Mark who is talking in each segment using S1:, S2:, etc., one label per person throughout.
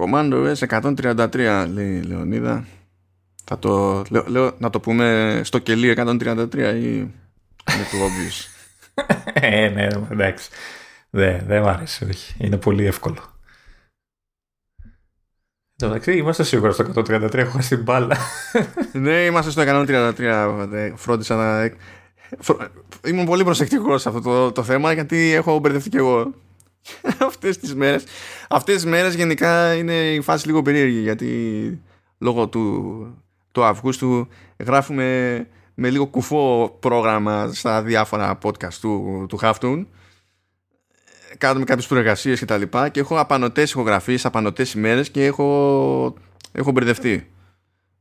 S1: Commando S133 λέει η Λεωνίδα. Θα το, λέω, λέω, να το πούμε στο κελί 133 ή είναι του obvious.
S2: ε, ναι, εντάξει. Δεν δε μ' άρεσε, όχι. Είναι πολύ εύκολο. Εντάξει, είμαστε σίγουρα στο 133, έχω χάσει την μπάλα.
S1: ναι, είμαστε στο 133. Φρόντισα να. Ήμουν πολύ προσεκτικός σε αυτό το, το θέμα γιατί έχω μπερδευτεί και εγώ αυτές τις μέρες. Αυτές τις μέρες γενικά είναι η φάση λίγο περίεργη γιατί λόγω του, του Αυγούστου γράφουμε με λίγο κουφό πρόγραμμα στα διάφορα podcast του, του Halftone κάνουμε κάποιες προεργασίες και τα λοιπά και έχω απανοτές ηχογραφίες, απανοτές ημέρες και έχω, έχω μπερδευτεί.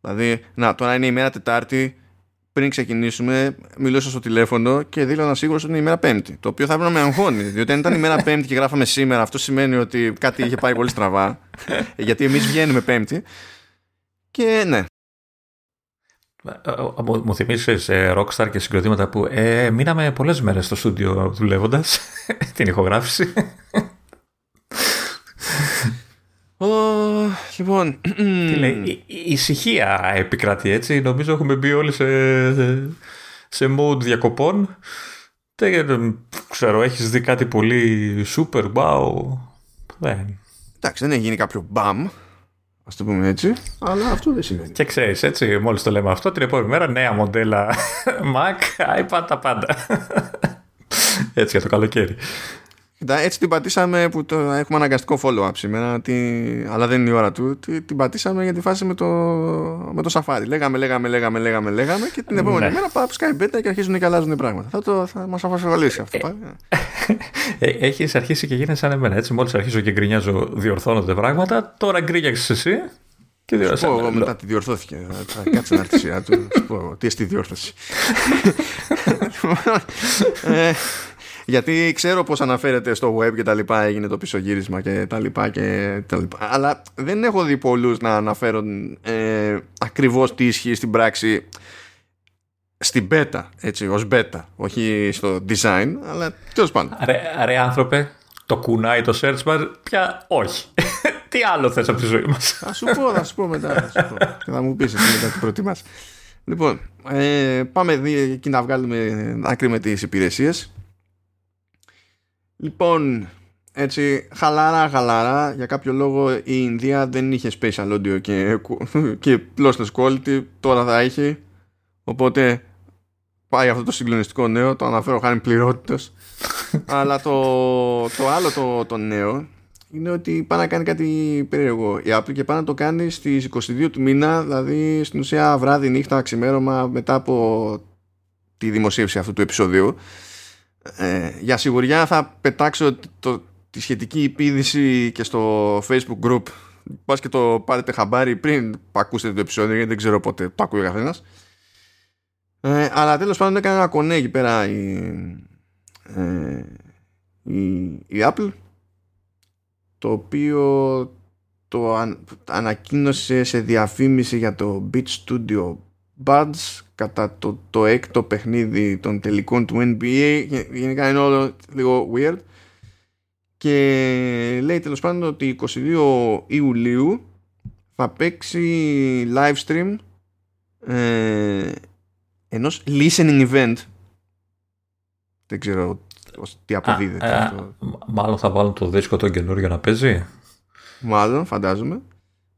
S1: Δηλαδή, να, τώρα είναι η μέρα Τετάρτη, πριν ξεκινήσουμε, μιλούσα στο τηλέφωνο και δήλωνα σίγουρος ότι είναι η μέρα Πέμπτη. Το οποίο θα έπρεπε να με αγχώνει. Διότι αν ήταν η μέρα Πέμπτη και γράφαμε σήμερα, αυτό σημαίνει ότι κάτι είχε πάει πολύ στραβά. γιατί εμείς βγαίνουμε Πέμπτη. Και ναι.
S2: Ε, ε, μου θυμίσει ε, Rockstar και συγκροτήματα που ε, μείναμε πολλές μέρες στο στούντιο δουλεύοντας την ηχογράφηση.
S1: Oh, λοιπόν.
S2: Τι λέει, η, η ησυχία επικρατεί έτσι. Νομίζω έχουμε μπει όλοι σε, σε, mode διακοπών. Δεν ξέρω, έχεις δει κάτι πολύ super, wow. Δεν.
S1: Εντάξει, δεν έχει γίνει κάποιο μπαμ. Α το πούμε έτσι. Αλλά αυτό δεν σημαίνει.
S2: Και ξέρεις, έτσι, μόλις το λέμε αυτό, την επόμενη μέρα νέα μοντέλα Mac, iPad, τα πάντα. έτσι για το καλοκαίρι.
S1: Έτσι την πατήσαμε που το, έχουμε αναγκαστικό follow-up σήμερα, τι, αλλά δεν είναι η ώρα του. την πατήσαμε για τη φάση με το, με το Safari. Λέγαμε, λέγαμε, λέγαμε, λέγαμε, λέγαμε και την επόμενη ναι. μέρα πάμε Skype Beta και αρχίζουν και αλλάζουν πράγματα. Θα, το, θα μας αφασφαλίσει αυτό.
S2: Ε, ε, έχεις αρχίσει και γίνεσαι σαν εμένα. Έτσι, μόλις αρχίζω και γκρινιάζω διορθώνονται πράγματα, τώρα γκρίνιαξες εσύ.
S1: Και διόρθωσε. Πω εγώ μετά τη διορθώθηκε. Κάτσε να έρθει η σειρά του. Τι εστί διόρθωση. Ε, γιατί ξέρω πώς αναφέρεται στο web και τα λοιπά έγινε το πισωγύρισμα και τα λοιπά και τα λοιπά αλλά δεν έχω δει πολλούς να αναφέρουν ε, ακριβώς τι ισχύει στην πράξη στην beta, έτσι, ως beta, όχι στο design, αλλά τέλος πάντων.
S2: Ρε, άνθρωπε, το κουνάει το search bar, πια όχι. τι άλλο θες από τη ζωή μας;
S1: Θα σου πω, θα σου πω μετά. Θα σου πω. και θα μου πεις εσύ μετά τι προτιμάς. Λοιπόν, ε, πάμε εκεί να βγάλουμε άκρη με τις υπηρεσίες. Λοιπόν, έτσι χαλαρά χαλαρά. Για κάποιο λόγο η Ινδία δεν είχε special audio και, και lossless quality. Τώρα θα έχει. Οπότε πάει αυτό το συγκλονιστικό νέο. Το αναφέρω χάρη πληρότητας. Αλλά το, το άλλο το, το νέο είναι ότι πάει να κάνει κάτι περίεργο. Η Apple και πάει να το κάνει στις 22 του μήνα. Δηλαδή στην ουσία βράδυ, νύχτα, ξημέρωμα μετά από τη δημοσίευση αυτού του επεισοδίου ε, για σιγουριά θα πετάξω το, τη σχετική υπίδηση και στο facebook group. Πας και το πάρετε χαμπάρι πριν ακούσετε το επεισόδιο γιατί δεν ξέρω πότε το ακούει ο καθένας. Ε, αλλά τέλος πάντων έκανε ένα κονέ εκεί πέρα η, ε, η, η Apple το οποίο το ανακοίνωσε σε διαφήμιση για το Beat Studio Buds κατά το, το έκτο παιχνίδι των τελικών του NBA γενικά είναι όλο λίγο weird. Και λέει τέλος πάντων ότι 22 Ιουλίου θα παίξει live stream ε, ενός listening event. Δεν ξέρω τι αποδίδεται Α, αυτό.
S2: μάλλον θα βάλουν το δίσκο το καινούριο να παίζει;
S1: Μάλλον φαντάζομαι.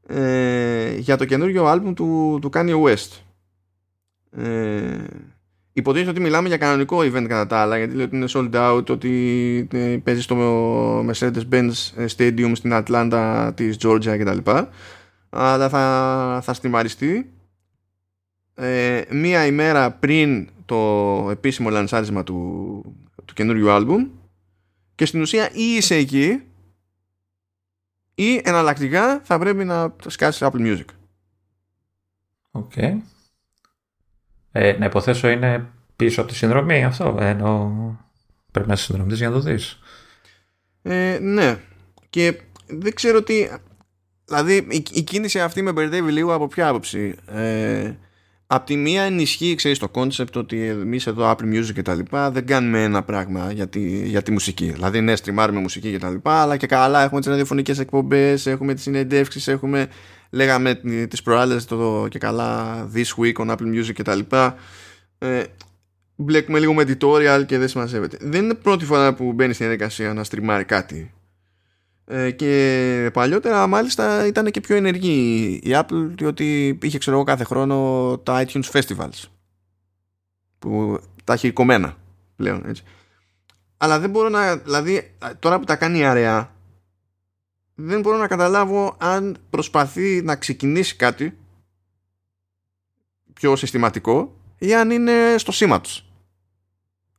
S1: Ε, για το καινούριο άλμπουμ του, του Kanye West ε, υποτίθεται ότι μιλάμε για κανονικό event κατά τα άλλα γιατί λέει ότι είναι sold out ότι ε, παίζει στο Mercedes-Benz Stadium στην Ατλάντα της Georgia κτλ αλλά θα, θα στριμαριστεί ε, μία ημέρα πριν το επίσημο λανσάρισμα του, του καινούριου άλμπουμ και στην ουσία ή είσαι εκεί ή εναλλακτικά θα πρέπει να σκάσεις Apple Music.
S2: OK. Okay. Ε, να υποθέσω είναι πίσω από τη συνδρομή αυτό, ενώ πρέπει να είσαι για να το δεις.
S1: Ε, ναι. Και δεν ξέρω τι... Δηλαδή η, η κίνηση αυτή με μπερδεύει λίγο από ποια άποψη. Ε, απ' τη μία ενισχύει ξέρεις το concept ότι εμείς εδώ Apple Music και τα λοιπά δεν κάνουμε ένα πράγμα για τη, για τη μουσική δηλαδή ναι στριμάρουμε μουσική και τα λοιπά αλλά και καλά έχουμε τις ραδιοφωνικές εκπομπές έχουμε τις συνεντεύξεις έχουμε λέγαμε τις προάλλες το και καλά This Week on Apple Music και τα λοιπά. Ε, μπλέκουμε λίγο με editorial και δεν συμμαζεύεται δεν είναι πρώτη φορά που μπαίνει στην διαδικασία να στριμάρει κάτι. Ε, και παλιότερα μάλιστα ήταν και πιο ενεργή η Apple διότι είχε ξέρω εγώ κάθε χρόνο τα iTunes Festivals που τα έχει κομμένα πλέον έτσι. αλλά δεν μπορώ να δηλαδή τώρα που τα κάνει αραιά δεν μπορώ να καταλάβω αν προσπαθεί να ξεκινήσει κάτι πιο συστηματικό ή αν είναι στο σήμα τους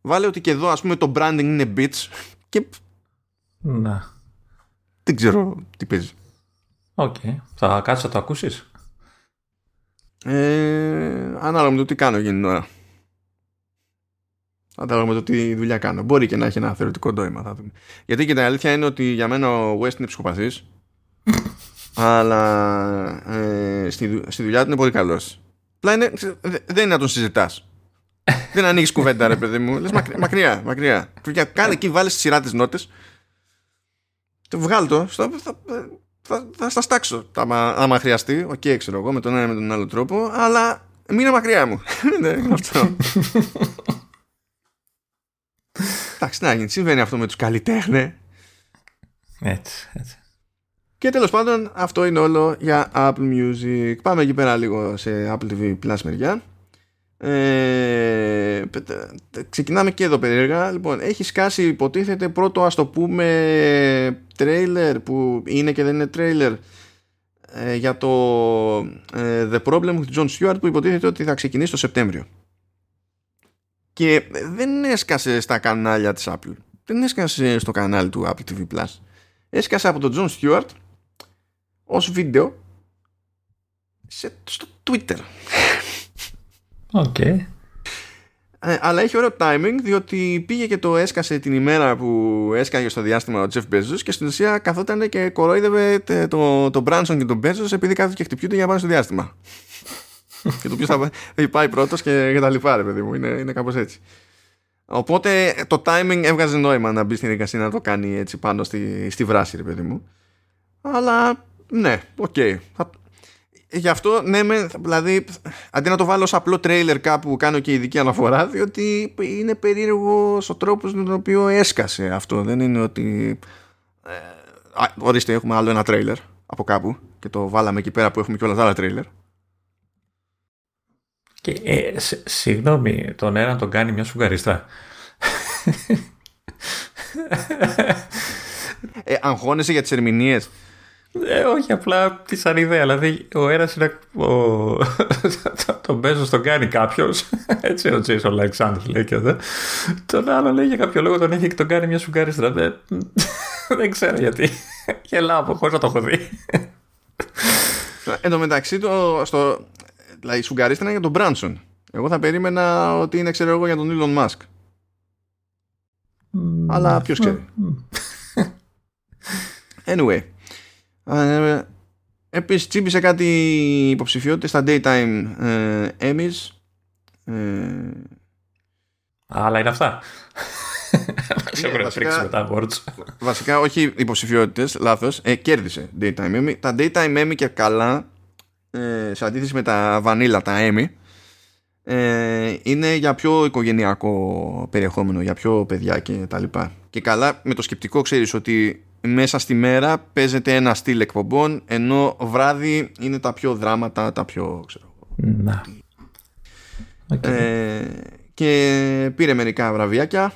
S1: βάλε ότι και εδώ ας πούμε το branding είναι Beats και
S2: να
S1: δεν ξέρω τι παίζει.
S2: OK. Okay. Θα κάτσεις να το ακούσεις;
S1: Ε, ανάλογα με το τι κάνω εκείνη την ώρα. Ανάλογα με το τι δουλειά κάνω. Μπορεί και να έχει ένα θεωρητικό νόημα. Θα δούμε. Γιατί και τα αλήθεια είναι ότι για μένα ο West είναι ψυχοπαθής. αλλά ε, στη, στη δουλειά του είναι πολύ καλός. είναι, δεν είναι να τον συζητάς. δεν ανοίγεις κουβέντα, ρε παιδί μου. Λες μακριά, μακριά. Κάνε εκεί, βάλει σειρά τις νότες το βγάλω το, θα, θα, θα, θα στα στάξω άμα, άμα χρειαστεί, OK okay, ξέρω εγώ με τον ένα με τον άλλο τρόπο, αλλά μείνε μακριά μου. ναι, αυτό. Εντάξει, να γίνει, συμβαίνει αυτό με τους καλλιτέχνες.
S2: Έτσι, έτσι.
S1: Και τέλος πάντων αυτό είναι όλο για Apple Music. Πάμε εκεί πέρα λίγο σε Apple TV Plus μεριά. Ε, ξεκινάμε και εδώ περίεργα λοιπόν έχει σκάσει υποτίθεται πρώτο ας το πούμε τρέιλερ που είναι και δεν είναι τρέιλερ ε, για το ε, The Problem with John Stewart που υποτίθεται ότι θα ξεκινήσει το Σεπτέμβριο και δεν έσκασε στα κανάλια της Apple δεν έσκασε στο κανάλι του Apple TV Plus έσκασε από τον John Stewart ως βίντεο σε, στο Twitter
S2: Okay.
S1: Ε, αλλά έχει ωραίο timing διότι πήγε και το έσκασε την ημέρα που έσκαγε στο διάστημα ο Jeff Bezos και στην ουσία καθόταν και κορόιδευε το, το Branson και τον Bezos επειδή κάθονται και χτυπιούνται για να πάνε στο διάστημα. Και το ποιος θα πάει πρώτος και, και τα λοιπά, ρε παιδί μου. Είναι, είναι κάπως έτσι. Οπότε το timing έβγαζε νόημα να μπει στην διαδικασία να το κάνει έτσι πάνω στη, στη βράση, ρε παιδί μου. Αλλά ναι, OK. Okay. Γι' αυτό, ναι, με, δηλαδή, αντί να το βάλω ως απλό τρέιλερ κάπου κάνω και ειδική αναφορά, διότι είναι περίεργος ο τρόπος με τον οποίο έσκασε αυτό. Δεν είναι ότι. Ε, ορίστε, έχουμε άλλο ένα τρέιλερ από κάπου και το βάλαμε εκεί πέρα που έχουμε και όλα τα άλλα τρέιλερ.
S2: Και, ε, συγγνώμη, τον ένα τον κάνει μια σουγκαριστά.
S1: ε, αγχώνεσαι για τις ερμηνείες;
S2: Ε, όχι, απλά τη σαν ιδέα. Δηλαδή, ο ένας είναι. Ο... τον Μπέζο τον κάνει κάποιος. Έτσι, ο Τζέισον Αλεξάνδρ λέει και εδώ. Τον άλλο λέει για κάποιο λόγο τον έχει και τον κάνει μια σουγκάριστρα. Δεν, δεν ξέρω γιατί. Γελάω από χωρί να το έχω δει.
S1: Εν τω μεταξύ, το, στο, δηλαδή, η σουγκαρίστρα είναι για τον Μπράνσον. Εγώ θα περίμενα ότι είναι, ξέρω εγώ, για τον Elon Musk. Αλλά ποιος ξέρει. Anyway. Ε, επίσης τσίπησε κάτι υποψηφιότητες στα Daytime ε, Emmys. Ε,
S2: Αλλά είναι αυτά. Ναι, βασικά, τα
S1: βασικά όχι υποψηφιότητες, λάθος. Ε, κέρδισε Daytime Emmy. Τα Daytime Emmy και καλά, ε, σε αντίθεση με τα Vanilla, τα Emmy, ε, είναι για πιο οικογενειακό περιεχόμενο, για πιο παιδιά και τα λοιπά. Και καλά με το σκεπτικό ξέρεις ότι μέσα στη μέρα παίζεται ένα στυλ εκπομπών ενώ βράδυ είναι τα πιο δράματα, τα πιο ξέρω
S2: Να.
S1: Ε, και πήρε μερικά βραβιάκια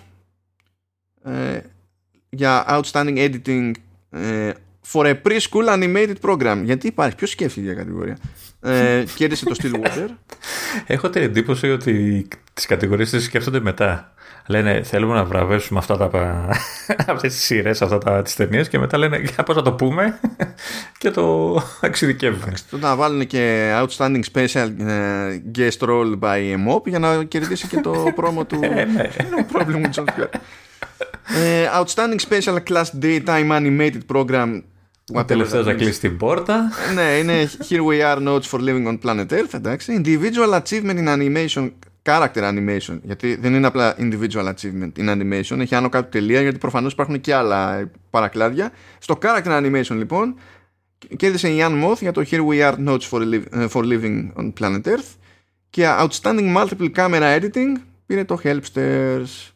S1: ε, για outstanding editing ε, for a preschool animated program. Γιατί υπάρχει, ποιος σκέφτηκε για κατηγορία; Ε, κέρδισε το Stillwater.
S2: Έχω την εντύπωση ότι τις κατηγορίες τις σκέφτονται μετά. Λένε θέλουμε να βραβεύσουμε αυτά τα, αυτές τις σειρές, αυτά τα, τις ταινίες και μετά λένε για πώς να το πούμε και το εξειδικεύουν.
S1: Τότε να βάλουν και Outstanding Special ε, Guest Role by MOP για να κερδίσει και το πρόμο του
S2: ε, ναι.
S1: πρόβλημα ε, Outstanding Special Class Daytime Animated Program
S2: Ο τελευταίο να κλείσει την πόρτα.
S1: ναι, είναι Here we are notes for living on planet Earth, εντάξει. Individual achievement in animation, character animation. Γιατί δεν είναι απλά individual achievement in animation, έχει άνω κάτω τελεία, γιατί προφανώ υπάρχουν και άλλα παρακλάδια. Στο character animation, λοιπόν, κέρδισε η Ian Moth για το Here we are notes for, live, for living on planet Earth. Και outstanding multiple camera editing πήρε το Helpsters.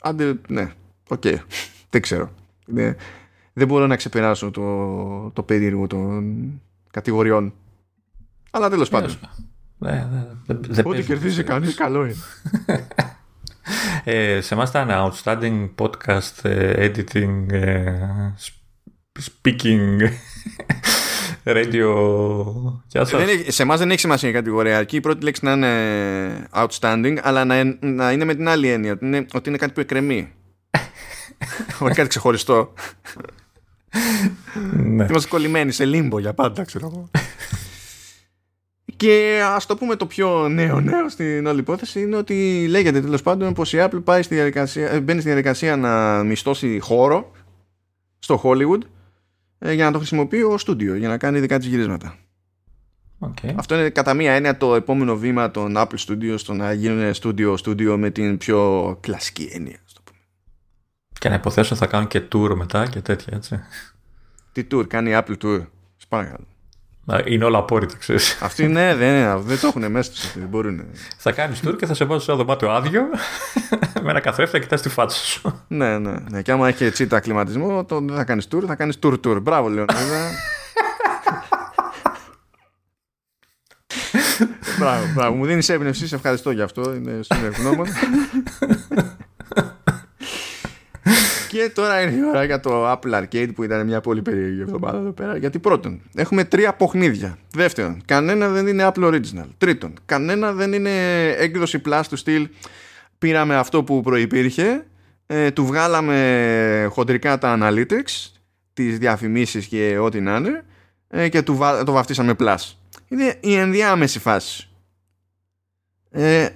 S1: Άντε, ναι, OK. Okay. δεν ξέρω. Ναι δεν μπορώ να ξεπεράσω το, το περίεργο των κατηγοριών. Αλλά τέλος πάντων.
S2: Ναι, ναι, ναι.
S1: Ό,τι κερδίζει κανείς, καλό είναι.
S2: ε, σε εμάς ήταν outstanding podcast ε, editing, ε, speaking, radio.
S1: σε εμάς δεν έχει σημασία η κατηγορία. Αρκεί η πρώτη λέξη να είναι outstanding, αλλά να, να είναι με την άλλη έννοια. Ότι είναι, ότι είναι κάτι που εκκρεμεί. Όχι κάτι ξεχωριστό ναι. Είμαστε κολλημένοι σε λίμπο για πάντα, ξέρω εγώ. Και ας το πούμε το πιο νέο νέο στην όλη υπόθεση είναι ότι λέγεται τέλος πάντων πως η Apple πάει στη διαδικασία, ε, μπαίνει στη διαδικασία να μισθώσει χώρο στο Hollywood ε, για να το χρησιμοποιεί ο στούντιο, για να κάνει δικά της γυρίσματα.
S2: Okay.
S1: Αυτό είναι κατά μία έννοια το επόμενο βήμα των Apple Studios στο να γίνουν στούντιο στούντιο με την πιο κλασική έννοια.
S2: Και να υποθέσω θα κάνουν και tour μετά και τέτοια, έτσι.
S1: Τι tour, κάνει Apple tour. Σπάραγαλο.
S2: Είναι όλα απόρριτα, ξέρεις.
S1: Αυτοί ναι, δεν, δεν το έχουν μέσα τους. Δεν μπορούν.
S2: Θα κάνεις tour και θα σε βάζω σε ένα δωμάτιο άδειο με ένα καθρέφτη και κοιτά τη φάτσα σου.
S1: ναι, ναι, ναι. Και άμα έχει τσίτα κλιματισμό, το δεν θα κάνεις tour, θα κάνεις tour tour. Μπράβο, λέω. μπράβο, μπράβο. Μου δίνεις έμπνευση, σε ευχαριστώ για αυτό. Είναι super ευγνώμων. Και τώρα είναι η ώρα για το Apple Arcade που ήταν μια πολύ περίεργη εβδομάδα εδώ πέρα. Γιατί πρώτον, έχουμε τρία ποχνίδια. Δεύτερον, κανένα δεν είναι Apple Original. Τρίτον, κανένα δεν είναι έκδοση Plus του στυλ. Πήραμε αυτό που προϋπήρχε, ε, του βγάλαμε χοντρικά τα analytics, τις διαφημίσεις και ό,τι να είναι ε, και του, το βαφτίσαμε Plus. Είναι η ενδιάμεση φάση.
S2: Ε,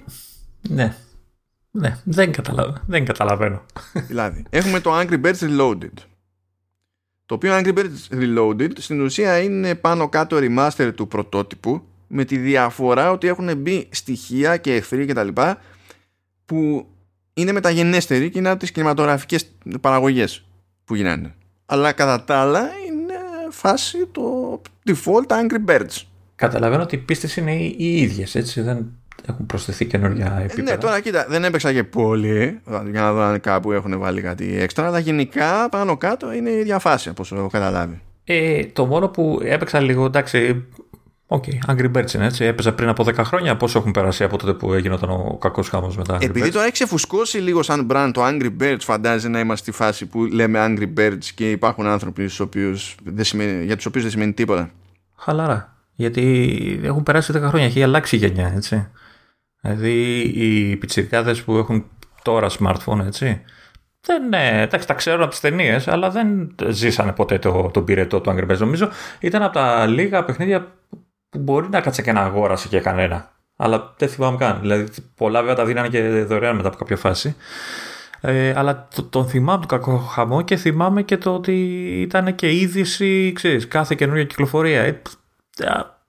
S2: ναι. Ναι, δεν, καταλαβαίνω. δεν καταλαβαίνω.
S1: Δηλαδή, έχουμε το Angry Birds Reloaded. Το οποίο Angry Birds Reloaded στην ουσία είναι πάνω κάτω remaster του πρωτότυπου με τη διαφορά ότι έχουν μπει στοιχεία και εχθροί κτλ. που είναι μεταγενέστεροι και είναι από τις κινηματογραφικές παραγωγές που γίνανε. Αλλά κατά τα άλλα είναι φάση το default Angry Birds.
S2: Καταλαβαίνω ότι οι πίστες είναι οι ίδιες, έτσι. Δεν έχουν προσθεθεί καινούργια ε, επίπεδα.
S1: Ναι, τώρα κοίτα, δεν έπαιξα και πολύ για να δω αν κάπου έχουν βάλει κάτι έξτρα, αλλά γενικά πάνω κάτω είναι η ίδια φάση όπως έχω καταλάβει.
S2: Ε, το μόνο που έπαιξα λίγο, εντάξει, OK, okay, Angry Birds είναι έτσι. Έπαιζα πριν από 10 χρόνια. Πόσο έχουν περάσει από τότε που έγινε ο κακός χαμός με τα Angry
S1: Επειδή τώρα έχει ξεφουσκώσει λίγο σαν brand το Angry Birds, φαντάζει να είμαστε στη φάση που λέμε Angry Birds και υπάρχουν άνθρωποι στους οποίους δεν σημαίνει, για τους οποίους δεν σημαίνει τίποτα.
S2: Χαλαρά. Γιατί έχουν περάσει 10 χρόνια, έχει αλλάξει η γενιά, έτσι. Δηλαδή οι πιτσιρικάδες που έχουν τώρα smartphone, έτσι, δεν, ναι, εντάξει, τα ξέρουν από τις ταινίες, αλλά δεν ζήσανε ποτέ το, τον πυρετό του Angry Birds. Νομίζω ήταν από τα λίγα παιχνίδια που μπορεί να κάτσε και να αγόρασε και κανένα. Αλλά δεν θυμάμαι καν. Δηλαδή, πολλά βέβαια τα δίνανε και δωρεάν μετά από κάποια φάση. Ε, αλλά το, τον θυμάμαι το κακό χαμό και θυμάμαι και το ότι ήταν και είδηση, ξέρεις, κάθε καινούργια κυκλοφορία. Ε,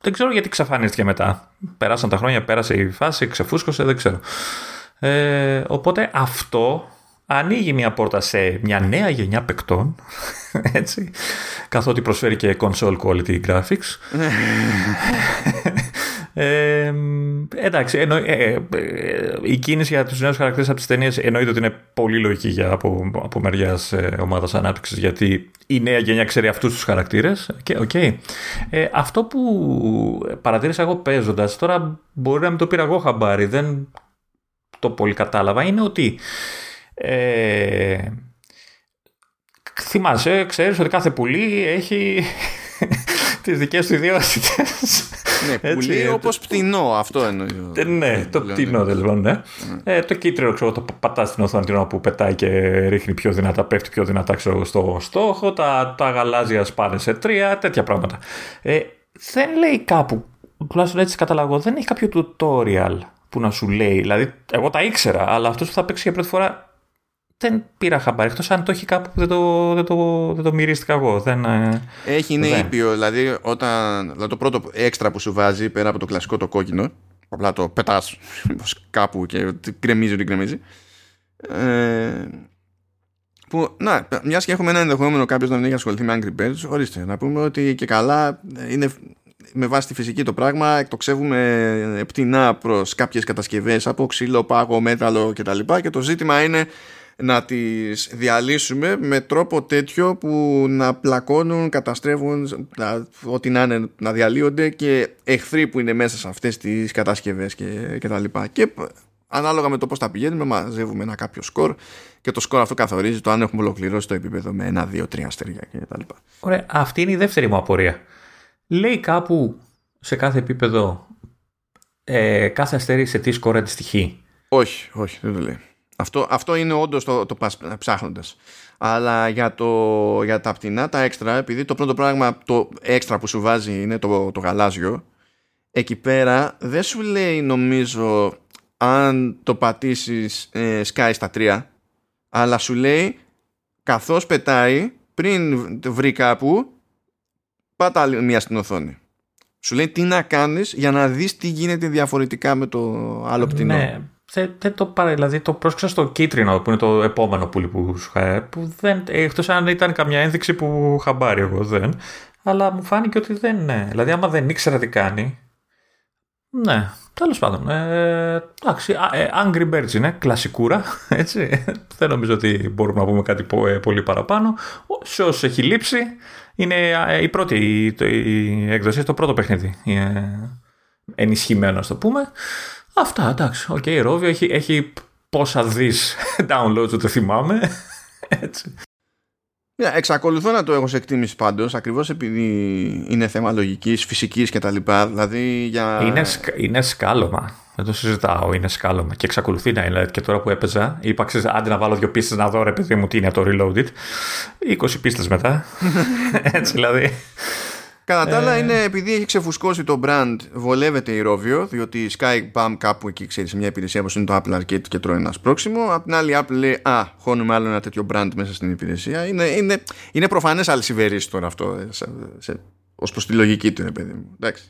S2: δεν ξέρω γιατί ξαφανίστηκε μετά. Περάσαν τα χρόνια, πέρασε η φάση, ξεφούσκωσε, δεν ξέρω. Ε, οπότε αυτό ανοίγει μια πόρτα σε μια νέα γενιά παικτών, έτσι, καθότι προσφέρει και console quality graphics. Ε, εντάξει, εννο, ε, ε, η κίνηση για τους νέους χαρακτήρες από τις ταινίες εννοείται ότι είναι πολύ λογική για, από, από μεριάς ε, ομάδας ανάπτυξης γιατί η νέα γενιά ξέρει αυτούς τους χαρακτήρες. Okay, ε, αυτό που παρατήρησα εγώ παίζοντας, τώρα μπορεί να μην το πήρα εγώ χαμπάρι, δεν το πολύ κατάλαβα, είναι ότι ε, θυμάσαι, ξέρεις ότι κάθε πουλί έχει τις δικές του ιδιότητες.
S1: Ναι, πουλί όπως πτηνό, αυτό εννοεί.
S2: Ε, ναι, το πτηνό τέλο ναι. ναι. Ε, το κίτρινο ξέρω, το πατάς στην οθόνη την που πετάει και ρίχνει πιο δυνατά, πέφτει πιο δυνατά ξέρω, στο στόχο. Τα, τα γαλάζια σπάνε σε τρία, τέτοια πράγματα. Ε, δεν λέει κάπου, τουλάχιστον έτσι καταλαβαίνω, δεν έχει κάποιο tutorial που να σου λέει. Δηλαδή, εγώ τα ήξερα, αλλά αυτός που θα παίξει για πρώτη φορά δεν πήρα χαμπάρι. Εκτός αν το έχει κάπου που δεν το, δεν το, δεν το μυρίστηκα εγώ. Δεν, ε,
S1: Έχει, είναι
S2: δεν.
S1: ήπιο. Δηλαδή, όταν, δηλαδή, το πρώτο έξτρα που σου βάζει πέρα από το κλασικό το κόκκινο, απλά το πετάς κάπου και κρεμίζει ό,τι κρεμίζει. Ε, που, να, μιας και έχουμε ένα ενδεχόμενο κάποιος να μην έχει ασχοληθεί με Angry Birds, ορίστε. Να πούμε ότι και καλά είναι με βάση τη φυσική το πράγμα, εκτοξεύουμε πτηνά προς κάποιες κατασκευές από ξύλο, πάγο, μέταλλο κτλ. Και το ζήτημα είναι να τις διαλύσουμε με τρόπο τέτοιο που να πλακώνουν, καταστρέφουν να, ό,τι να είναι να διαλύονται και εχθροί που είναι μέσα σε αυτές τις κατασκευές και, και τα λοιπά. Και ανάλογα με το πώς τα πηγαίνουμε μαζεύουμε ένα κάποιο σκορ και το σκορ αυτό καθορίζει το αν έχουμε ολοκληρώσει το επίπεδο με ένα, δύο, τρία αστέρια και τα λοιπά.
S2: Ωραία, αυτή είναι η δεύτερη μου απορία. Λέει κάπου σε κάθε επίπεδο ε, κάθε αστέρι σε τι σκορ αντιστοιχεί;
S1: Όχι, όχι, δεν το λέει. Αυτό, αυτό είναι όντως το, το πας ψάχνοντας. Αλλά για, το, για τα πτηνά, τα έξτρα, επειδή το πρώτο πράγμα, το έξτρα που σου βάζει είναι το, το γαλάζιο, εκεί πέρα δεν σου λέει νομίζω αν το πατήσεις ε, sky στα τρία, αλλά σου λέει καθώς πετάει πριν βρει κάπου πάτα άλλη μία στην οθόνη. Σου λέει τι να κάνεις για να δεις τι γίνεται διαφορετικά με το άλλο πτηνό.
S2: Ναι, δεν, δεν το πάρε, δηλαδή το πρόσεξα στο κίτρινο που είναι το επόμενο πουλί που σου είχα, που δεν, εκτός αν ήταν καμιά ένδειξη που χαμπάρει εγώ δεν, αλλά μου φάνηκε ότι δεν είναι. Δηλαδή άμα δεν ήξερα τι κάνει, ναι, τέλος πάντων. Ε, εντάξει, ε, Angry Birds είναι, κλασικούρα, έτσι. δεν νομίζω ότι μπορούμε να πούμε κάτι πολύ παραπάνω. Σε όσους έχει λείψει, είναι η πρώτη η, η έκδοση, το πρώτο παιχνίδι. Ενισχυμένο, ας το πούμε. Αυτά, εντάξει. OK, okay, Rovio έχει, έχει πόσα δις downloads, δεν θυμάμαι. Έτσι.
S1: Yeah, εξακολουθώ να το έχω σε εκτίμηση πάντως, ακριβώς επειδή είναι θέμα λογικής, φυσικής κτλ. Δηλαδή για.
S2: Είναι, είναι σκάλωμα. Δεν το συζητάω, είναι σκάλωμα. Και εξακολουθεί να είναι. Και τώρα που έπαιζα, είπα: ξέρεις, Άντε να βάλω δύο πίστες να δω, ρε παιδί μου, τι είναι το Reloaded. 20 πίστες μετά. Έτσι δηλαδή.
S1: Κατά τα άλλα, είναι επειδή έχει ξεφουσκώσει το brand, βολεύεται η Rovio, διότι η Skype κάπου εκεί ξέρεις σε μια υπηρεσία όπως είναι το Apple Arcade και τρώει ένα σπρόξιμο. Απ' την άλλη, η Apple λέει: Α, χώνουμε άλλο ένα τέτοιο brand μέσα στην υπηρεσία. Είναι, είναι, είναι προφανές αλυσιβερή τώρα αυτό, ως προς τη λογική του, ρε παιδί μου. Εντάξει.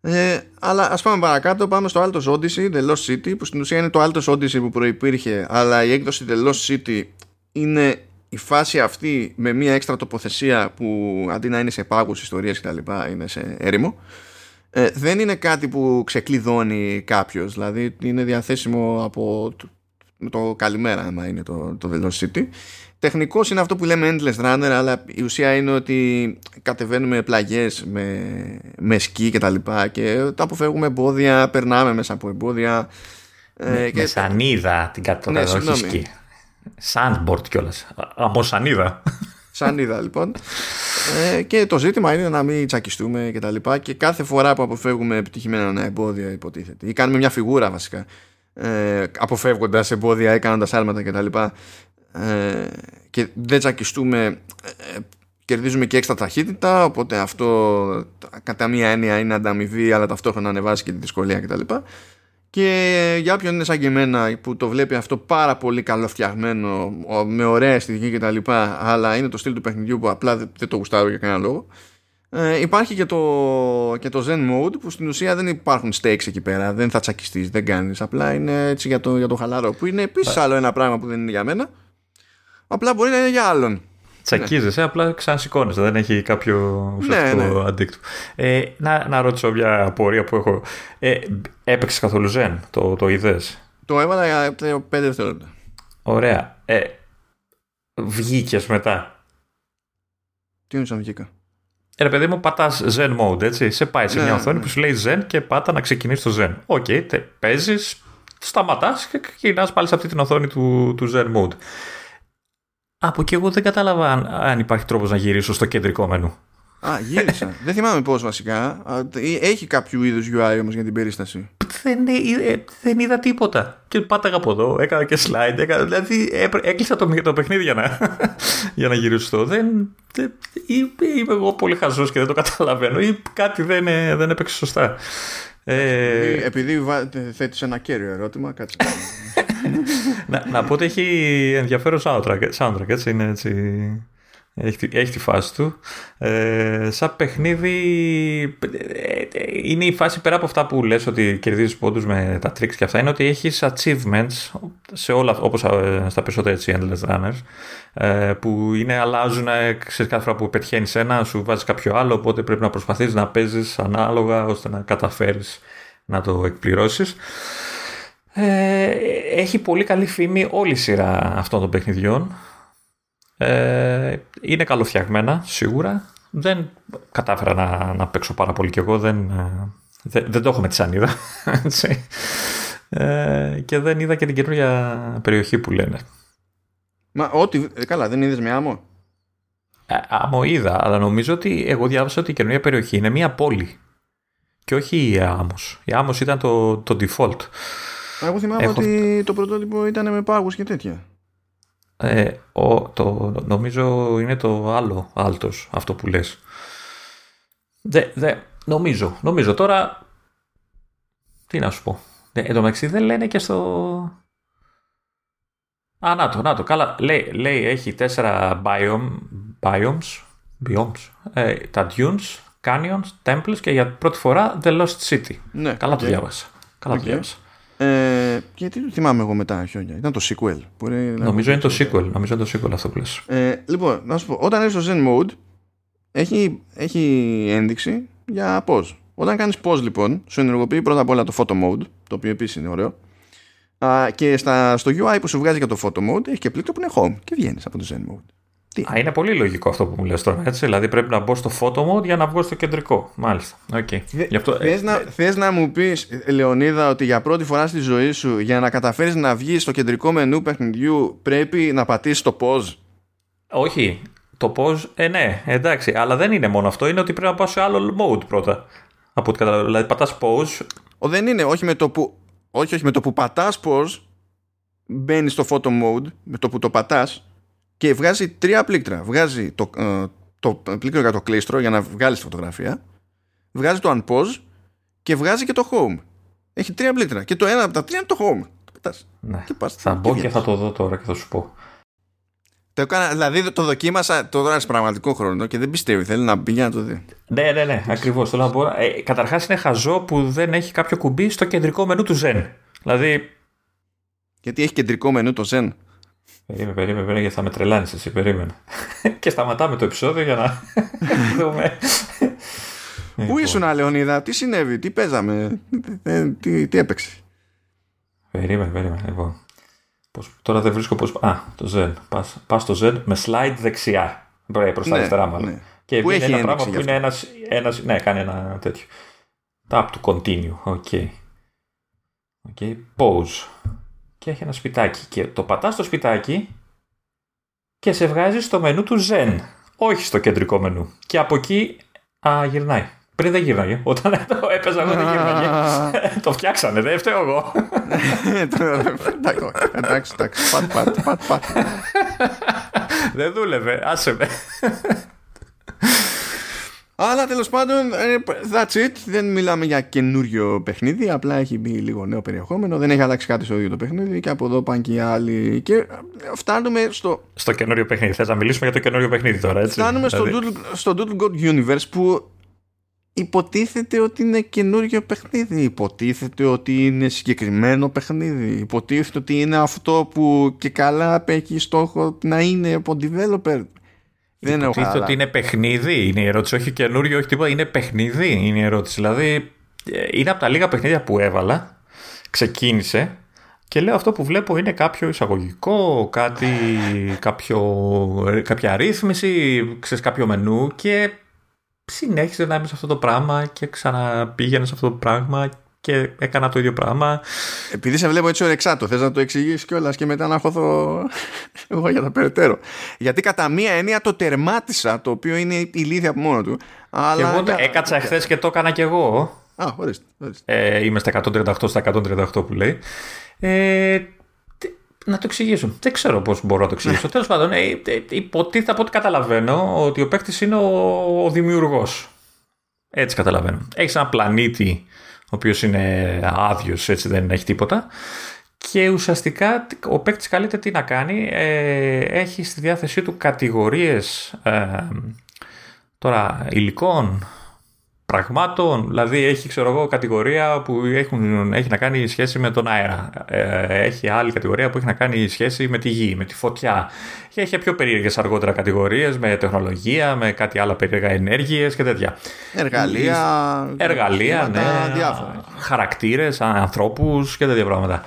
S1: Ε, αλλά ας πάμε παρακάτω, πάμε στο Altos Odyssey, The Lost City, που στην ουσία είναι το Altos Odyssey που προπήρχε, αλλά η έκδοση The Lost City είναι η φάση αυτή με μια έξτρα τοποθεσία που αντί να είναι σε πάγους ιστορίες και τα λοιπά είναι σε έρημο ε, δεν είναι κάτι που ξεκλειδώνει κάποιος. Δηλαδή είναι διαθέσιμο από το, το καλημέρα άμα είναι το, το Velocity. Τεχνικός είναι αυτό που λέμε endless runner αλλά η ουσία είναι ότι κατεβαίνουμε πλαγιές με, με σκι και τα λοιπά και τα αποφεύγουμε εμπόδια περνάμε μέσα από εμπόδια
S2: με, ε, και... με σανίδα την κατοχή ναι, σκι Sandboard κιόλας. Αμοσανίδα.
S1: Σανίδα λοιπόν. Ε, και το ζήτημα είναι να μην τσακιστούμε και τα λοιπά. Και κάθε φορά που αποφεύγουμε επιτυχημένα ένα εμπόδιο, υποτίθεται, ή κάνουμε μια φιγούρα βασικά, ε, αποφεύγοντας εμπόδια ή κάνοντα άλματα κτλ. Ε, και δεν τσακιστούμε, ε, κερδίζουμε και έξτρα ταχύτητα. Οπότε αυτό κατά μία έννοια είναι ανταμοιβή, αλλά ταυτόχρονα ανεβάζει και τη δυσκολία κτλ. Και για όποιον είναι σαν και εμένα που το βλέπει αυτό πάρα πολύ καλοφτιαγμένο, με ωραία αισθητική κτλ. Αλλά είναι το στυλ του παιχνιδιού που απλά δεν το γουστάρω για κανένα λόγο. Ε, υπάρχει και το, και το Zen Mode που στην ουσία δεν υπάρχουν stakes εκεί πέρα. Δεν θα τσακιστείς, δεν κάνεις. Απλά είναι έτσι για το, για το χαλαρό. Που είναι επίσης άλλο ένα πράγμα που δεν είναι για μένα. Απλά μπορεί να είναι για άλλον.
S2: Τσακίζεσαι, ναι. απλά ξανασηκώνεσαι. Δεν έχει κάποιο ουσιαστικό ναι, ναι. αντίκτυπο. Ε, να, να ρωτήσω μια απορία που έχω. Ε, έπαιξες καθόλου Zen, το, το είδες;
S1: Το έβαλα για 5 δευτερόλεπτα.
S2: Ωραία. Ε, Βγήκες μετά;
S1: Τι είναι σαν βγήκα;
S2: Ε, ρε παιδί μου, πατάς Zen mode, έτσι. Σε πάει σε ναι, μια οθόνη ναι. που σου λέει Zen και πάτα να ξεκινήσεις το Zen. OK, okay, παίζεις, σταματάς και ξεκινά πάλι σε αυτή την οθόνη του, του Zen mode. Από εκεί εγώ δεν κατάλαβα αν, αν υπάρχει τρόπος να γυρίσω στο κεντρικό μενού.
S1: Α, γύρισα. δεν θυμάμαι πώς βασικά. Έχει κάποιο είδους UI όμως για την περίσταση.
S2: Δεν, ε, δεν είδα τίποτα. Και πάταγα από εδώ, έκανα και slide. Έκανα, δηλαδή έκλεισα το, το παιχνίδι για να, για να γυρίσω. Δεν, δεν, είμαι εγώ πολύ χαζός και δεν το καταλαβαίνω. Ή κάτι δεν, δεν έπαιξε σωστά.
S1: Ε... Επειδή, επειδή θέτεις ένα κέριο ερώτημα, κάτσε.
S2: να, να πω ότι έχει ενδιαφέρον soundtrack, soundtrack έτσι είναι έτσι έχει, έχει τη φάση του. Ε, σαν παιχνίδι ε, είναι η φάση πέρα από αυτά που λες ότι κερδίζεις πόντους με τα tricks και αυτά είναι ότι έχεις achievements σε όλα, όπως ε, στα περισσότερα έτσι endless runners ε, που είναι αλλάζουν σε κάθε φορά που πετυχαίνεις ένα σου βάζεις κάποιο άλλο οπότε πρέπει να προσπαθείς να παίζεις ανάλογα ώστε να καταφέρεις να το εκπληρώσεις. Ε, έχει πολύ καλή φήμη όλη η σειρά αυτών των παιχνιδιών ε, είναι καλοφτιαγμένα, σίγουρα. Δεν κατάφερα να, να παίξω πάρα πολύ κι εγώ. Δεν, ε, δεν, δεν το έχω με τη σανίδα. Ε, και δεν είδα και την καινούργια περιοχή που λένε.
S1: Μα ό,τι. Ε, καλά, δεν είδες με άμμο;
S2: Ε, άμμο είδα, αλλά νομίζω ότι εγώ διάβασα ότι η καινούργια περιοχή είναι μια πόλη. Και όχι η άμμος. Η άμμος ήταν το, το default.
S1: Εγώ θυμάμαι έχω... ότι το πρωτότυπο ήταν με πάγους και τέτοια.
S2: Ε, ο, το, νομίζω είναι το άλλο άλτος αυτό που λες. Δε, δε, νομίζω, νομίζω τώρα τι να σου πω. Ε, εν τω μεταξύ δεν λένε και στο... Α, να το, να το. Καλά, λέει, λέει έχει τέσσερα biome, biomes, biomes ε, τα dunes, canyons, temples και για πρώτη φορά The Lost City. Ναι, Καλά το διάβασα. Καλά το διάβασα.
S1: Ε, γιατί το θυμάμαι εγώ μετά χιόνια. Ήταν το sequel. Που
S2: νομίζω είναι το sequel. Νομίζω είναι το sequel αυτό που λες.
S1: Ε, λοιπόν, να σου πω. Όταν είσαι στο Zen Mode έχει, έχει ένδειξη για pause. Όταν κάνεις pause λοιπόν, σου ενεργοποιεί πρώτα απ' όλα το photo mode, το οποίο επίσης είναι ωραίο. Α, και στα, στο UI που σου βγάζει για το photo mode έχει και πλήκτρο που είναι home και βγαίνεις από το Zen Mode.
S2: Τι; Α, είναι πολύ λογικό αυτό που μου λες τώρα, έτσι. Δηλαδή πρέπει να μπω στο photo mode για να βγω στο κεντρικό. Μάλιστα. Okay.
S1: Δε, αυτό, θες, ε, να, θες να μου πεις, Λεωνίδα, ότι για πρώτη φορά στη ζωή σου για να καταφέρεις να βγεις στο κεντρικό μενού παιχνιδιού πρέπει να πατήσεις το pause;
S2: Όχι. Το pause, ε, ναι, εντάξει. Αλλά δεν είναι μόνο αυτό. Είναι ότι πρέπει να πάω σε άλλο mode πρώτα. Από ό,τι καταλαβαίνω. Δηλαδή πατάς pause.
S1: Ο, δεν είναι. Όχι με το που, όχι, όχι, με το που πατάς pause μπαίνεις στο photo mode με το που το πατάς και βγάζει τρία πλήκτρα. Βγάζει το, ε, το πλήκτρο για το κλίστρο για να βγάλεις τη φωτογραφία, βγάζει το unpause και βγάζει και το home. Έχει τρία πλήκτρα. Και το ένα από τα τρία είναι το home. Το
S2: ναι. και πας, θα μπω και, θα το δω τώρα και θα σου πω.
S1: Το έκανα, δηλαδή το δοκίμασα το δω σε πραγματικό χρόνο και δεν πιστεύει. Θέλει να μπει για να το δει.
S2: Ναι, ναι, ναι, ακριβώς. Ε, Καταρχάς είναι χαζό που δεν έχει κάποιο κουμπί στο κεντρικό μενού του Zen. Δηλαδή.
S1: Γιατί έχει κεντρικό μενού το Zen;
S2: Περίμενε, περίμενε, περίμενε, γιατί θα με τρελάνεις εσύ, περίμενε. και σταματάμε το επεισόδιο για να δούμε.
S1: Πού λοιπόν. ήσουν, Λεωνίδα, τι συνέβη, τι παίζαμε, τι, τι έπαιξε;
S2: Περίμενε, περίμενε. Λοιπόν. Πώς, τώρα δεν βρίσκω πώς. Α, το Zen. Πας στο Zen με slide δεξιά. Προς τα ναι, αριστερά, μάλλον. Ναι. Και που έχει ένα πράγμα που είναι ένας. Ένας, ναι, κάνει ένα τέτοιο. Tap to continue. OK. Okay. Okay. Pause και έχει ένα σπιτάκι. Και το πατάς στο σπιτάκι και σε βγάζει στο μενού του Zen. Όχι στο κεντρικό μενού. Και από εκεί α, γυρνάει. Πριν δεν γύρναγε. Όταν το έπαιζα εγώ δεν γύρναγε. το φτιάξανε, δεν φταίω εγώ.
S1: εντάξει, εντάξει. Πατ, πατ, πατ, πατ.
S2: Δεν δούλευε. Άσε με.
S1: Αλλά τέλος πάντων, ε, that's it. Δεν μιλάμε για καινούριο παιχνίδι. Απλά έχει μπει λίγο νέο περιεχόμενο. Δεν έχει αλλάξει κάτι στο ίδιο το παιχνίδι. Και από εδώ πάνε και οι άλλοι. Και ε, φτάνουμε στο.
S2: Στο καινούριο παιχνίδι. Θες να μιλήσουμε για το καινούριο παιχνίδι τώρα, έτσι;
S1: Φτάνουμε στο, δηλαδή- Doodle, στο Doodle God Universe που υποτίθεται ότι είναι καινούριο παιχνίδι. Υποτίθεται ότι είναι συγκεκριμένο παιχνίδι. Υποτίθεται ότι είναι αυτό που και καλά έχει στόχο να είναι από developer.
S2: Δεν έχω ότι είναι παιχνίδι, είναι η ερώτηση. Όχι καινούριο, όχι τίποτα. Είναι παιχνίδι, είναι η ερώτηση. Δηλαδή, ε, είναι από τα λίγα παιχνίδια που έβαλα. Ξεκίνησε και λέω αυτό που βλέπω είναι κάποιο εισαγωγικό, κάτι, κάποιο, κάποια αρρύθμιση, ξέρεις κάποιο μενού και συνέχισε να είμαι σε αυτό το πράγμα και ξαναπήγαινε σε αυτό το πράγμα και έκανα το ίδιο πράγμα.
S1: Επειδή σε βλέπω έτσι ορεξάτο, θες να το εξηγήσεις κιόλας και μετά να χωθώ εγώ για τα περαιτέρω. Γιατί κατά μία έννοια το τερμάτισα, το οποίο είναι η λύθη από μόνο του. Αλλά...
S2: Και εγώ έκατσα χθε και το έκανα κι εγώ.
S1: Α, ορίστε.
S2: Ε, είμαι στα 138 στα 138 που λέει. Ε, να το εξηγήσω. Δεν ξέρω πώς μπορώ να το εξηγήσω. Τέλος πάντων, ε, ε, υποτίθεται από ό,τι καταλαβαίνω ότι ο παίκτης είναι ο, ο δημιουργός. Έτσι καταλαβαίνω. Έχεις ένα πλανήτη ο οποίος είναι άδειος, έτσι δεν έχει τίποτα. και ουσιαστικά ο παίκτης καλείται τι να κάνει. Ε, έχει στη διάθεσή του κατηγορίες ε, τώρα υλικών, πραγμάτων. Δηλαδή έχει ξέρω εγώ κατηγορία που έχουν, έχει να κάνει σχέση με τον αέρα. Ε, έχει άλλη κατηγορία που έχει να κάνει σχέση με τη γη, με τη φωτιά. Και έχει πιο περίεργες αργότερα κατηγορίες με τεχνολογία, με κάτι άλλα περίεργα ενέργειες και τέτοια.
S1: Εργαλεία.
S2: Εργαλεία, ναι.
S1: Διάφορα.
S2: Χαρακτήρες, ανθρώπους και τέτοια πράγματα.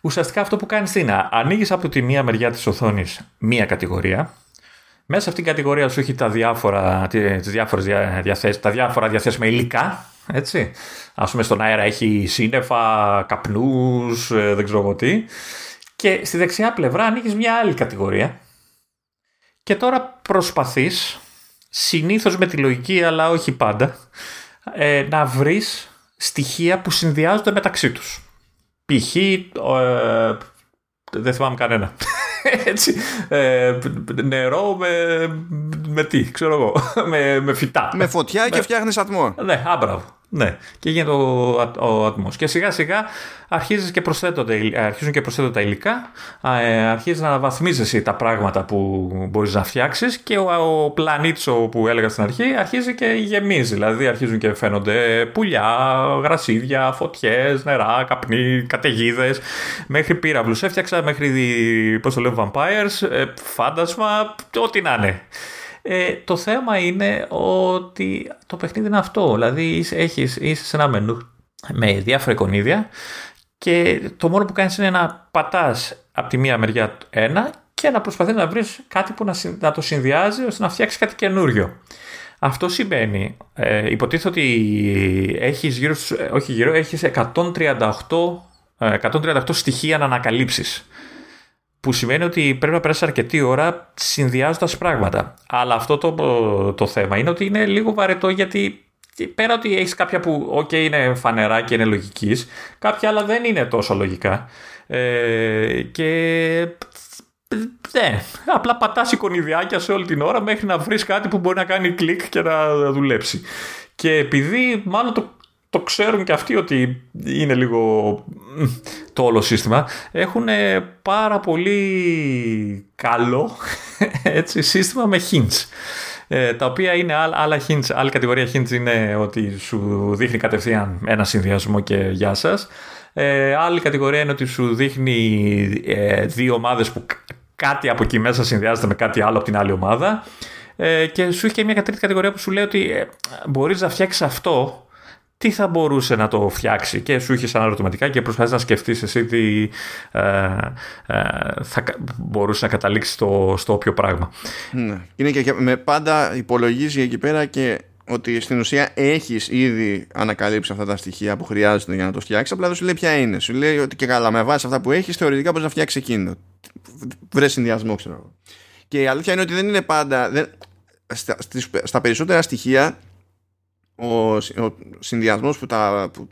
S2: Ουσιαστικά αυτό που κάνεις είναι ανοίγεις από τη μία μεριά της οθόνης μία κατηγορία μέσα σε αυτήν την κατηγορία σου έχει τα διάφορα, τις διάφορες διαθέσεις, τα διάφορα διαθέσιμα υλικά. Έτσι. Ας πούμε στον αέρα έχει σύννεφα, καπνούς, ε, δεν ξέρω τι. Και στη δεξιά πλευρά ανοίγεις μια άλλη κατηγορία. Και τώρα προσπαθείς, συνήθως με τη λογική αλλά όχι πάντα, ε, να βρεις στοιχεία που συνδυάζονται μεταξύ τους. Π.χ. Ε, δεν θυμάμαι κανένα. Έτσι, ε, νερό με, με τι, ξέρω εγώ, με, με φυτά.
S1: Με φωτιά και φτιάχνεις ατμό.
S2: Ναι, άμπραβο. Ναι, και γίνεται ο, ο ατμός. Και σιγά σιγά αρχίζεις και προσθέτονται, αρχίζουν και προσθέτονται τα υλικά, ε, αρχίζεις να βαθμίζεσαι τα πράγματα που μπορείς να φτιάξεις και ο, ο πλανήτσο που έλεγα στην αρχή αρχίζει και γεμίζει. Δηλαδή αρχίζουν και φαίνονται πουλιά, γρασίδια, φωτιές, νερά, καπνί, καταιγίδες, μέχρι πύραυλους. Έφτιαξα μέχρι, πώς το λέω, vampires, ε, φάντασμα, ό,τι να είναι. Ε, το θέμα είναι ότι το παιχνίδι είναι αυτό. Δηλαδή έχεις, είσαι σε ένα μενού με διάφορα εικονίδια και το μόνο που κάνεις είναι να πατάς από τη μία μεριά ένα και να προσπαθείς να βρεις κάτι που να, να το συνδυάζει ώστε να φτιάξεις κάτι καινούριο. Αυτό σημαίνει, ε, υποτίθεται ότι έχεις γύρω, όχι γύρω, έχεις 138, 138 ε, στοιχεία να ανακαλύψεις που σημαίνει ότι πρέπει να περάσει αρκετή ώρα συνδυάζοντας πράγματα. Αλλά αυτό το, το θέμα είναι ότι είναι λίγο βαρετό γιατί πέρα ότι έχεις κάποια που OK είναι φανερά και είναι λογικής, κάποια άλλα δεν είναι τόσο λογικά. Ε, και ναι, απλά πατάς εικονιδιάκια σε όλη την ώρα μέχρι να βρεις κάτι που μπορεί να κάνει κλικ και να δουλέψει. Και επειδή μάλλον το το ξέρουν και αυτοί ότι είναι λίγο το όλο σύστημα. Έχουν πάρα πολύ καλό έτσι, σύστημα με hints. Ε, τα οποία είναι άλλα hints, άλλη κατηγορία hints είναι ότι σου δείχνει κατευθείαν ένα συνδυασμό και γεια σας. Ε, άλλη κατηγορία είναι ότι σου δείχνει ε, δύο ομάδες που κάτι από εκεί μέσα συνδυάζεται με κάτι άλλο από την άλλη ομάδα. Ε, και σου έχει και μια τρίτη κατηγορία που σου λέει ότι ε, μπορείς να φτιάξεις αυτό τι θα μπορούσε να το φτιάξει και σου είχε σαν ερωτηματικά και προσπαθείς να σκεφτείς εσύ τι ε, ε, θα μπορούσε να καταλήξει στο, στο όποιο πράγμα.
S1: Ναι. Είναι και με πάντα υπολογίζει εκεί πέρα και ότι στην ουσία έχεις ήδη ανακαλύψει αυτά τα στοιχεία που χρειάζονται για να το φτιάξεις. Απλά δεν σου λέει ποια είναι. Σου λέει ότι και καλά, με βάση αυτά που έχεις, θεωρητικά μπορείς να φτιάξεις εκείνο. Βρες συνδυασμό, ξέρω εγώ. Και η αλήθεια είναι ότι δεν είναι πάντα. Δεν, στα, στα περισσότερα στοιχεία ο, ο συνδυασμός που τα, που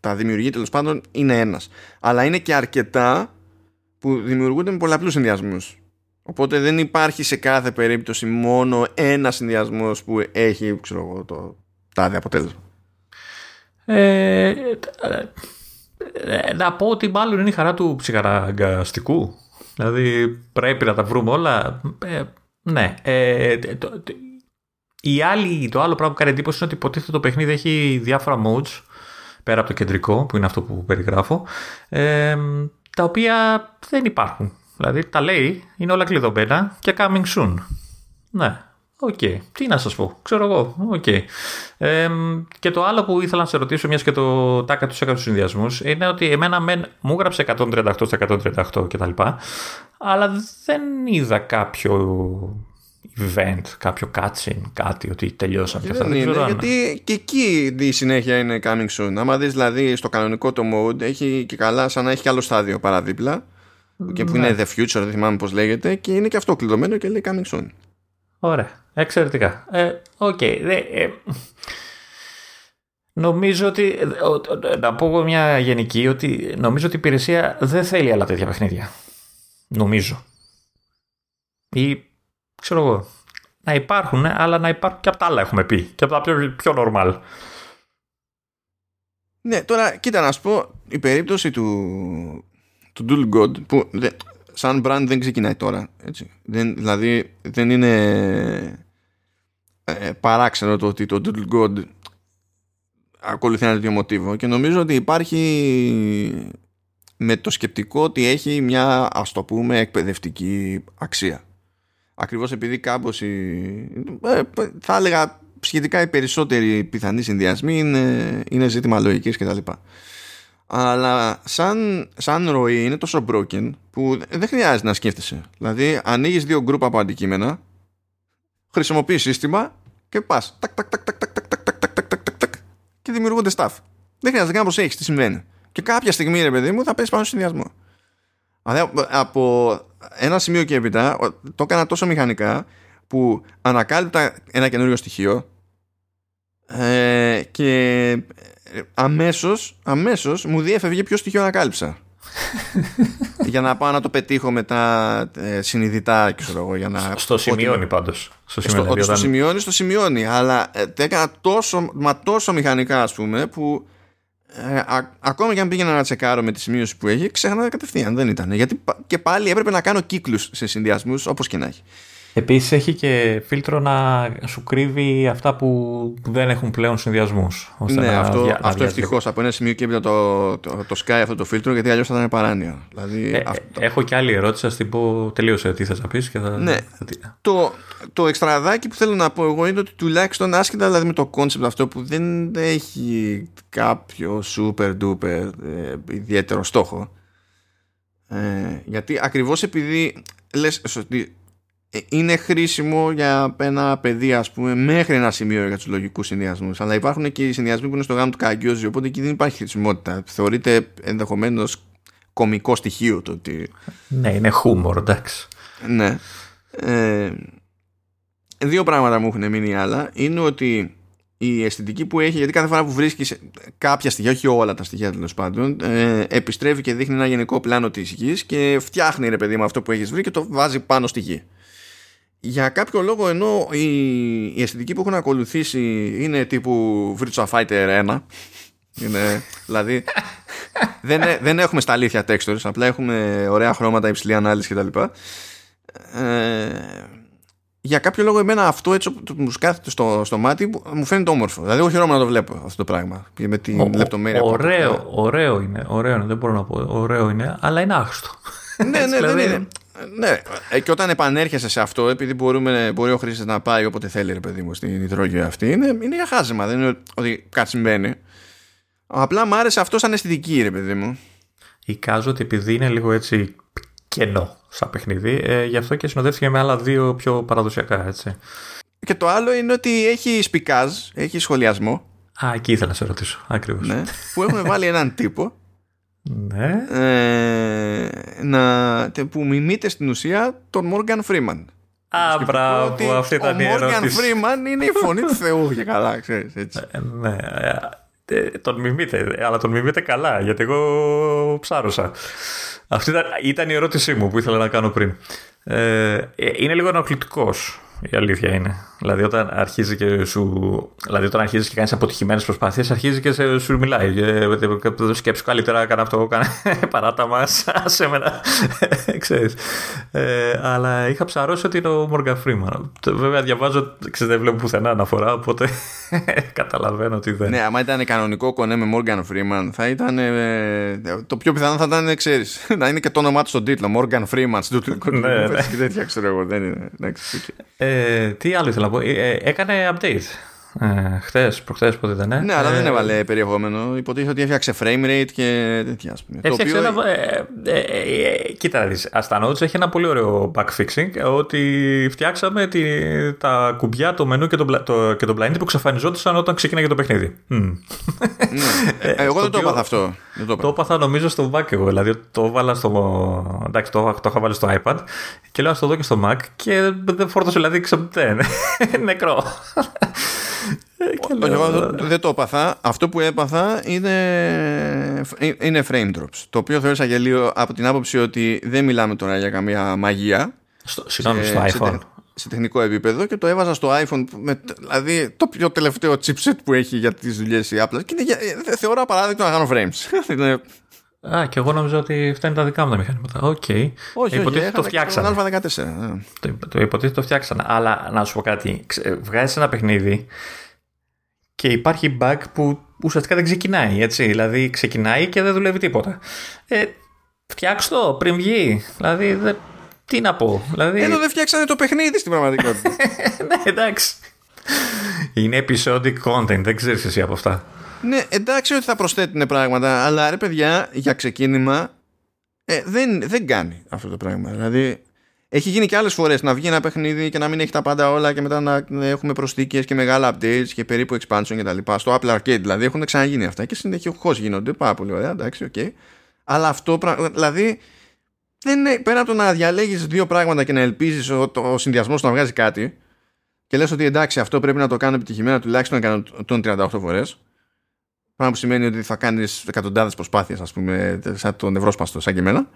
S1: τα δημιουργεί τέλος πάντων είναι ένας. Αλλά είναι και αρκετά που δημιουργούνται με πολλαπλούς συνδυασμούς. Οπότε δεν υπάρχει σε κάθε περίπτωση μόνο ένας συνδυασμός που έχει ξέρω εγώ, το τάδε αποτέλεσμα.
S2: Ε, ε, ε, να πω ότι μάλλον είναι η χαρά του ψυχαναγκαστικού. Δηλαδή πρέπει να τα βρούμε όλα. Ε, ναι. Ε, το, η άλλη, το άλλο πράγμα που κάνει εντύπωση είναι ότι υποτίθεται το παιχνίδι έχει διάφορα modes πέρα από το κεντρικό που είναι αυτό που περιγράφω ε, τα οποία δεν υπάρχουν. Δηλαδή τα λέει, είναι όλα κλειδωμένα και coming soon. Ναι, OK. Okay. Τι να σας πω, ξέρω εγώ. OK. Okay. Ε, και το άλλο που ήθελα να σε ρωτήσω, μιας και το τάκα τους έκανε τους συνδυασμούς, είναι ότι εμένα μεν, μου έγραψε 138 στα 138 κτλ. Αλλά δεν είδα κάποιο event, κάποιο cutscene, κάτι ότι τελειώσαμε και αυτά.
S1: Δεν είναι, γιατί και εκεί η συνέχεια είναι coming soon. Άμα δεις δηλαδή στο κανονικό το mode έχει και καλά σαν να έχει και άλλο στάδιο παραδίπλα και που είναι ναι. the future, δεν θυμάμαι πώς λέγεται και είναι και αυτό κλειδωμένο και λέει coming soon.
S2: Ωραία, εξαιρετικά. Ε, OK, okay. ε, Νομίζω ότι, να πω μια γενική, ότι νομίζω ότι η υπηρεσία δεν θέλει άλλα τέτοια παιχνίδια. Νομίζω. Ή ξέρω εγώ, να υπάρχουν, αλλά να υπάρχουν και από τα άλλα έχουμε πει. Και από τα πιο, πιο normal.
S1: Ναι, τώρα κοίτα να σου πω, η περίπτωση του, του Doodle God που σαν brand δεν ξεκινάει τώρα έτσι. Δεν, δηλαδή δεν είναι ε, παράξενο το ότι το Doodle God ακολουθεί ένα τέτοιο μοτίβο και νομίζω ότι υπάρχει με το σκεπτικό ότι έχει μια ας το πούμε εκπαιδευτική αξία ακριβώς επειδή κάμποση ε, θα έλεγα σχετικά οι περισσότεροι πιθανοί συνδυασμοί είναι, είναι ζήτημα λογικής κτλ. Αλλά σαν, σαν ροή είναι τόσο broken που δεν χρειάζεται να σκέφτεσαι. Δηλαδή ανοίγεις δύο γκρουπ από αντικείμενα, χρησιμοποιείς σύστημα και πας. Τακ, τακ, τακ, τακ, τακ, τακ, τακ, τακ, τακ, τακ, τακ, και δημιουργούνται staff. Δεν χρειάζεται καν να προσέχει τι συμβαίνει. Και κάποια στιγμή, ρε παιδί μου, θα πέσει πάνω στο συνδυασμό. Από ένα σημείο και έπειτα το έκανα τόσο μηχανικά που ανακάλυπτα ένα καινούριο στοιχείο ε, και αμέσως, αμέσως μου διέφευγε ποιο στοιχείο ανακάλυψα. για να πάω να το πετύχω μετά ε, συνειδητά ξέρω εγώ, για να
S2: στο σημειώνει πάντως.
S1: Στο σημειώνει, στο, στο σημειώνεις, στο σημειώνει. Αλλά ε, έκανα τόσο, μα τόσο μηχανικά ας πούμε που ε, α, ακόμα και αν πήγαινα να τσεκάρω με τη σημείωση που έχει ξέχανα κατευθείαν δεν ήταν. Γιατί και πάλι έπρεπε να κάνω κύκλους σε συνδυασμούς όπως και να έχει
S2: Επίσης έχει και φίλτρο να σου κρύβει αυτά που δεν έχουν πλέον συνδυασμούς.
S1: Ναι, αυτό, δια, αυτό ευτυχώς από ένα σημείο και έπειτα το, το, το, σκάει αυτό το φίλτρο γιατί αλλιώς θα ήταν παράνοια. Δηλαδή,
S2: ε, αυτό... Έχω και άλλη ερώτηση, ας την πω. Τελείωσε τι θες να πεις. Θα...
S1: Ναι. Το, το εξτραδάκι που θέλω να πω εγώ είναι ότι τουλάχιστον άσχετα δηλαδή με το concept αυτό που δεν έχει κάποιο super duper ε, ιδιαίτερο στόχο. Ε, γιατί ακριβώς επειδή λες ότι ε, είναι χρήσιμο για ένα παιδί ας πούμε μέχρι ένα σημείο για τους λογικούς συνδυασμούς. Αλλά υπάρχουν και οι συνδυασμοί που είναι στο γάμο του Καγκιόζη οπότε εκεί δεν υπάρχει χρησιμότητα. Θεωρείται ενδεχομένως κομικό στοιχείο το ότι
S2: ναι είναι χούμορ εντάξει.
S1: Ναι. Ε, δύο πράγματα μου έχουν μείνει άλλα. Είναι ότι η αισθητική που έχει, γιατί κάθε φορά που βρίσκεις κάποια στοιχεία, όχι όλα τα στοιχεία τέλος πάντων, ε, επιστρέφει και δείχνει ένα γενικό πλάνο της γης και φτιάχνει ρε παιδί με αυτό που έχεις βρει και το βάζει πάνω στη γη για κάποιο λόγο ενώ η, η αισθητική που έχουν ακολουθήσει είναι τύπου Virtua Fighter 1 είναι, δηλαδή δεν, δεν έχουμε στα αλήθεια textures απλά έχουμε ωραία χρώματα, υψηλή ανάλυση κτλ. Ε, για κάποιο λόγο εμένα αυτό έτσι που μου σκάθεται στο, στο μάτι μου φαίνεται όμορφο. Δηλαδή εγώ χαιρόμαι να το βλέπω αυτό το πράγμα με την ο, λεπτομέρεια
S2: ωραίο, ωραίο είναι, ωραίο είναι, δεν μπορώ να πω ωραίο είναι αλλά είναι άχρηστο.
S1: Ναι, ναι, δεν δηλαδή είναι. Ναι, ε, και όταν επανέρχεσαι σε αυτό, επειδή μπορούμε, μπορεί ο χρήστη να πάει όποτε θέλει, ρε παιδί μου, στην υδρόγειο αυτή, είναι, είναι για χάζεμα. Δεν είναι ότι κάτι συμβαίνει. Απλά μου άρεσε αυτός σαν αισθητική, ρε παιδί μου.
S2: Εικάζω ότι επειδή είναι λίγο έτσι κενό σαν παιχνίδι, ε, γι' αυτό και συνοδεύτηκε με άλλα δύο πιο παραδοσιακά, έτσι.
S1: Και το άλλο είναι ότι έχει σπικάζ, έχει σχολιασμό.
S2: Α, εκεί ήθελα να σε ρωτήσω. Ακριβώς.
S1: Ναι, που έχουμε βάλει έναν τύπο
S2: ναι.
S1: Ε, να, που μιμείται στην ουσία τον Μόργαν Φρήμαν.
S2: Α, μπράβο, αυτή ήταν η ερώτηση.
S1: Ο Μόργαν Φρήμαν είναι η φωνή του Θεού για καλά, ξέρεις, έτσι.
S2: Ε, ναι, ε, τον μιμείτε, αλλά τον μιμείτε καλά, γιατί εγώ ψάρωσα. Αυτή ήταν, ήταν η ερώτησή μου που ήθελα να κάνω πριν. Ε, είναι λίγο ενοχλητικός η αλήθεια είναι. Δηλαδή, όταν αρχίζει και σου. Δηλαδή, όταν αρχίζεις και κάνεις αποτυχημένες προσπάθειες, αρχίζει και σε, σου μιλάει. Και, σκέψου καλύτερα, κάνω αυτό, κάνε παράτα μας, σε μένα. Ξέρεις. Ε, αλλά είχα ψαρώσει ότι είναι ο Μόργαν Φρήμαν. Βέβαια, διαβάζω, ξέρετε, δεν βλέπω πουθενά αναφορά, οπότε καταλαβαίνω ότι δεν.
S1: Ναι, άμα ήταν κανονικό κονέ με Μόργαν Φρήμαν, θα ήταν. Ε, το πιο πιθανό θα ήταν, ξέρεις, να είναι και το όνομά του στον τίτλο. Μόργαν Φρήμαν. Ναι, ναι. Και τέτοια ξέρω εγώ. Δεν είναι.
S2: Ε, τι άλλο ήθελα να πω. Ε, ε, έκανε update. Ε, Χθες, προχθές, πότε ήταν.
S1: Ναι, αλλά δεν έβαλε περιεχόμενο. Υποτίθεται ότι έφτιαξε frame rate και τέτοια.
S2: Έφτιαξε ένα. κοίτα, δεις, στα notes έχει ένα πολύ ωραίο bug fixing. Ότι φτιάξαμε τη, τα κουμπιά, το μενού και το, το, και το blind που εξαφανιζόντουσαν όταν ξεκίναγε το παιχνίδι.
S1: Ναι. εγώ δεν το έπαθα αυτό.
S2: το έπαθα νομίζω στο Mac εγώ. Δηλαδή το έβαλα στο. Εντάξει, το, το είχα βάλει στο iPad και λέω να το δω και στο Mac και δεν φόρτωσε δηλαδή ξαπτέ. Νεκρό.
S1: Εγώ δεν το έπαθα. Αυτό που έπαθα είναι, είναι frame drops. Το οποίο θεώρησα γελίο από την άποψη ότι δεν μιλάμε τώρα για καμία μαγεία.
S2: Στο, συγγνώμη, στο iPhone.
S1: Σε, τεχνικό επίπεδο και το έβαζα στο iPhone. Με, δηλαδή το πιο τελευταίο chipset που έχει για τις δουλειές η Apple. Και είναι, θεωρώ απαράδεκτο να κάνω frames.
S2: Α, και εγώ νομίζω ότι αυτά είναι τα δικά μου τα μηχανήματα. OK. Okay.
S1: Όχι,
S2: υποτίθεται
S1: όχι,
S2: το φτιάξανε.
S1: Α14. ε.
S2: Το, το υποτίθεται το φτιάξανε. Αλλά να σου πω κάτι. Βγάζει ένα παιχνίδι και υπάρχει bug που ουσιαστικά δεν ξεκινάει. Έτσι. Δηλαδή ξεκινάει και δεν δουλεύει τίποτα. Ε, φτιάξ το πριν βγει. Δηλαδή δεν, τι να πω. Δηλαδή...
S1: Εδώ δεν φτιάξανε το παιχνίδι στην πραγματικότητα.
S2: ναι, εντάξει. Είναι episodic content, δεν ξέρεις εσύ από αυτά.
S1: ναι, εντάξει ότι θα προσθέτουν πράγματα, αλλά ρε παιδιά, για ξεκίνημα ε, δεν, δεν κάνει αυτό το πράγμα. Δηλαδή, έχει γίνει και άλλες φορές να βγει ένα παιχνίδι και να μην έχει τα πάντα όλα και μετά να έχουμε προσθήκες και μεγάλα updates και περίπου expansion κτλ. Στο Apple Arcade δηλαδή έχουν ξαναγίνει αυτά και συνεχώς γίνονται. Πάρα πολύ ωραία, εντάξει, OK. Okay. Αλλά αυτό δηλαδή δεν είναι, πέρα από το να διαλέγεις δύο πράγματα και να ελπίζεις ο, ο συνδυασμός να βγάζει κάτι και λες ότι εντάξει αυτό πρέπει να το κάνω επιτυχημένα τουλάχιστον να κάνω τον 38 φορές. Πράγμα που σημαίνει ότι θα κάνεις εκατοντάδες προσπάθειες, ας πούμε, σαν τον ευρώσπαστο, σαν και εμένα.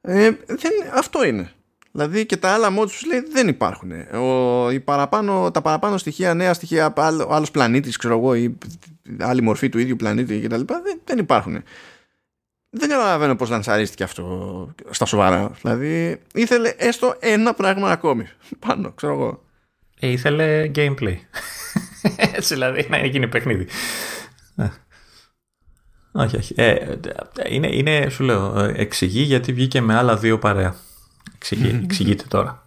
S1: Ε, δεν, αυτό είναι. Δηλαδή και τα άλλα mods που λέει δεν υπάρχουν. Ο, η παραπάνω, τα παραπάνω στοιχεία, νέα στοιχεία, άλλο άλλος πλανήτης, ξέρω εγώ, ή άλλη μορφή του ίδιου πλανήτη κτλ. Δεν, δεν υπάρχουν. Δεν καταλαβαίνω πώς λανσαρίστηκε αυτό στα σοβαρά. Δηλαδή ήθελε έστω ένα πράγμα ακόμη πάνω, ξέρω εγώ.
S2: Ε, ήθελε gameplay. Έτσι δηλαδή να γίνει παιχνίδι. Ε. Όχι, όχι. Ε, είναι, είναι, σου λέω, εξηγεί γιατί βγήκε με άλλα δύο παρέα. Εξηγεί, εξηγείται τώρα.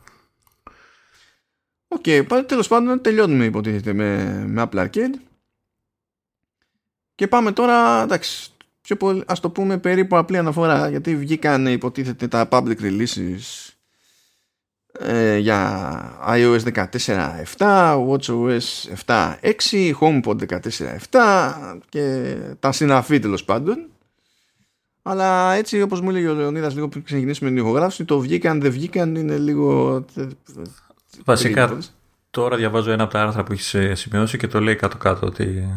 S1: OK, okay, τέλος πάντων τελειώνουμε υποτίθεται με, με Apple Arcade. Και πάμε τώρα, εντάξει, πιο πολύ, ας το πούμε περίπου απλή αναφορά, γιατί βγήκαν υποτίθεται τα public releases ε, για iOS 14.7, WatchOS 7.6, HomePod 14.7 και τα συναφή τέλος πάντων. Αλλά έτσι όπως μου έλεγε ο Λεωνίδας λίγο πριν ξεκινήσουμε την ηχογράφηση, το βγήκαν δεν βγήκαν είναι λίγο...
S2: Βασικά τώρα διαβάζω ένα από τα άρθρα που έχει σημειώσει και το λέει κάτω-κάτω ότι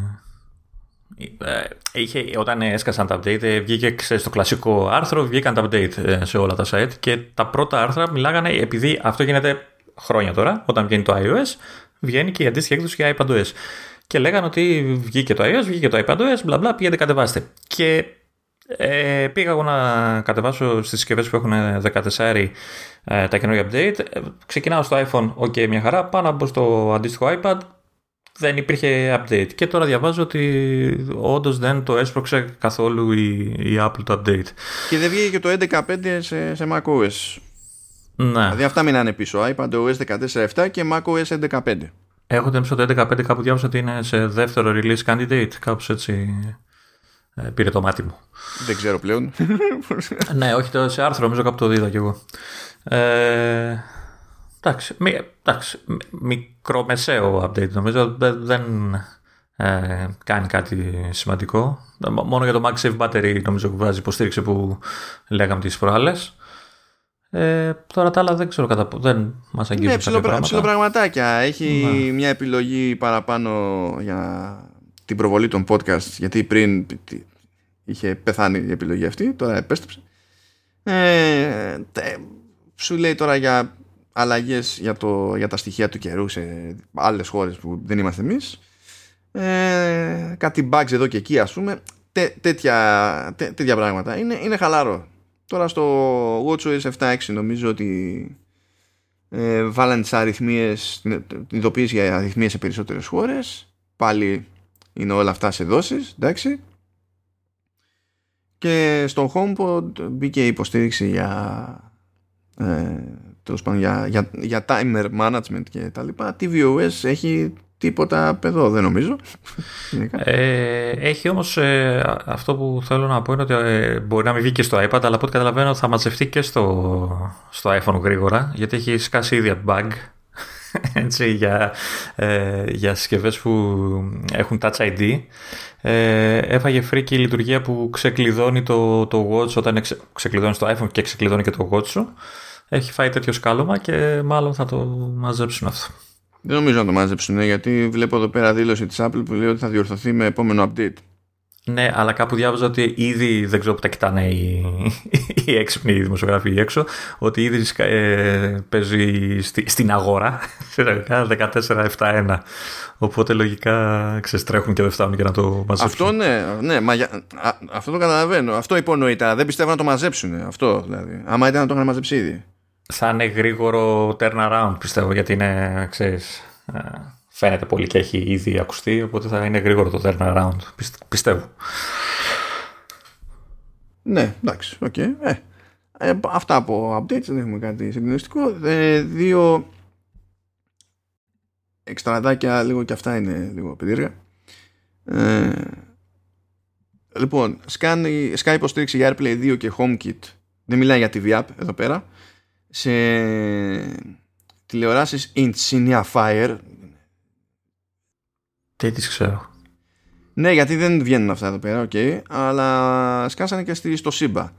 S2: ε, είχε, όταν έσκασαν τα update, ε, βγήκε στο κλασικό άρθρο, βγήκαν τα update ε, σε όλα τα site και τα πρώτα άρθρα μιλάγανε, επειδή αυτό γίνεται χρόνια τώρα, όταν βγαίνει το iOS, βγαίνει και η αντίστοιχη έκδοση για iPadOS. Και λέγανε ότι βγήκε το iOS, βγήκε το iPadOS, μπλα μπλα, πήγαινε κατεβάστε. Και ε, πήγα εγώ να κατεβάσω στις συσκευές που έχουν 14 ε, τα καινούργια update. Ξεκινάω στο iPhone, ok, μια χαρά. Πάω να μπω στο αντίστοιχο iPad, δεν υπήρχε update. Και τώρα διαβάζω ότι όντως δεν το έσπρωξε καθόλου η, η Apple το update.
S1: Και δεν βγήκε και το 11.5 σε, σε macOS.
S2: Ναι.
S1: Δηλαδή αυτά μείνανε πίσω. iPad OS 14.7 και macOS 11.5.
S2: Έχω την το 11.5 κάπου διάβασα ότι είναι σε δεύτερο release candidate. Κάπως έτσι ε, πήρε το μάτι μου.
S1: Δεν ξέρω πλέον.
S2: ναι, όχι το, σε άρθρο νομίζω κάπου το είδα κι εγώ. Ε, Εντάξει, μη, εντάξει, μικρομεσαίο update νομίζω δεν ε, κάνει κάτι σημαντικό. Μόνο για το MagSafe Battery νομίζω που βγάζει υποστήριξη που λέγαμε τις προάλλες. Ε, τώρα τα άλλα δεν ξέρω κατά πού δεν μας αγγίζουν
S1: ναι, ψηλοπρα, ψηλοπραγματάκια. Έχει ναι. μια επιλογή παραπάνω για την προβολή των podcast γιατί πριν είχε πεθάνει η επιλογή αυτή, τώρα επέστρεψε. Ε, σου λέει τώρα για αλλαγές για, για τα στοιχεία του καιρού σε άλλες χώρες που δεν είμαστε εμείς. Ε, κάτι bugs εδώ και εκεί ας πούμε. Τέ, τέτοια, τέ, τέτοια πράγματα. Είναι, είναι χαλαρό. Τώρα στο WatchOS 7.6 νομίζω ότι ε, βάλαν τις αριθμίες την ειδοποίηση για αριθμίες σε περισσότερες χώρες. Πάλι είναι όλα αυτά σε δόσεις εντάξει. Και στο HomePod μπήκε η υποστήριξη για ε, τέλος πάντων για, για, για timer management και τα λοιπά. tvOS έχει τίποτα παιδό δεν νομίζω.
S2: Ε, έχει όμως ε, αυτό που θέλω να πω είναι ότι ε, μπορεί να μην βγει και στο iPad αλλά από ό,τι καταλαβαίνω θα μαζευτεί και στο, στο iPhone γρήγορα γιατί έχει σκάσει ήδη bug έτσι, για, ε, για συσκευές που έχουν Touch ID. Ε, έφαγε φρίκη η λειτουργία που ξεκλειδώνει το, το Watch όταν εξε, ξεκλειδώνεις το iPhone και ξεκλειδώνει και το Watch σου έχει φάει τέτοιο σκάλωμα και μάλλον θα το μαζέψουν αυτό.
S1: Δεν νομίζω να το μαζέψουν γιατί βλέπω εδώ πέρα δήλωση της Apple που λέει ότι θα διορθωθεί με επόμενο update.
S2: Ναι, αλλά κάπου διάβαζα ότι ήδη δεν ξέρω που τα κοιτάνε οι, οι έξυπνοι δημοσιογράφοι έξω, ότι ήδη ε, παίζει στη, στην αγορά 14-7-1. Οπότε λογικά ξεστρέχουν και δεν φτάνουν και να το μαζέψουν.
S1: Αυτό ναι, ναι μα, α, αυτό το καταλαβαίνω. Αυτό υπονοείται. Δεν πιστεύω να το μαζέψουν. Αυτό δηλαδή. Άμα ήταν να το είχαν μαζέψει ήδη.
S2: Θα είναι γρήγορο turnaround πιστεύω γιατί είναι, ξέρεις, ε, φαίνεται πολύ και έχει ήδη ακουστεί, οπότε θα είναι γρήγορο το turnaround, πιστεύω.
S1: Ναι, εντάξει, OK. Okay. Ε, ε, αυτά από updates, δεν έχουμε κάτι συγκλονιστικό. Ε, δύο εξτραδάκια λίγο και αυτά είναι λίγο περίεργα. Ε, λοιπόν, Sky υποστήριξη για AirPlay 2 και HomeKit. Δεν μιλάει για TV app εδώ πέρα. Σε τηλεοράσεις Insignia Fire
S2: τι τις ξέρω.
S1: Ναι, γιατί δεν βγαίνουν αυτά εδώ πέρα, okay, αλλά σκάσανε και στο ΣΥΜΠΑ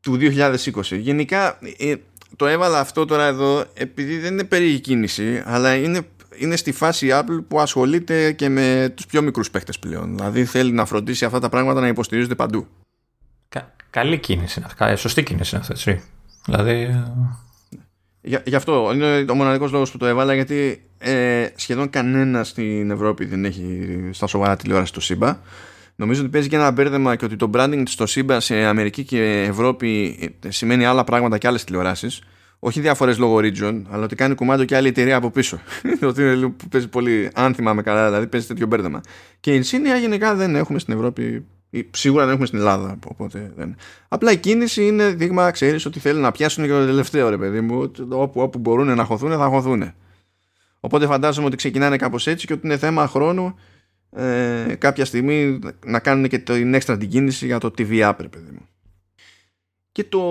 S1: του 2020. Γενικά ε, το έβαλα αυτό τώρα εδώ επειδή δεν είναι περίεργη κίνηση, αλλά είναι, είναι στη φάση Apple που ασχολείται και με τους πιο μικρούς παίχτες πλέον. Δηλαδή θέλει να φροντίσει αυτά τα πράγματα να υποστηρίζονται παντού.
S2: Κα, καλή κίνηση είναι αυτή. Σωστή κίνηση είναι αυτή. Δηλαδή ε,
S1: Γι' γι' αυτό είναι ο μοναδικός λόγος που το έβαλα γιατί ε, σχεδόν κανένας στην Ευρώπη δεν έχει στα σοβαρά τηλεόραση το ΣΥΜΠΑ. Νομίζω ότι παίζει και ένα μπέρδεμα και ότι το branding στο ΣΥΜΠΑ σε Αμερική και Ευρώπη ε, σημαίνει άλλα πράγματα και άλλες τηλεοράσεις. Όχι διαφορέ λόγω region, αλλά ότι κάνει κουμάντο και άλλη εταιρεία από πίσω. ότι είναι που παίζει πολύ, αν θυμάμαι καλά, δηλαδή παίζει τέτοιο μπέρδεμα. Και η Insignia γενικά δεν έχουμε στην Ευρώπη Σίγουρα δεν έχουμε στην Ελλάδα. Οπότε δεν. Απλά η κίνηση είναι δείγμα, ξέρεις ότι θέλουν να πιάσουν και το τελευταίο ρε παιδί μου. Όπου, όπου μπορούν να χωθούν, θα χωθούν. Οπότε φαντάζομαι ότι ξεκινάνε κάπως έτσι και ότι είναι θέμα χρόνου ε, κάποια στιγμή να κάνουν και την έξτρα την κίνηση για το TV app, ρε παιδί μου. Και το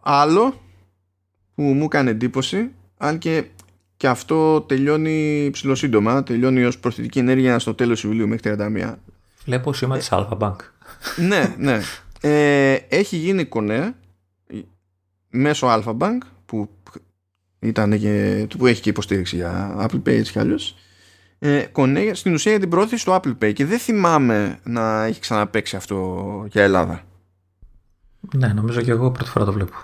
S1: άλλο που μου έκανε εντύπωση, αν και, και αυτό τελειώνει ψηλοσύντομα, τελειώνει ως προσθετική ενέργεια στο τέλος Ιουλίου μέχρι 31
S2: Βλέπω σήμα της Alpha Bank.
S1: ναι, ναι. Ε, έχει γίνει κονέ μέσω Alpha Bank που, ήταν και, που έχει και υποστήριξη για Apple Pay έτσι κι αλλιώς ε, κονέ στην ουσία για την πρόθεση του Apple Pay και δεν θυμάμαι να έχει ξαναπέξει αυτό για Ελλάδα.
S2: Ναι, νομίζω και εγώ πρώτη φορά το βλέπω.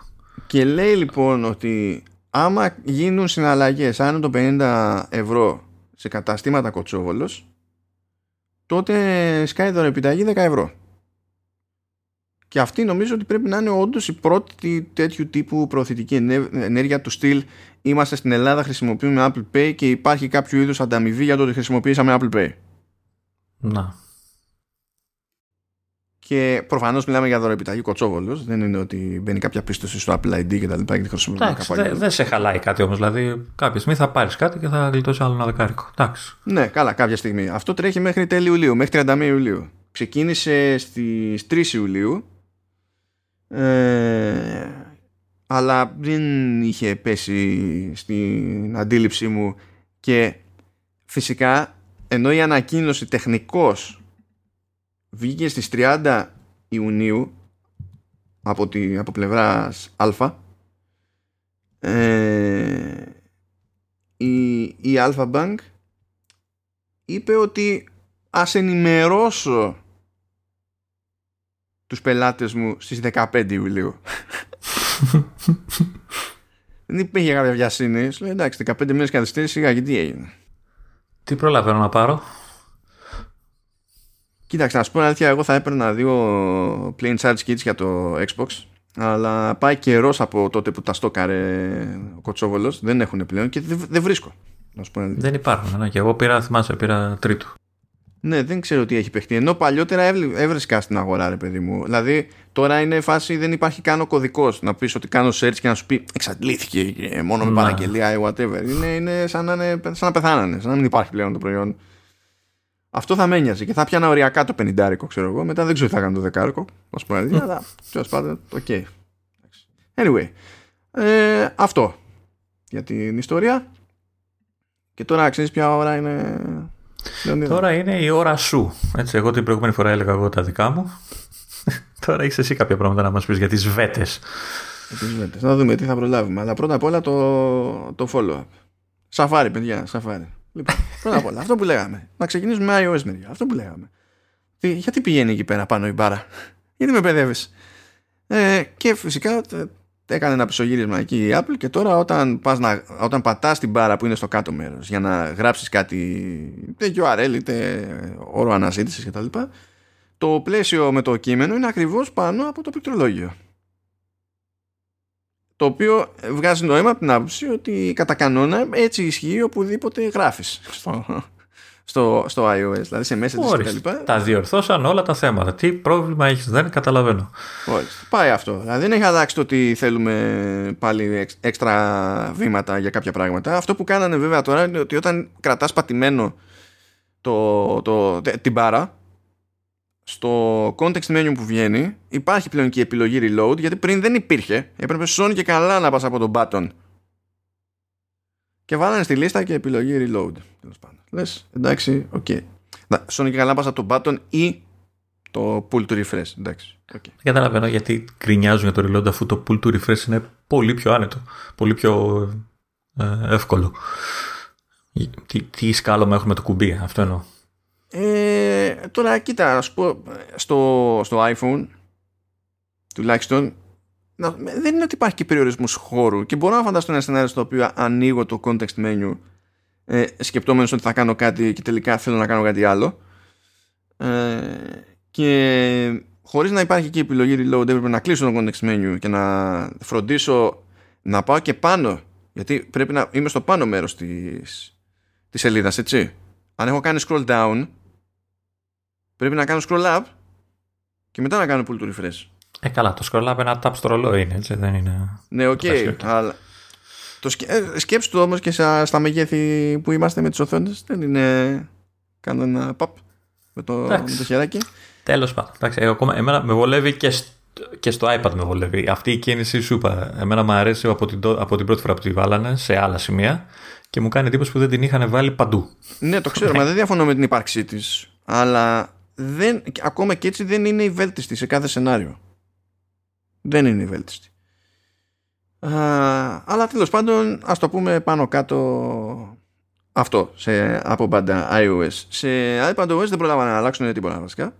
S1: Και λέει λοιπόν ότι άμα γίνουν συναλλαγές άνω των 50 ευρώ σε καταστήματα κοτσόβολος τότε σκάει επιταγή 10 ευρώ. Και αυτή νομίζω ότι πρέπει να είναι όντως η πρώτη τέτοιου τύπου προωθητική ενέργεια του στυλ. Είμαστε στην Ελλάδα, χρησιμοποιούμε Apple Pay και υπάρχει κάποιο είδους ανταμοιβή για το ότι χρησιμοποιήσαμε Apple Pay.
S2: Να.
S1: Και προφανώς μιλάμε για δωρεπιταγή κοτσόβολος. Δεν είναι ότι μπαίνει κάποια πίστοση στο Apple ID και τα λοιπά και τη χρησιμοποιούμε.
S2: Δεν δε σε χαλάει κάτι όμως. Δηλαδή, κάποια στιγμή θα πάρεις κάτι και θα γλιτώσει άλλο ένα δεκάρικο. Εντάξει.
S1: Ναι, καλά, κάποια στιγμή. Αυτό τρέχει μέχρι τέλη Ιουλίου, μέχρι 31 Ιουλίου. Ξεκίνησε στις 3 Ιουλίου. Ε, αλλά δεν είχε πέσει στην αντίληψή μου και φυσικά ενώ η ανακοίνωση τεχνικός βγήκε στις 30 Ιουνίου από, τη, από πλευράς Α ε, η, η Alpha Bank είπε ότι ας ενημερώσω τους πελάτες μου στις 15 Ιουλίου. Δεν υπήρχε κάποια βιασύνη. Σου λέει εντάξει, 15 μήνες καθυστέρηση, σιγά και τι έγινε.
S2: Τι προλαβαίνω να πάρω;
S1: Κοίταξε, να σου πω αλήθεια, εγώ θα έπαιρνα δύο plain charge kits για το Xbox. Αλλά πάει καιρός από τότε που τα στόκαρε ο Κοτσόβολος. Δεν έχουν πλέον και δεν, βρίσκω. Να σου πω
S2: δεν υπάρχουν. Ναι, και εγώ πήρα, θυμάσαι, πήρα τρίτο.
S1: Ναι, δεν ξέρω τι έχει παιχτεί. Ενώ παλιότερα έβρισκα στην αγορά, ρε παιδί μου. Δηλαδή, τώρα είναι φάση, δεν υπάρχει καν ο κωδικός να πεις ότι κάνω search και να σου πει εξαντλήθηκε μόνο με παραγγελία ή whatever. Είναι, είναι, σαν, να είναι σαν να πεθάνανε, σαν να μην υπάρχει πλέον το προϊόν. Αυτό θα με ένοιαζε και θα πιάνα οριακά το 50 ξέρω εγώ. Μετά δεν ξέρω τι θα κάνω το δεκάρικο. Α πούμε, αλλά τέλος πάντων, OK. Anyway, ε, αυτό για την ιστορία. Και τώρα ξέρεις ποια ώρα είναι.
S2: Τώρα είναι η ώρα σου. Έτσι, εγώ την προηγούμενη φορά έλεγα εγώ τα δικά μου. τώρα έχει εσύ κάποια πράγματα να μας πεις για τις βέτες.
S1: Να δούμε τι θα προλάβουμε. Αλλά πρώτα απ' όλα το, το follow-up. Σαφάρι, παιδιά, σαφάρι. Λοιπόν, πρώτα απ' όλα, αυτό που λέγαμε. Να ξεκινήσουμε με iOS μεριά. Αυτό που λέγαμε. Τι, γιατί πηγαίνει εκεί πέρα πάνω η μπάρα; γιατί με παιδεύει. Ε, και φυσικά έκανε ένα πισωγύρισμα εκεί η Apple και τώρα όταν, πας να, όταν πατάς την μπάρα που είναι στο κάτω μέρος για να γράψεις κάτι είτε URL είτε όρο αναζήτησης κτλ το πλαίσιο με το κείμενο είναι ακριβώς πάνω από το πληκτρολόγιο το οποίο βγάζει νόημα από την άποψη ότι κατά κανόνα έτσι ισχύει οπουδήποτε γράφεις στο, στο, στο iOS, δηλαδή σε μέσα
S2: της κτλ. Τα διορθώσαν όλα τα θέματα. Τι πρόβλημα έχεις, δεν καταλαβαίνω.
S1: Ορίστε. Πάει αυτό. Δηλαδή δεν έχει αλλάξει το ότι θέλουμε πάλι έξτρα βήματα για κάποια πράγματα. Αυτό που κάνανε βέβαια τώρα είναι ότι όταν κρατάς πατημένο το, το, την μπάρα στο context menu που βγαίνει υπάρχει πλέον και η επιλογή reload γιατί πριν δεν υπήρχε. Έπρεπε σώνει και καλά να πας από τον button. Και βάλανε στη λίστα και επιλογή reload. Λες εντάξει OK. Okay. σώνει και καλά να πας από τον button ή το pull to refresh. Εντάξει okay.
S2: δεν καταλαβαίνω γιατί κρινιάζουν για το reload αφού το pull to refresh είναι πολύ πιο άνετο πολύ πιο ε, εύκολο. Τι, τι σκάλωμα έχουμε το κουμπί αυτό εννοώ
S1: ε, τώρα κοίτα, να σου πω, στο, στο iPhone τουλάχιστον να, δεν είναι ότι υπάρχει και περιορισμός χώρου και μπορώ να φανταστώ ένα σενάριο στο οποίο ανοίγω το context menu ε, σκεπτόμενος ότι θα κάνω κάτι και τελικά θέλω να κάνω κάτι άλλο. Ε, και χωρίς να υπάρχει και επιλογή reload έπρεπε να κλείσω το context menu και να φροντίσω να πάω και πάνω γιατί πρέπει να είμαι στο πάνω μέρος της, της σελίδας έτσι αν έχω κάνει scroll down πρέπει να κάνω scroll up και μετά να κάνω pull to refresh.
S2: Ε, καλά, το scroll up ένα tap στο ρολόι είναι, έτσι, δεν είναι...
S1: Ναι, OK, okay, αλλά... Το σκε... Ε, σκέψου το όμως και στα, στα μεγέθη που είμαστε με τις οθόνες δεν είναι κανένα παπ με το, με το χεράκι.
S2: Τέλος πάντων, εντάξει, εγώ ακόμα, εμένα με βολεύει και, και στο iPad με βολεύει. Αυτή η κίνηση σου είπα, εμένα μου αρέσει από την, από την πρώτη φορά που τη βάλανε σε άλλα σημεία και μου κάνει εντύπωση που δεν την είχαν βάλει παντού.
S1: Ναι, το ξέρω, μα δεν διαφωνώ με την ύπαρξή της. Αλλά δεν, ακόμα και έτσι δεν είναι η βέλτιστη σε κάθε σενάριο. Δεν είναι η βέλτιστη. Α, αλλά τέλος πάντων, ας το πούμε πάνω κάτω αυτό σε, από μπάντα iOS. Σε iPadOS δεν πρόλαβαν να αλλάξουν τίποτα βασικά.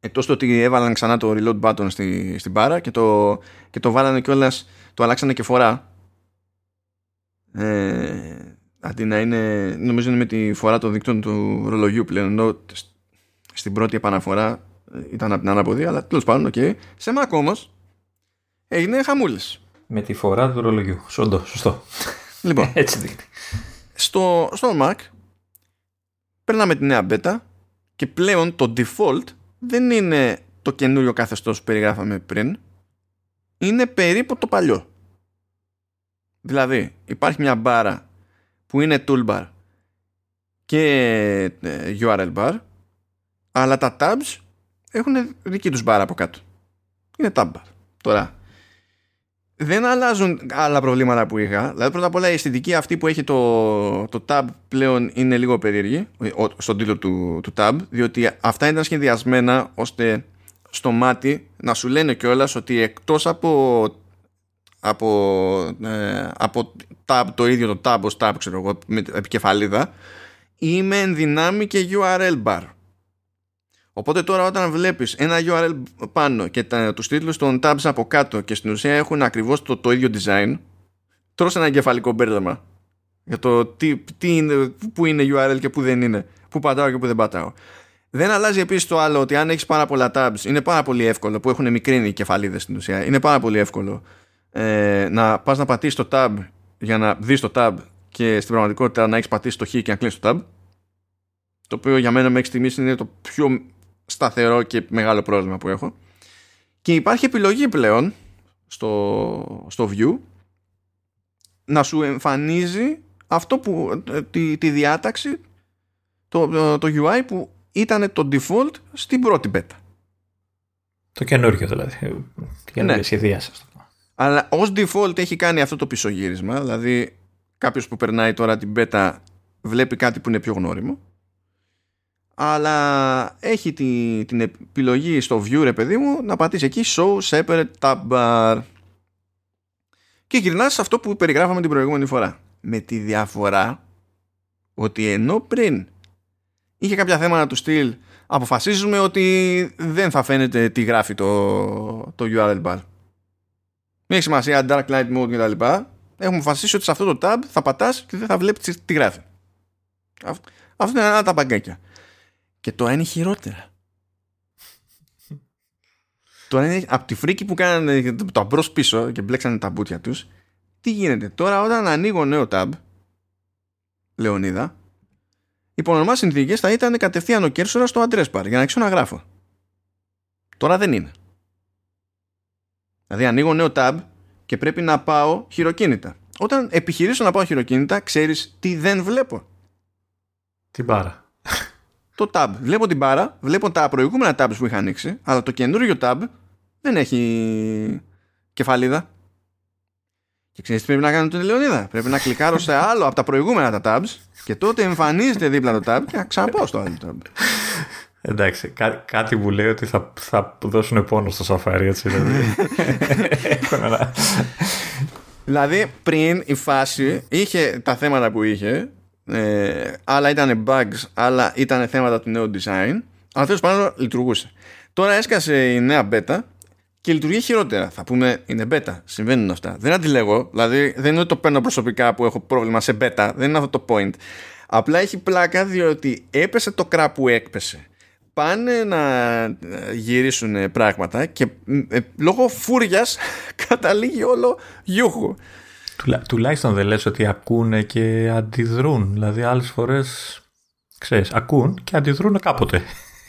S1: Εκτός το ότι έβαλαν ξανά το reload button στη, στην μπάρα και το, και το βάλανε κιόλας, το αλλάξανε και φορά ε, αντί να είναι νομίζω είναι με τη φορά των δικτών του ρολογιού πλέον ενώ στην πρώτη επαναφορά ε, ήταν από την αναποδή αλλά τέλος πάντων okay. σε Mac όμως έγινε χαμούλης.
S2: με τη φορά του ρολογιού σωστό, σωστό.
S1: λοιπόν
S2: έτσι δείχνει
S1: στο, στο Mac παίρναμε τη νέα beta και πλέον το default δεν είναι το καινούριο καθεστώς που περιγράφαμε πριν είναι περίπου το παλιό Δηλαδή υπάρχει μια μπάρα που είναι toolbar και ε, URL bar αλλά τα tabs έχουν δική τους μπάρα από κάτω. Είναι tab bar. Τώρα δεν αλλάζουν άλλα προβλήματα που είχα. Δηλαδή πρώτα απ' όλα η αισθητική αυτή που έχει το, το tab πλέον είναι λίγο περίεργη στον τίτλο του, του tab διότι αυτά ήταν σχεδιασμένα ώστε στο μάτι να σου λένε κιόλας ότι εκτός από από, ε, από tab, το ίδιο το tab ως tab ξέρω εγώ με επικεφαλίδα είμαι εν δυνάμει και URL bar οπότε τώρα όταν βλέπεις ένα URL πάνω και τα, τους τίτλους των tabs από κάτω και στην ουσία έχουν ακριβώς το, το ίδιο design τρως ένα εγκεφαλικό μπέρδεμα για το τι, τι είναι, που είναι URL και που δεν είναι που πατάω και που δεν πατάω δεν αλλάζει επίσης το άλλο ότι αν έχεις πάρα πολλά tabs είναι πάρα πολύ εύκολο που έχουν μικρύνει οι κεφαλίδες στην ουσία. Είναι πάρα πολύ εύκολο ε, να πας να πατήσεις το tab για να δεις το tab και στην πραγματικότητα να έχεις πατήσει το χ και να κλείσει το tab το οποίο για μένα μέχρι στιγμής είναι το πιο σταθερό και μεγάλο πρόβλημα που έχω και υπάρχει επιλογή πλέον στο, στο view να σου εμφανίζει αυτό που ε, τη, τη διάταξη το, το, το UI που ήταν το default στην πρώτη beta
S2: το καινούργιο δηλαδή. Το καινούργιο ναι. σχεδίασα.
S1: Αλλά ως default έχει κάνει αυτό το πισωγύρισμα. Δηλαδή, κάποιος που περνάει τώρα την beta βλέπει κάτι που είναι πιο γνώριμο. Αλλά έχει τη, την επιλογή στο view, ρε παιδί μου, να πατήσει εκεί show separate tab bar. Και γυρνάς σε αυτό που περιγράφαμε την προηγούμενη φορά. Με τη διαφορά ότι ενώ πριν είχε κάποια θέματα του στυλ αποφασίζουμε ότι δεν θα φαίνεται τι γράφει το, το URL bar. Μην έχεις σημασία dark light mode κτλ. Έχουμε αποφασίσει ότι σε αυτό το tab θα πατάς και δεν θα βλέπεις τι γράφει. Αυτό είναι ένα τα μπαγκάκια. Και το είναι χειρότερα. Τώρα είναι από τη φρίκη που κάνανε το αμπρός πίσω και μπλέξανε τα μπουτια τους. Τι γίνεται τώρα όταν ανοίγω νέο tab, Λεωνίδα, υπό νορμά συνθήκες θα ήταν κατευθείαν ο κέρσορα στο address bar για να αρχίσω να γράφω. Τώρα δεν είναι. Δηλαδή ανοίγω νέο tab και πρέπει να πάω χειροκίνητα. Όταν επιχειρήσω να πάω χειροκίνητα, ξέρεις τι δεν βλέπω.
S2: Την μπάρα.
S1: Το tab. Βλέπω την μπάρα, βλέπω τα προηγούμενα tabs που είχα ανοίξει, αλλά το καινούριο tab δεν έχει κεφαλίδα. Και ξέρεις τι πρέπει να κάνω τον Λεωνίδα; Πρέπει να κλικάρω σε άλλο από τα προηγούμενα τα tabs και τότε εμφανίζεται δίπλα το tab και να ξαναπάω στο άλλο tab.
S2: Εντάξει, κά- κάτι μου λέει ότι θα, θα δώσουν πόνο στο σαφάρι, έτσι. Δηλαδή,
S1: δηλαδή πριν η φάση είχε τα θέματα που είχε, ε, άλλα ήταν bugs, άλλα ήταν θέματα του νέου design, αλλά τέλος πάντων λειτουργούσε. Τώρα έσκασε η νέα beta και λειτουργεί χειρότερα. Θα πούμε είναι beta. Συμβαίνουν αυτά. Δεν αντιλέγω. Δηλαδή δεν είναι ότι το παίρνω προσωπικά που έχω πρόβλημα σε beta. Δεν είναι αυτό το point. Απλά έχει πλάκα διότι έπεσε το κρά που έκπεσε. Πάνε να γυρίσουν πράγματα και ε, λόγω φούριας καταλήγει όλο γιούχου.
S2: Τουλά, τουλάχιστον δεν λες ότι ακούνε και αντιδρούν. Δηλαδή άλλες φορές, ξέρεις, ακούν και αντιδρούν κάποτε.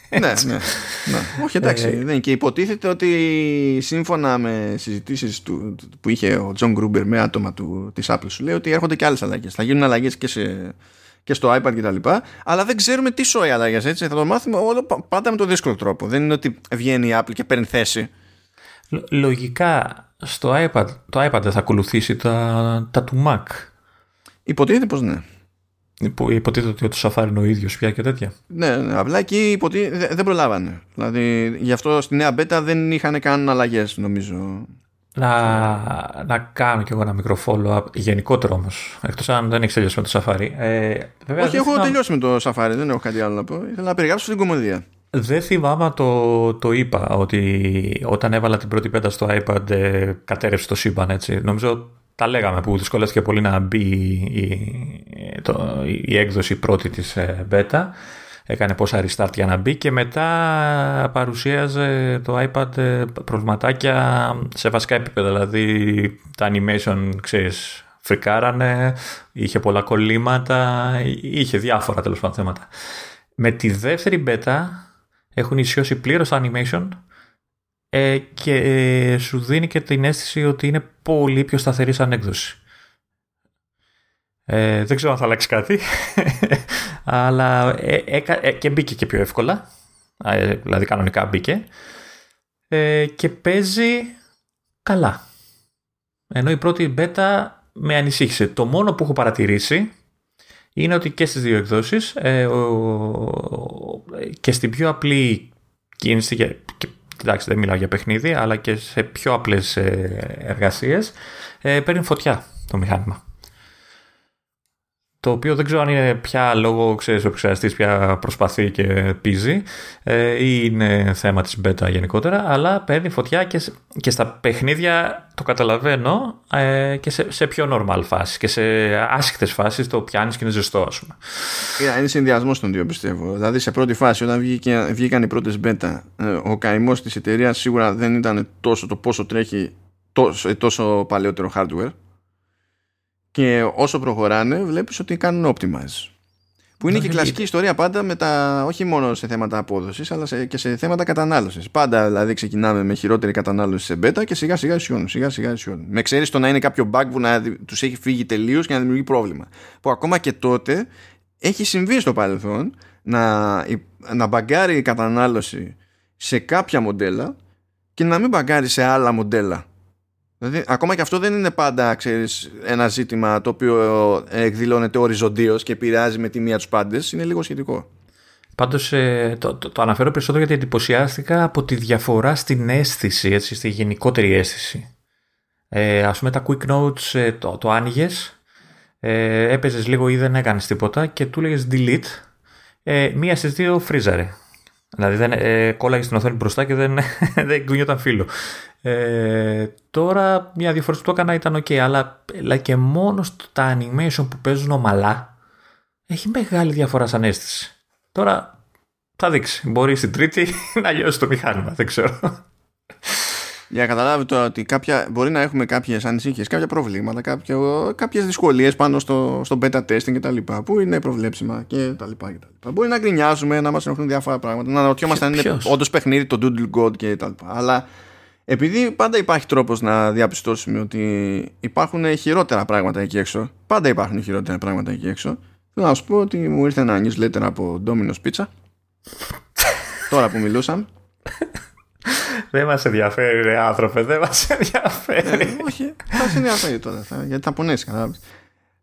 S1: ναι, ναι, ναι. Όχι εντάξει. Ε, ναι, και υποτίθεται ότι σύμφωνα με συζητήσεις του, που είχε ο Τζον Γκρούμπερ με άτομα του, της Apple σου λέει ότι έρχονται και άλλες αλλαγές. Θα γίνουν αλλαγές και, σε, και στο iPad και τα λοιπά, αλλά δεν ξέρουμε τι σοϊ αλλαγές έτσι. Θα το μάθουμε όλο πάντα με τον δύσκολο τρόπο. Δεν είναι ότι βγαίνει η Apple και παίρνει θέση.
S2: Λογικά στο iPad, το iPad δεν θα ακολουθήσει τα, τα του Mac.
S1: Υποτίθεται πως ναι.
S2: Υποτίθεται ότι το Safari είναι ο ίδιος πια και τέτοια.
S1: Ναι, ναι απλά εκεί υποτί... δεν προλάβανε. Δηλαδή γι' αυτό στη νέα beta δεν είχαν καν αλλαγές, νομίζω.
S2: Να, να κάνω κι εγώ ένα μικρό follow-up γενικότερο όμως. Εκτός αν δεν έχει τελειώσει με το Safari. Ε,
S1: βέβαια, Όχι, έχω τελειώσει με το Safari, δεν έχω κάτι άλλο να πω. Ήθελα να περιγράψω την κομμωδία.
S2: Δεν θυμάμαι το, το είπα ότι όταν έβαλα την πρώτη πέτα στο iPad ε, κατέρευσε το σύμπαν έτσι. Νομίζω τα λέγαμε που δυσκολεύτηκε πολύ να μπει η, το, η έκδοση πρώτη της ε, beta. Έκανε πόσα restart για να μπει και μετά παρουσίαζε το iPad ε, προβληματάκια σε βασικά επίπεδα. Δηλαδή τα animation, ξέρεις, φρικάρανε, είχε πολλά κολλήματα, είχε διάφορα τέλος πάντων θέματα. Με τη δεύτερη beta έχουν ισιώσει πλήρως το animation ε, και ε, σου δίνει και την αίσθηση ότι είναι πολύ πιο σταθερή σαν έκδοση. Ε, δεν ξέρω αν θα αλλάξει κάτι, αλλά ε, ε, και μπήκε και πιο εύκολα, δηλαδή κανονικά μπήκε και παίζει καλά. Ενώ η πρώτη beta με ανησύχησε. Το μόνο που έχω παρατηρήσει είναι ότι και στις δύο εκδόσεις ε, και στην πιο απλή κίνηση και, εντάξει δεν μιλάω για παιχνίδι αλλά και σε πιο απλές ε, εργασίες ε, παίρνει φωτιά το μηχάνημα το οποίο δεν ξέρω αν είναι πια λόγω, ξέρεις, ο επεξεργαστής πια προσπαθεί και πίζει ε, ή είναι θέμα της beta γενικότερα, αλλά παίρνει φωτιά και, και στα παιχνίδια το καταλαβαίνω ε, και σε, σε πιο normal φάση και σε άσχητες φάσεις το πιάνεις και είναι ζεστό ας πούμε.
S1: Είναι συνδυασμός των δύο πιστεύω. Δηλαδή σε πρώτη φάση όταν βγήκε, βγήκαν οι πρώτες beta ε, ο καημός της εταιρείας σίγουρα δεν ήταν τόσο το πόσο τρέχει τόσο, τόσο παλαιότερο hardware και όσο προχωράνε βλέπεις ότι κάνουν optimize. Που είναι και η κλασική ιστορία πάντα με τα, όχι μόνο σε θέματα απόδοσης αλλά και σε θέματα κατανάλωσης. Πάντα δηλαδή ξεκινάμε με χειρότερη κατανάλωση σε beta και σιγά σιγά ισιώνουν. Σιγά σιγά ισιώνουν. Με ξέρεις το να είναι κάποιο bug που να τους έχει φύγει τελείως και να δημιουργεί πρόβλημα. Που ακόμα και τότε έχει συμβεί στο παρελθόν να, να μπαγκάρει η κατανάλωση σε κάποια μοντέλα και να μην μπαγκάρει σε άλλα μοντέλα Δηλαδή, ακόμα και αυτό δεν είναι πάντα ξέρεις, ένα ζήτημα το οποίο εκδηλώνεται οριζοντίως και επηρεάζει με τη μία τους πάντες. Είναι λίγο σχετικό.
S2: Πάντως ε, το, το, το, αναφέρω περισσότερο γιατί εντυπωσιάστηκα από τη διαφορά στην αίσθηση, έτσι, στη γενικότερη αίσθηση. Ε, ας πούμε τα quick notes ε, το, το άνοιγες ε, έπαιζες λίγο ή δεν έκανες τίποτα και του έλεγε delete, ε, μία στις δύο φρίζαρε. Δηλαδή δεν, ε, κόλλαγε στην οθόνη μπροστά και δεν, δεν κουνιόταν φίλο. Ε, τώρα μια δύο φορές που το έκανα ήταν ok, αλλά, αλλά και μόνο τα animation που παίζουν ομαλά έχει μεγάλη διαφορά σαν αίσθηση. Τώρα θα δείξει. Μπορεί στην τρίτη να λιώσει το μηχάνημα, δεν ξέρω.
S1: Για να καταλάβετε τώρα ότι κάποια, μπορεί να έχουμε κάποιες ανησυχίες, κάποια προβλήματα, κάποιο, κάποιες δυσκολίες πάνω στο, στο beta testing και τα λοιπά, που είναι προβλέψιμα και τα λοιπά και τα λοιπά. Μπορεί να γκρινιάζουμε, να μας ενοχλούν διάφορα πράγματα, να αναρωτιόμαστε αν είναι όντως παιχνίδι το Doodle God και τα λοιπά. Αλλά επειδή πάντα υπάρχει τρόπος να διαπιστώσουμε ότι υπάρχουν χειρότερα πράγματα εκεί έξω, πάντα υπάρχουν χειρότερα πράγματα εκεί έξω, θέλω να σου πω ότι μου ήρθε ένα newsletter από Domino's Pizza, τώρα που μιλούσαμε,
S2: δεν μας ενδιαφέρει, ρε άνθρωπε, δεν μας ενδιαφέρει.
S1: Ε, όχι, θα σε ενδιαφέρει τώρα, γιατί θα πονέσει, κατάλαβες.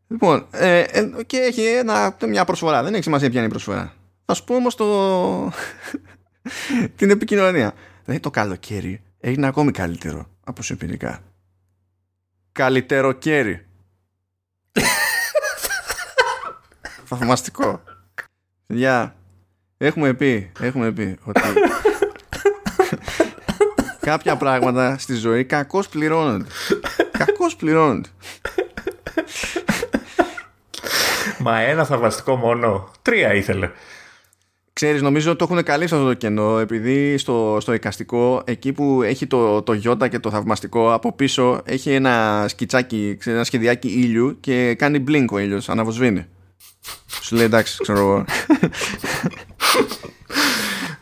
S1: Λοιπόν, ε, ε, και έχει ένα, μια προσφορά. Δεν έχει σημασία ποια είναι η προσφορά. Θα σου πω όμως το... την επικοινωνία. Δηλαδή το καλοκαίρι έγινε ακόμη καλύτερο από σου εμπειρικά. Καλύτερο κέρι. Θαυμαστικό. Παιδιά, έχουμε πει, έχουμε πει ότι κάποια πράγματα στη ζωή κακώς πληρώνονται. κακώς πληρώνονται.
S2: Μα ένα θαυμαστικό μόνο. Τρία ήθελε.
S1: Ξέρεις, νομίζω ότι το έχουν καλύψει αυτό το κενό επειδή στο, στο εικαστικό εκεί που έχει το, το γιώτα και το θαυμαστικό από πίσω έχει ένα σκιτσάκι, ένα σχεδιάκι ήλιου και κάνει blink ο ήλιος, αναβοσβήνει. Σου λέει εντάξει, ξέρω εγώ.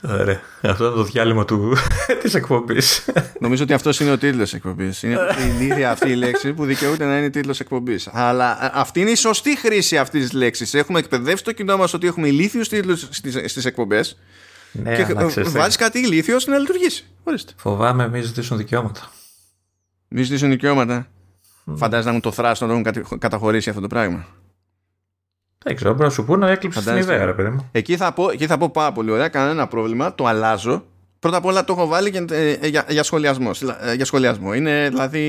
S2: Ωραία. Αυτό είναι το διάλειμμα του... της εκπομπής.
S1: Νομίζω ότι αυτός είναι ο τίτλος εκπομπής. Είναι η ίδια αυτή η λέξη που δικαιούται να είναι τίτλος εκπομπής. Αλλά αυτή είναι η σωστή χρήση αυτής της λέξης. Έχουμε εκπαιδεύσει το κοινό μας ότι έχουμε ηλίθιους τίτλους στις εκπομπές. Ναι, και βάζεις κάτι ηλίθιο να λειτουργήσει. Ορίστε.
S2: Φοβάμαι μη ζητήσουν δικαιώματα.
S1: Μη ζητήσουν δικαιώματα. Mm. Φαντάζεσαι να μου το θράσο να το έχουν καταχωρήσει αυτό το πράγμα.
S2: Δεν ξέρω, πρέπει να σου πω να έκλειψε την ιδέα, ρε παιδί μου.
S1: Εκεί θα, πω, εκεί θα πω πάρα πολύ ωραία, κανένα πρόβλημα, το αλλάζω. Πρώτα απ' όλα το έχω βάλει για, ε, για, για, σχολιασμό, ε, για σχολιασμό. Είναι δηλαδή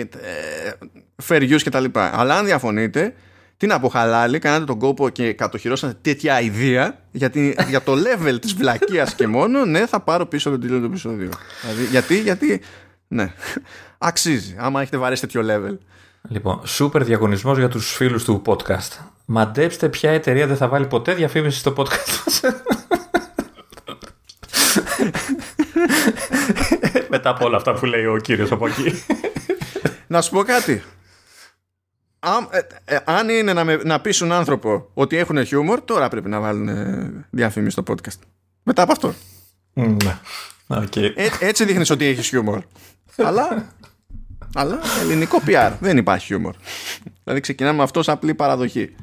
S1: ε, fair use και τα λοιπά. Αλλά αν διαφωνείτε, τι να πω χαλάλι, κάνατε τον κόπο και κατοχυρώσατε τέτοια ιδέα για, για το level της βλακείας και μόνο, ναι, θα πάρω πίσω τον τίτλο του επεισόδιο. Δηλαδή, γιατί, γιατί, ναι, αξίζει, άμα έχετε βαρέσει τέτοιο level.
S2: Λοιπόν, σούπερ διαγωνισμός για τους φίλους του podcast. Μαντέψτε ποια εταιρεία δεν θα βάλει ποτέ διαφήμιση στο podcast Μετά από όλα αυτά που λέει ο κύριος από εκεί.
S1: Να σου πω κάτι. Ε, ε, αν είναι να, να πείσουν άνθρωπο ότι έχουν χιούμορ, τώρα πρέπει να βάλουν ε, διαφήμιση στο podcast. Μετά από αυτό.
S2: Ναι. Okay.
S1: έτσι δείχνεις ότι έχεις χιούμορ. αλλά, αλλά ελληνικό PR. Δεν υπάρχει χιούμορ. δηλαδή ξεκινάμε με αυτό σαν απλή παραδοχή.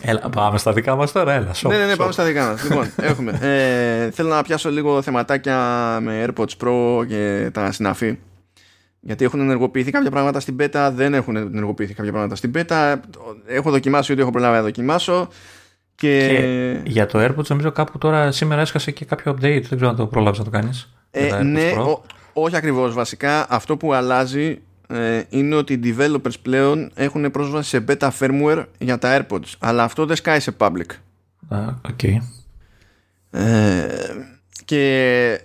S2: Έλα, πάμε στα δικά μας τώρα, έλα.
S1: ναι, ναι, ναι, πάμε στα δικά μας. λοιπόν, έχουμε. Ε, θέλω να πιάσω λίγο θεματάκια με AirPods Pro και τα συναφή. Γιατί έχουν ενεργοποιηθεί κάποια πράγματα στην beta, δεν έχουν ενεργοποιηθεί κάποια πράγματα στην beta. Έχω δοκιμάσει ό,τι έχω προλάβει να δοκιμάσω. Και...
S2: και για το AirPods νομίζω κάπου τώρα σήμερα έσκασε και κάποιο update. Δεν ξέρω αν το προλάβει να το κάνεις.
S1: Ε, ναι, ο, όχι ακριβώς. Βασικά αυτό που αλλάζει ε, είναι ότι οι developers πλέον έχουν πρόσβαση σε beta firmware για τα AirPods αλλά αυτό δεν σκάει σε public
S2: ah, okay.
S1: ε, και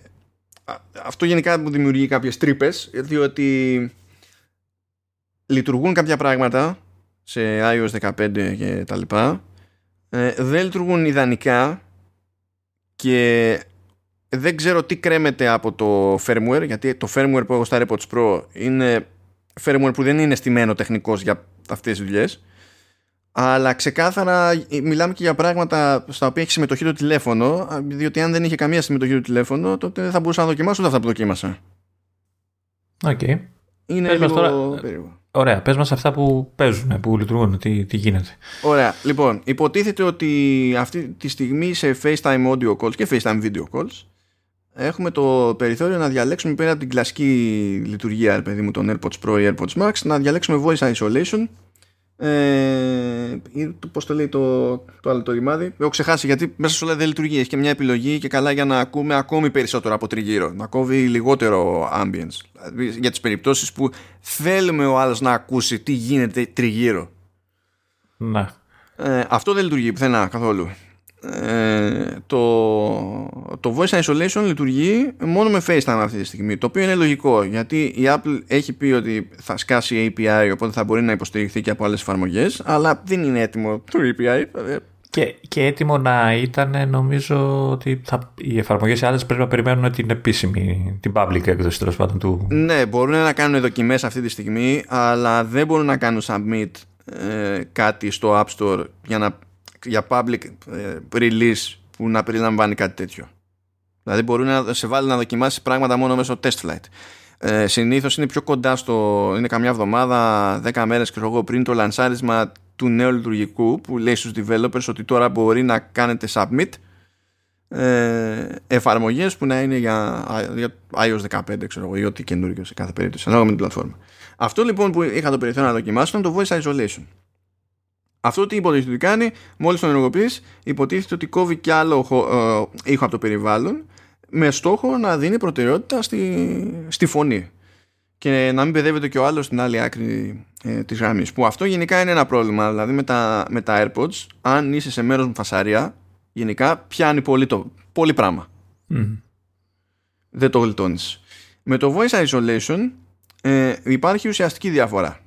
S1: αυτό γενικά μου δημιουργεί κάποιες τρύπες διότι λειτουργούν κάποια πράγματα σε iOS 15 και τα λοιπά ε, δεν λειτουργούν ιδανικά και δεν ξέρω τι κρέμεται από το firmware γιατί το firmware που έχω στα AirPods Pro είναι firmware που δεν είναι στημένο τεχνικός για αυτές τις δουλειές αλλά ξεκάθαρα μιλάμε και για πράγματα στα οποία έχει συμμετοχή το τηλέφωνο διότι αν δεν είχε καμία συμμετοχή το τηλέφωνο τότε δεν θα μπορούσα να δοκιμάσω ούτε αυτά που δοκίμασα
S2: OK okay.
S1: Είναι πες λίγο τώρα...
S2: Ωραία, πες μας αυτά που παίζουν, που λειτουργούν, τι, τι γίνεται.
S1: Ωραία, λοιπόν, υποτίθεται ότι αυτή τη στιγμή σε FaceTime audio calls και FaceTime video calls έχουμε το περιθώριο να διαλέξουμε πέρα από την κλασική λειτουργία παιδί μου, των AirPods Pro ή AirPods Max να διαλέξουμε voice isolation ε, Πώς το λέει το, το άλλο το ρημάδι. Έχω ξεχάσει γιατί μέσα σε όλα δεν λειτουργεί. Έχει και μια επιλογή και καλά για να ακούμε ακόμη περισσότερο από τριγύρω. Να κόβει λιγότερο ambience. Δηλαδή για τις περιπτώσεις που θέλουμε ο άλλος να ακούσει τι γίνεται τριγύρω.
S2: Ναι.
S1: Ε, αυτό δεν λειτουργεί πουθενά καθόλου. Ε, το, το voice isolation λειτουργεί μόνο με FaceTime αυτή τη στιγμή το οποίο είναι λογικό γιατί η Apple έχει πει ότι θα σκάσει API οπότε θα μπορεί να υποστηριχθεί και από άλλες εφαρμογές αλλά δεν είναι έτοιμο το API
S2: και, και έτοιμο να ήταν νομίζω ότι θα, οι εφαρμογές οι άλλες πρέπει να περιμένουν την επίσημη την public έκδοση τέλος πάντων του
S1: Ναι μπορούν να κάνουν δοκιμές αυτή τη στιγμή αλλά δεν μπορούν να κάνουν submit ε, κάτι στο App Store για να για public ε, release που να περιλαμβάνει κάτι τέτοιο. Δηλαδή μπορεί να σε βάλει να δοκιμάσει πράγματα μόνο μέσω test flight. Ε, Συνήθως είναι πιο κοντά στο. είναι καμιά εβδομάδα, 10 μέρες πριν το λανσάρισμα του νέου λειτουργικού που λέει στους developers ότι τώρα μπορεί να κάνετε submit ε, εφαρμογές που να είναι για, για iOS 15 ξέρω εγώ, ή ό,τι καινούργιο σε κάθε περίπτωση ανάλογα με την πλατφόρμα. Αυτό λοιπόν που είχα το περιθώριο να δοκιμάσω ήταν το voice isolation. Αυτό τι υποτίθεται ότι κάνει, μόλις τον ενεργοποιείς, υποτίθεται ότι κόβει κι άλλο ε, ήχο από το περιβάλλον με στόχο να δίνει προτεραιότητα στη, στη φωνή. Και να μην παιδεύεται και ο άλλος στην άλλη άκρη ε, της γραμμής. Που αυτό γενικά είναι ένα πρόβλημα. Δηλαδή με τα, με τα AirPods αν είσαι σε μέρος με φασαρία γενικά πιάνει πολύ, το, πολύ πράγμα. Δεν το γλιτώνεις. Με το voice isolation ε, υπάρχει ουσιαστική διαφορά.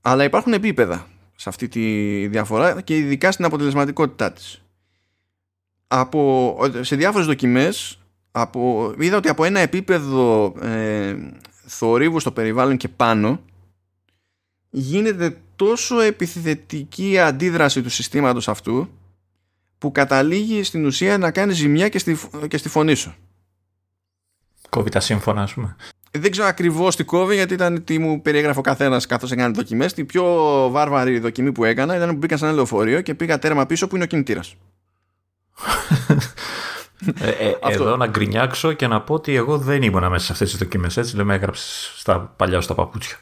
S1: Αλλά υπάρχουν επίπεδα σε αυτή τη διαφορά και ειδικά στην αποτελεσματικότητά της. Από, σε διάφορες δοκιμές από, είδα ότι από ένα επίπεδο ε, θορύβου στο περιβάλλον και πάνω γίνεται τόσο επιθετική αντίδραση του συστήματος αυτού που καταλήγει στην ουσία να κάνει ζημιά και στη, και στη φωνή σου.
S2: Κόβει τα σύμφωνα, ας πούμε
S1: δεν ξέρω ακριβώς τι κόβει γιατί ήταν τι μου περιέγραφε ο καθένας καθώς έκανε δοκιμές. Την πιο βάρβαρη δοκιμή που έκανα ήταν που μπήκα σε ένα λεωφορείο και πήγα τέρμα πίσω που είναι ο κινητήρας.
S2: ε, ε, εδώ να γκρινιάξω και να πω ότι εγώ δεν ήμουν μέσα σε αυτές τις δοκιμές. Έτσι λέμε, έγραψες στα παλιά στα παπούτσια.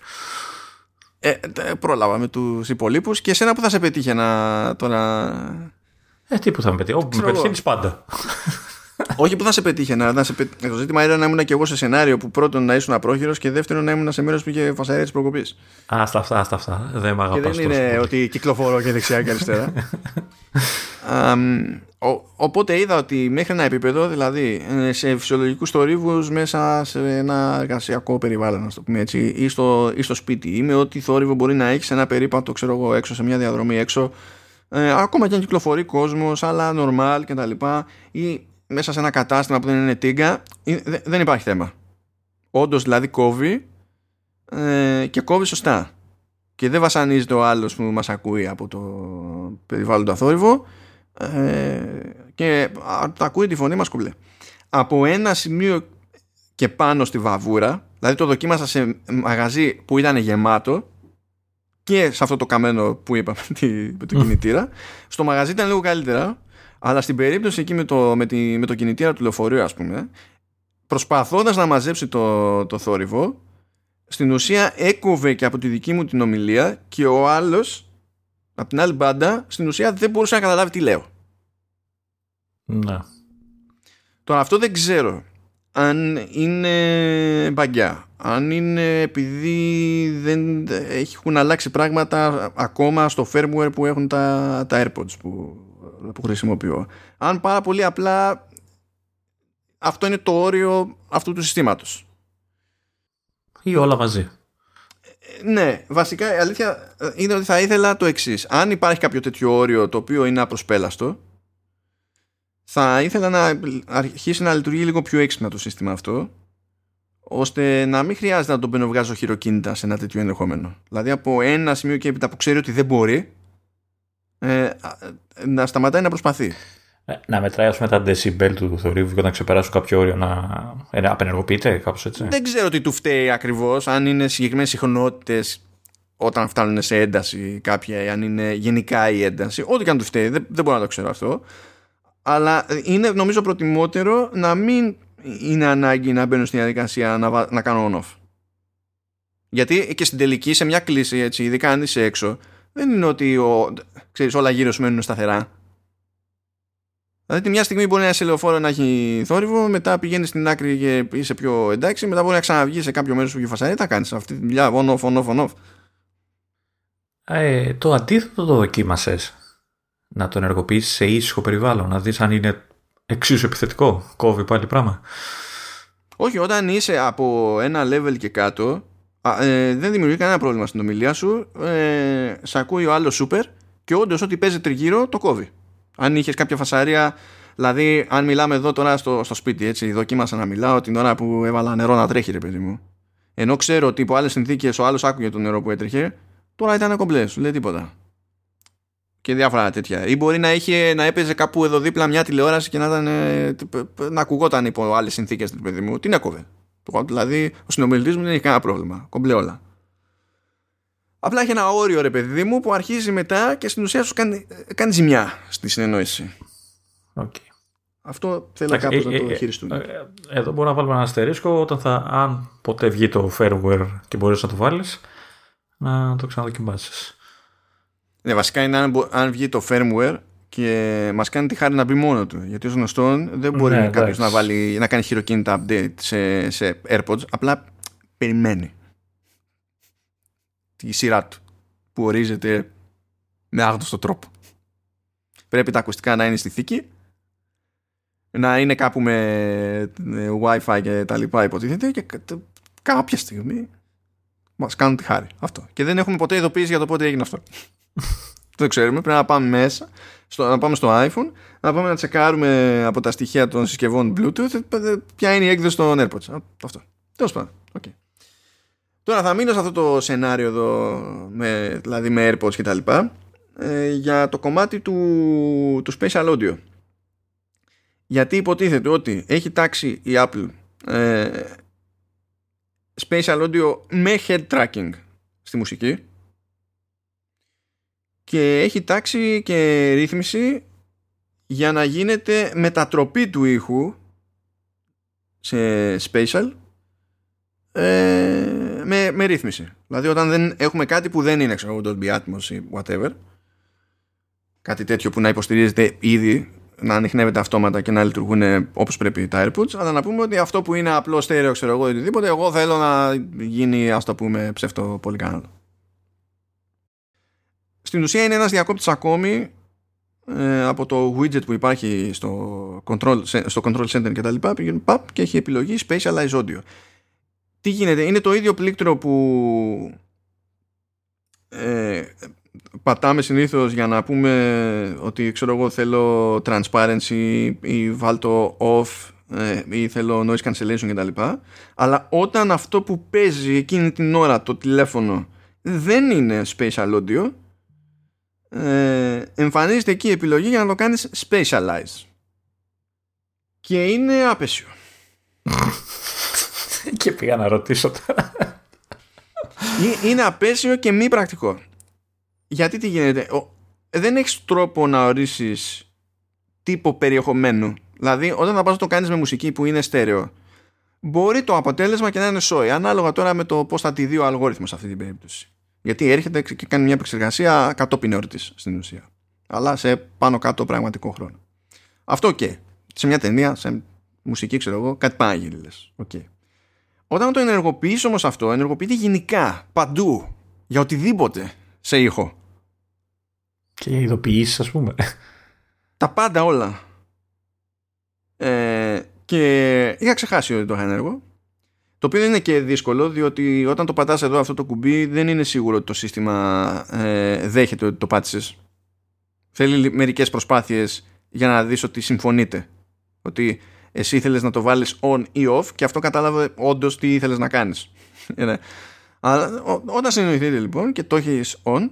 S1: Ε, πρόλαβα με τους υπολείπους και εσένα που θα σε πετύχε να τώρα.
S2: Ε, τι που θα με πετύχει. Με πετύχει πάντα.
S1: Όχι που θα σε πετύχει να σε πε... Το ζήτημα ήταν να ήμουν και εγώ σε σενάριο που πρώτον να ήσουν απρόχειρος και δεύτερον να ήμουν σε μέρος που είχε φασαρία της προκοπής.
S2: Α, στα αυτά, στα αυτά. Δεν με αγαπάς
S1: Και δεν είναι ότι κυκλοφορώ και δεξιά και αριστερά. οπότε είδα ότι μέχρι ένα επίπεδο, δηλαδή ε, σε φυσιολογικούς θορύβους μέσα σε ένα εργασιακό περιβάλλον, να το πούμε έτσι, ή στο, ή στο σπίτι, ή με ό,τι θόρυβο μπορεί να έχεις σε ένα περίπατο, ξέρω εγώ, έξω σε μια διαδρομή έξω, ε, ακόμα και αν κυκλοφορεί κόσμος, αλλά normal κτλ. Ή μέσα σε ένα κατάστημα που δεν είναι τίγκα δεν υπάρχει θέμα. Όντως δηλαδή κόβει ε, και κόβει σωστά. Και δεν βασανίζεται ο άλλος που μας ακούει από το περιβάλλον θόρυβο ε, και τα ακούει τη φωνή μας κουμπλέ. Από ένα σημείο και πάνω στη βαβούρα, δηλαδή το δοκίμασα σε μαγαζί που ήταν γεμάτο και σε αυτό το καμένο που είπα με το κινητήρα, στο μαγαζί ήταν λίγο καλύτερα αλλά στην περίπτωση εκεί με το, με, τη, με το κινητήρα του λεωφορείου, ας πούμε, προσπαθώντας να μαζέψει το, το θόρυβο, στην ουσία έκοβε και από τη δική μου την ομιλία και ο άλλος, από την άλλη μπάντα, στην ουσία δεν μπορούσε να καταλάβει τι λέω.
S2: Ναι.
S1: Τώρα αυτό δεν ξέρω αν είναι μπαγκιά. Αν είναι επειδή δεν έχουν αλλάξει πράγματα ακόμα στο firmware που έχουν τα, τα AirPods που που χρησιμοποιώ. Αν πάρα πολύ απλά αυτό είναι το όριο αυτού του συστήματος.
S2: Ή όλα μαζί.
S1: Ε, ναι, βασικά η αλήθεια είναι ότι θα ήθελα το εξής. Αν υπάρχει κάποιο τέτοιο όριο το οποίο είναι απροσπέλαστο, θα ήθελα να αρχίσει να λειτουργεί λίγο πιο έξυπνα το σύστημα αυτό, ώστε να μην χρειάζεται να τον πενοβγάζω χειροκίνητα σε ένα τέτοιο ενδεχόμενο. Δηλαδή από ένα σημείο και έπειτα που ξέρει ότι δεν μπορεί, ε, να σταματάει να προσπαθεί.
S2: Ε, να μετράει πούμε, τα decibel του θορύβου και να ξεπεράσουν κάποιο όριο να ε, απενεργοποιείται, κάπως έτσι.
S1: Δεν ξέρω τι του φταίει ακριβώς, αν είναι συγκεκριμένες συχνότητες όταν φτάνουν σε ένταση κάποια, αν είναι γενικά η ένταση. Ό,τι και αν του φταίει, δεν, δεν μπορώ να το ξέρω αυτό. Αλλά είναι νομίζω προτιμότερο να μην είναι ανάγκη να μπαίνω στη διαδικασία να, να κάνω on-off. Γιατί και στην τελική σε μια κλίση, έτσι, ειδικά αν είσαι έξω, δεν είναι ότι ο, ξέρεις, όλα γύρω σου μένουν σταθερά. Δηλαδή τη μια στιγμή μπορεί να είσαι λεωφόρο να έχει θόρυβο, μετά πηγαίνεις στην άκρη και είσαι πιο εντάξει, μετά μπορεί να ξαναβγείς σε κάποιο μέρος που έχει φασαρία. Τι θα κάνεις αυτή τη δουλειά, on off, on off, on off.
S2: Ε, το αντίθετο το δοκίμασες. Να το ενεργοποιήσεις σε ήσυχο περιβάλλον, να δεις αν είναι εξίσου επιθετικό. Κόβει πάλι πράγμα.
S1: Όχι, όταν είσαι από ένα level και κάτω, ε, δεν δημιουργεί κανένα πρόβλημα στην ομιλία σου. Ε, σε ακούει ο άλλος super και όντως ό,τι παίζει τριγύρω το κόβει. Αν είχες κάποια φασαρία, δηλαδή αν μιλάμε εδώ τώρα στο, στο σπίτι, έτσι, δοκίμασα να μιλάω την ώρα που έβαλα νερό να τρέχει, ρε παιδί μου. Ενώ ξέρω ότι υπό άλλες συνθήκες ο άλλος άκουγε το νερό που έτρεχε, τώρα ήταν κομπλές, σου λέει τίποτα. Και διάφορα τέτοια. Ή μπορεί να, είχε, να έπαιζε κάπου εδώ δίπλα μια τηλεόραση και να, ήταν, να ακουγόταν υπό άλλες συνθήκες, παιδί μου. Τι έκοβε. Δηλαδή, ο συνομιλητής μου δεν έχει κανένα πρόβλημα. Κομπλέ όλα. Απλά έχει ένα όριο ρε παιδί μου που αρχίζει μετά και στην ουσία σου κάνει, κάνει ζημιά στη συνεννόηση.
S2: Okay.
S1: Αυτό θέλω να κάπως ε, να το ε, χειριστούμε. Ε,
S2: εδώ μπορούμε να βάλουμε ένα αστερίσκο όταν θα, αν ποτέ βγει το firmware και μπορείς να το βάλεις, να το ξαναδοκιμάσεις.
S1: Ναι, βασικά είναι αν, αν βγει το firmware και μας κάνει τη χάρη να μπει μόνο του. Γιατί ως γνωστόν δεν μπορεί ναι, κάποιος να, βάλει, να κάνει χειροκίνητα update σε, σε AirPods. Απλά περιμένει τη σειρά του που ορίζεται με άγνωστο τρόπο. Πρέπει τα ακουστικά να είναι στη θήκη να είναι κάπου με wifi και τα λοιπά υποτίθεται και κάποια στιγμή μας κάνουν τη χάρη αυτό και δεν έχουμε ποτέ ειδοποίηση για το πότε έγινε αυτό δεν ξέρουμε πρέπει να πάμε μέσα στο, να πάμε στο iPhone να πάμε να τσεκάρουμε από τα στοιχεία των συσκευών Bluetooth ποια είναι η έκδοση των AirPods αυτό τέλος πάντων okay. Τώρα θα μείνω σε αυτό το σενάριο εδώ, με, δηλαδή με AirPods και τα λοιπά, ε, για το κομμάτι του, του Spatial Audio. Γιατί υποτίθεται ότι έχει τάξει η Apple ε, Spatial Audio με head tracking στη μουσική και έχει τάξει και ρύθμιση για να γίνεται μετατροπή του ήχου σε Spatial ε, με, με ρύθμιση. Δηλαδή όταν δεν έχουμε κάτι που δεν είναι ξέρω Dolby Atmos ή whatever κάτι τέτοιο που να υποστηρίζεται ήδη να ανοιχνεύεται αυτόματα και να λειτουργούν όπως πρέπει τα AirPods αλλά να πούμε ότι αυτό που είναι απλό στέρεο ξέρω εγώ οτιδήποτε εγώ θέλω να γίνει ας το πούμε ψεύτο πολύ κανένα. Στην ουσία είναι ένας διακόπτης ακόμη ε, από το widget που υπάρχει στο control, στο control center και τα λοιπά πηγαίνει παπ και έχει επιλογή specialize audio τι γίνεται, είναι το ίδιο πλήκτρο που ε, πατάμε συνήθως για να πούμε ότι ξέρω εγώ θέλω transparency ή βάλτο off ε, ή θέλω noise cancellation κτλ. Αλλά όταν αυτό που παίζει εκείνη την ώρα το τηλέφωνο δεν είναι spatial audio ε, εμφανίζεται εκεί η επιλογή για να το κάνεις specialize και είναι άπεσιο
S2: και πήγα να ρωτήσω τώρα.
S1: Είναι απέσιο και μη πρακτικό. Γιατί τι γίνεται; Δεν έχεις τρόπο να ορίσεις τύπο περιεχομένου. Δηλαδή όταν θα πας να το κάνεις με μουσική που είναι στέρεο μπορεί το αποτέλεσμα και να είναι σόι. Ανάλογα τώρα με το πώς θα τη δει ο αλγόριθμος σε αυτή την περίπτωση. Γιατί έρχεται και κάνει μια επεξεργασία κατόπιν εορτής στην ουσία. Αλλά σε πάνω κάτω πραγματικό χρόνο. Αυτό και. Σε μια ταινία, σε μουσική ξέρω εγώ, κάτι πάει να γίνει λες. Okay. Όταν το ενεργοποιείς όμως αυτό, ενεργοποιείται γενικά, παντού, για οτιδήποτε σε ήχο.
S2: Και για ειδοποιήσεις ας πούμε.
S1: Τα πάντα όλα. Ε, και είχα ξεχάσει ότι το είχα ενεργό. Το οποίο δεν είναι και δύσκολο, διότι όταν το πατάς εδώ αυτό το κουμπί δεν είναι σίγουρο ότι το σύστημα ε, δέχεται ότι το πάτησες. Θέλει μερικές προσπάθειες για να δεις ότι συμφωνείτε. Ότι εσύ ήθελες να το βάλεις on ή off και αυτό κατάλαβε όντως τι ήθελες να κάνεις. Αλλά όταν συνοηθείτε λοιπόν και το έχεις on,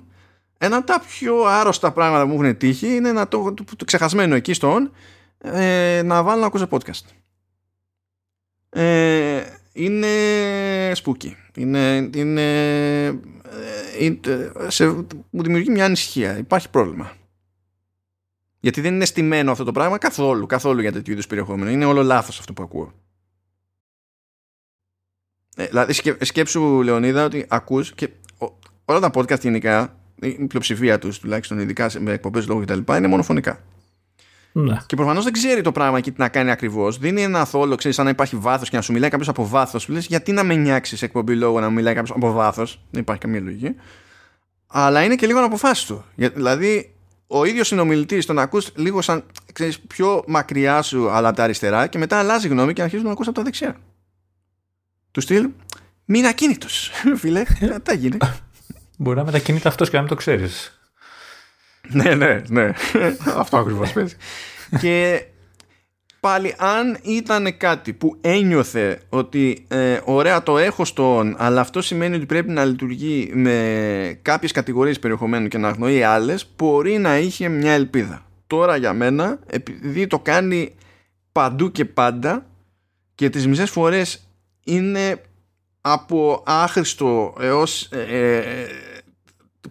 S1: ένα από τα πιο άρρωστα πράγματα που μου έχουν τύχει είναι να το, το, ξεχασμένο εκεί στο on ε, να βάλω να ακούσω podcast. Ε, είναι spooky. Είναι, είναι, ε, είναι σε, μου δημιουργεί μια ανησυχία. Υπάρχει πρόβλημα. Γιατί δεν είναι στημένο αυτό το πράγμα καθόλου, καθόλου για τέτοιου είδους περιεχόμενο. Είναι όλο λάθος αυτό που ακούω. Ε, δηλαδή σκέψου Λεωνίδα ότι ακούς και όλα τα podcast γενικά η πλειοψηφία τους τουλάχιστον ειδικά με εκπομπές λόγου κτλ είναι μονοφωνικά. Ναι. Και προφανώς δεν ξέρει το πράγμα και τι να κάνει ακριβώς. Δίνει ένα θόλο, ξέρεις, σαν να υπάρχει βάθος και να σου μιλάει κάποιος από βάθος. Λες, γιατί να με νιάξεις εκπομπή λόγω να μιλάει κάποιος από βάθος; Δεν υπάρχει καμία λογική. Αλλά είναι και λίγο αναποφάσιστο. Δηλαδή, ο ίδιος συνομιλητής τον ακούς λίγο σαν ξέρεις, πιο μακριά σου, αλλά από τα αριστερά, και μετά αλλάζει γνώμη και αρχίζει να ακούς από τα δεξιά. Του στυλ, μην ακίνητος. Φίλε, τα γίνει.
S2: Μπορεί να μετακινείται αυτός και να μην το ξέρεις.
S1: Ναι, ναι, ναι. αυτό ακριβώς παίζει. και πάλι αν ήταν κάτι που ένιωθε ότι ε, ωραία το έχω στον αλλά αυτό σημαίνει ότι πρέπει να λειτουργεί με κάποιες κατηγορίες περιεχομένου και να αγνοεί άλλες μπορεί να είχε μια ελπίδα τώρα για μένα επειδή το κάνει παντού και πάντα και τις μισές φορές είναι από άχρηστο έως ε, ε,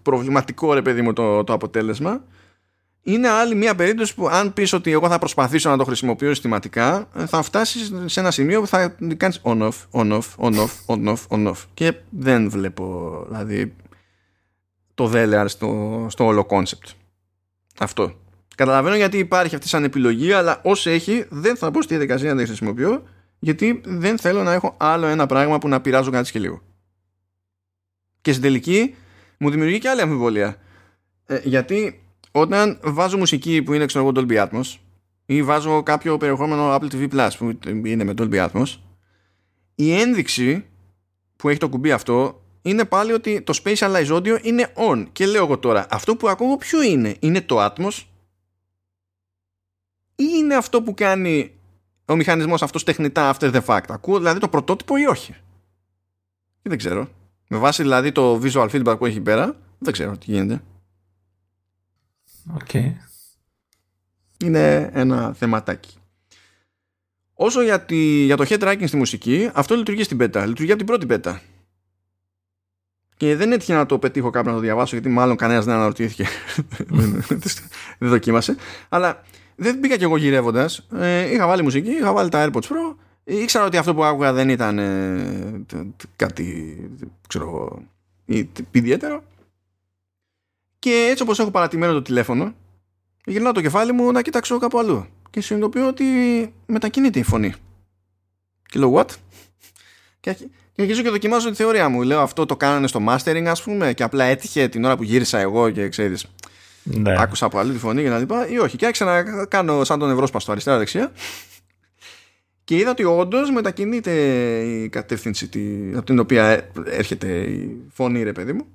S1: προβληματικό ρε παιδί μου το, το αποτέλεσμα. Είναι άλλη μια περίπτωση που αν πεις ότι εγώ θα προσπαθήσω να το χρησιμοποιώ συστηματικά θα φτάσεις σε ένα σημείο που θα κάνεις on off, on off, on off, on off, on off. Και δεν βλέπω δηλαδή το δέλεαρ στο, στο όλο concept. Αυτό. Καταλαβαίνω γιατί υπάρχει αυτή σαν επιλογή αλλά όσο έχει δεν θα πω στη διαδικασία να τη χρησιμοποιώ γιατί δεν θέλω να έχω άλλο ένα πράγμα που να πειράζω κάτι και λίγο. Και στην τελική μου δημιουργεί και άλλη αμφιβολία. Ε, γιατί όταν βάζω μουσική που είναι ξέρω εγώ Dolby Atmos ή βάζω κάποιο περιεχόμενο Apple TV Plus που είναι με Dolby Atmos η ένδειξη που έχει το κουμπί αυτό είναι πάλι ότι το Spatialize Audio είναι on. Και λέω εγώ τώρα αυτό που ακούω ποιο είναι; Είναι το Atmos ή είναι αυτό που κάνει ο μηχανισμός αυτός τεχνητά after the fact; Ακούω δηλαδή το πρωτότυπο ή όχι; Δεν ξέρω με βάση δηλαδή το visual feedback που έχει πέρα δεν ξέρω τι γίνεται
S2: Okay.
S1: Είναι ένα θεματάκι. Όσο για, τη, για το head tracking στη μουσική, αυτό λειτουργεί στην beta. Λειτουργεί από την πρώτη beta. Και δεν έτυχε να το πετύχω κάπου να το διαβάσω, γιατί μάλλον κανένας δεν αναρωτήθηκε. δεν δοκίμασε. Αλλά δεν μπήκα κι εγώ γυρεύοντας. Ε, είχα βάλει μουσική, είχα βάλει τα AirPods Pro. Ήξερα ότι αυτό που άκουγα δεν ήταν ε, κάτι ξέρω εγώ, ιδιαίτερο. Και έτσι όπως έχω παρατημένο το τηλέφωνο, γυρνάω το κεφάλι μου να κοιτάξω κάπου αλλού. Και συνειδητοποιώ ότι μετακινείται η φωνή. Και λέω, what? Και, αρχίζω και δοκιμάζω τη θεωρία μου. Λέω, αυτό το κάνανε στο mastering, ας πούμε, και απλά έτυχε την ώρα που γύρισα εγώ και ξέρεις, ναι. άκουσα από αλλού τη φωνή και να λοιπά, ή όχι. Και άρχισα να κάνω σαν τον ευρώσπαστο αριστερά-δεξιά. Και είδα ότι όντως μετακινείται η κατεύθυνση από την οποία έρχεται η φωνή, ρε παιδί μου.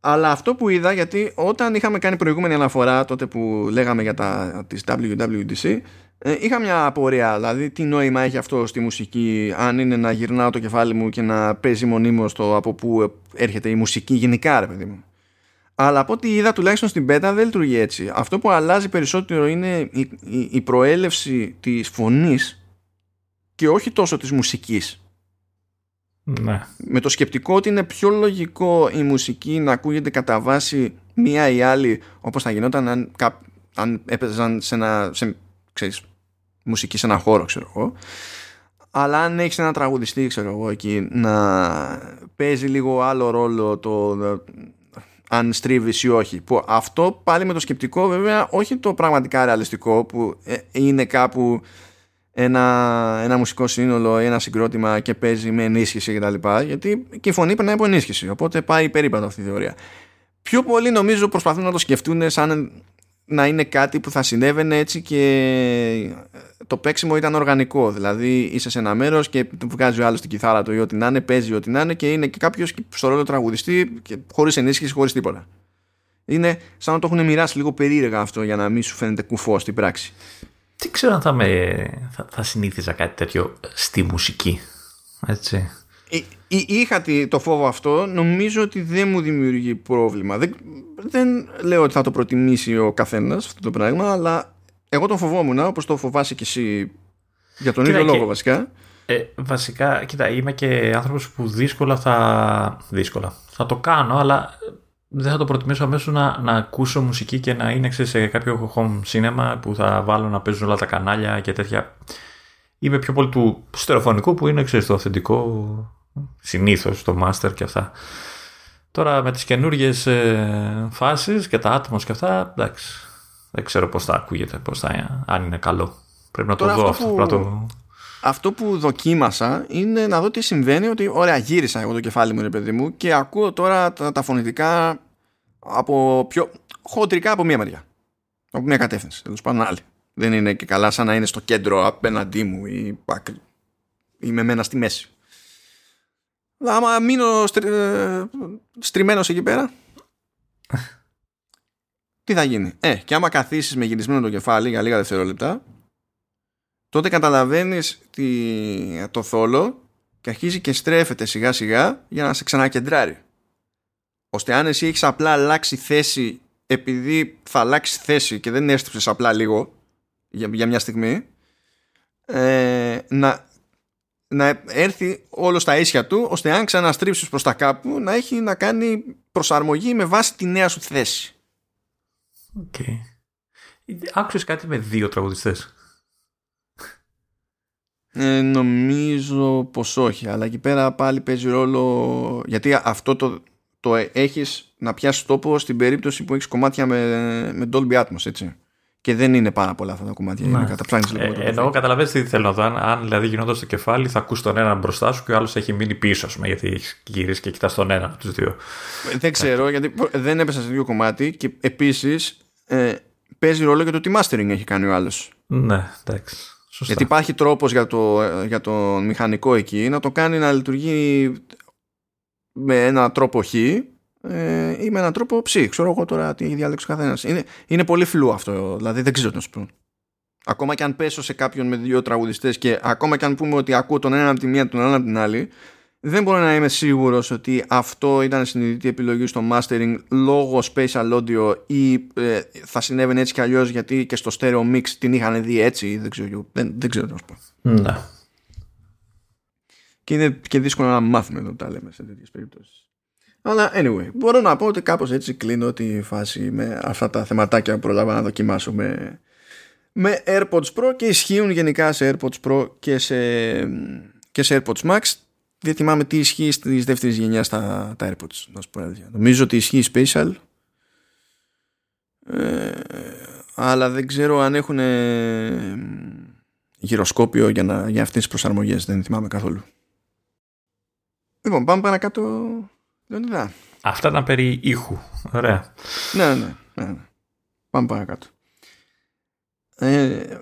S1: Αλλά αυτό που είδα, γιατί όταν είχαμε κάνει προηγούμενη αναφορά, τότε που λέγαμε για τα της WWDC, ε, είχα μια απορία, δηλαδή τι νόημα έχει αυτό στη μουσική, αν είναι να γυρνάω το κεφάλι μου και να παίζει μονίμως το από πού έρχεται η μουσική γενικά, ρε παιδί μου. Αλλά από ό,τι είδα, τουλάχιστον στην πέτα δεν λειτουργεί έτσι. Αυτό που αλλάζει περισσότερο είναι η, η, η προέλευση της φωνής και όχι τόσο της μουσικής.
S2: Ναι.
S1: Με το σκεπτικό ότι είναι πιο λογικό η μουσική να ακούγεται κατά βάση μία ή άλλη όπως θα γινόταν αν, αν έπαιζαν σε ένα, σε, ξέρεις, μουσική σε ένα χώρο ξέρω εγώ αλλά αν έχεις ένα τραγουδιστή ξέρω εγώ εκεί να παίζει λίγο άλλο ρόλο το αν στρίβεις ή όχι που αυτό πάλι με το σκεπτικό βέβαια όχι το πραγματικά ρεαλιστικό που ε, είναι κάπου ένα, ένα μουσικό σύνολο ή ένα συγκρότημα και παίζει με ενίσχυση κτλ. Γιατί και η φωνή περνάει από ενίσχυση. Οπότε πάει περίπατο αυτή η θεωρία. Πιο πολύ νομίζω προσπαθούν να το σκεφτούν σαν να είναι κάτι που θα συνέβαινε έτσι και το παίξιμο ήταν οργανικό. Δηλαδή είσαι σε ένα μέρος και βγάζει ο άλλος την κιθάρα του ή ό,τι να είναι, παίζει ό,τι να είναι και είναι και κάποιος στο ρόλο τραγουδιστή χωρίς ενίσχυση, χωρίς τίποτα. Είναι σαν να το έχουν μοιράσει λίγο περίεργα αυτό για να μην σου φαίνεται κουφό στην πράξη.
S2: Δεν ξέρω αν θα, με, θα, θα συνήθιζα κάτι τέτοιο στη μουσική. Έτσι.
S1: Είχα το φόβο αυτό, νομίζω ότι δεν μου δημιουργεί πρόβλημα. Δεν, δεν λέω ότι θα το προτιμήσει ο καθένας αυτό το πράγμα, αλλά εγώ το φοβόμουν, όπως το φοβάσαι και εσύ για τον ίδιο λόγο βασικά.
S2: Ε, βασικά, κοίτα, είμαι και άνθρωπος που δύσκολα θα... Δύσκολα. Θα το κάνω, αλλά δεν θα το προτιμήσω αμέσως να, να ακούσω μουσική και να είναι σε κάποιο home cinema που θα βάλω να παίζουν όλα τα κανάλια και τέτοια. Είμαι πιο πολύ του στερεοφωνικού που είναι, ξέρεις, το αυθεντικό συνήθως, το master και αυτά. Τώρα με τις καινούργιες ε, φάσεις και τα άτομα και αυτά, εντάξει, δεν ξέρω πώς θα ακούγεται, πώς θα, αν είναι καλό. Πρέπει να το δω αυτό. Που... Το...
S1: Αυτό που δοκίμασα είναι να δω τι συμβαίνει, ότι ωραία γύρισα εγώ το κεφάλι μου, ρε παιδί μου, και ακούω τώρα τα, τα φωνητικά από πιο χοντρικά από μία μεριά. Από μία κατεύθυνση, τέλος πάντων άλλη. Δεν είναι και καλά σαν να είναι στο κέντρο απέναντί μου ή, ή με μένα στη μέση. Άμα μείνω στρι... Ε, στριμμένος εκεί πέρα τι θα γίνει; Ε, και άμα καθίσεις με γυρισμένο το κεφάλι για λίγα δευτερόλεπτα τότε καταλαβαίνεις το θόλο και αρχίζει και στρέφεται σιγά σιγά για να σε ξανακεντράρει. Ώστε αν εσύ έχεις απλά αλλάξει θέση επειδή θα αλλάξει θέση και δεν έστρεψες απλά λίγο για, για μια στιγμή ε, να, να έρθει όλος στα ίσια του ώστε αν ξαναστρίψεις προς τα κάπου να έχει να κάνει προσαρμογή με βάση τη νέα σου θέση.
S2: OK. Okay. Άκουσες κάτι με δύο τραγουδιστές;
S1: Ε, νομίζω πως όχι αλλά εκεί πέρα πάλι παίζει ρόλο γιατί αυτό το, το έχεις να πιάσεις τόπο στην περίπτωση που έχεις κομμάτια με, με Dolby Atmos έτσι και δεν είναι πάρα πολλά αυτά τα κομμάτια. Ναι. Καταψάνεις λίγο.
S2: Ε, εννοώ, καταλαβαίνεις τι θέλω να δω. Αν, αν δηλαδή γινόταν στο κεφάλι, θα ακούς τον έναν μπροστά σου και ο άλλος έχει μείνει πίσω, πούμε, γιατί έχεις γυρίσει και κοιτάς τον ένα από τους δύο.
S1: Δεν ξέρω, γιατί δεν έπεσα σε δύο κομμάτι και επίσης ε, παίζει ρόλο και το τι mastering έχει κάνει ο άλλος.
S2: Ναι, εντάξει. Σωστά.
S1: Γιατί υπάρχει τρόπος για το, για το μηχανικό εκεί να το κάνει να λειτουργεί με ένα τρόπο χ ε, ή με έναν τρόπο ψ. Ξέρω εγώ τώρα τι διάλεξει ο καθένας. Είναι, είναι πολύ φλού αυτό, δηλαδή δεν ξέρω τι να σου πω. Ακόμα και αν πέσω σε κάποιον με δύο τραγουδιστές και ακόμα και αν πούμε ότι ακούω τον ένα από τη μία, τον άλλο από την άλλη, δεν μπορώ να είμαι σίγουρος ότι αυτό ήταν συνειδητή επιλογή στο mastering λόγω spatial audio ή ε, θα συνέβαινε έτσι κι αλλιώς γιατί και στο stereo mix την είχαν δει έτσι δεν ξέρω, δεν, δεν ξέρω τι να σου πω.
S2: Ναι.
S1: Και είναι και δύσκολο να μάθουμε εδώ τα λέμε σε τέτοιες περιπτώσεις. Αλλά anyway, μπορώ να πω ότι κάπως έτσι κλείνω τη φάση με αυτά τα θεματάκια που προλάβα να δοκιμάσω με, με AirPods Pro και ισχύουν γενικά σε AirPods Pro και σε, και σε AirPods Max. Δεν θυμάμαι τι ισχύει στη δεύτερης γενιάς στα τα AirPods. Να σου πω Νομίζω ότι ισχύει Special. Ε, αλλά δεν ξέρω αν έχουν γυροσκόπιο για, να, για αυτές τις προσαρμογές. Δεν θυμάμαι καθόλου. Λοιπόν, πάμε παρακάτω Λεωνιδά.
S2: Αυτά ήταν περί ήχου. Ωραία.
S1: Ναι, ναι, ναι. ναι. Πάμε παρακάτω. Ε,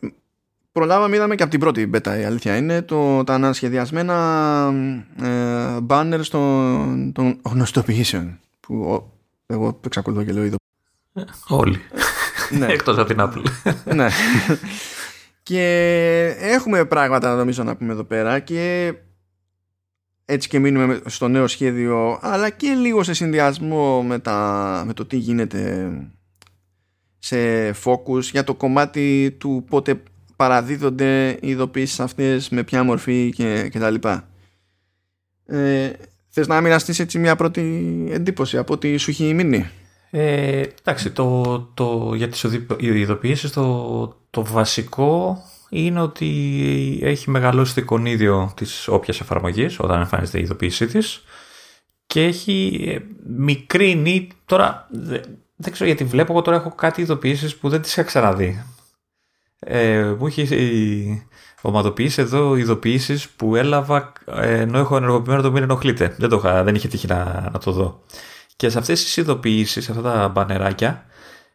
S1: προλάβαμε, είδαμε και από την πρώτη μπέτα η αλήθεια είναι το, τα ανασχεδιασμένα ε, banner των, των γνωστοποιήσεων που εγώ εξακολουθώ και λέω είδω.
S2: Όλοι. ναι. Εκτός από την Apple.
S1: ναι. και έχουμε πράγματα νομίζω να πούμε εδώ πέρα και έτσι και μείνουμε στο νέο σχέδιο αλλά και λίγο σε συνδυασμό με, τα, με το τι γίνεται σε focus για το κομμάτι του πότε παραδίδονται οι ειδοποιήσεις αυτές με ποια μορφή και, και τα λοιπά. Ε, θες να μοιραστείς έτσι μια πρώτη εντύπωση από ό,τι σου έχει μείνει;
S2: Ε, εντάξει, το, το, για τις ειδοποιήσεις το, το βασικό είναι ότι έχει μεγαλώσει το εικονίδιο της όποιας εφαρμογής όταν εμφανίζεται η ειδοποίησή της και έχει ε, μικρύνει, τώρα δεν ξέρω γιατί βλέπω εγώ τώρα έχω κάτι ειδοποιήσεις που δεν τις είχα ξαναδεί. Ε, μου έχει ομαδοποιήσει εδώ ειδοποιήσεις που έλαβα ε, ενώ έχω ενεργοποιημένο το μην ενοχλείται. Δεν, το δεν είχε τύχει να, να το δω. Και σε αυτές τις ειδοποιήσεις, αυτά τα μπανεράκια,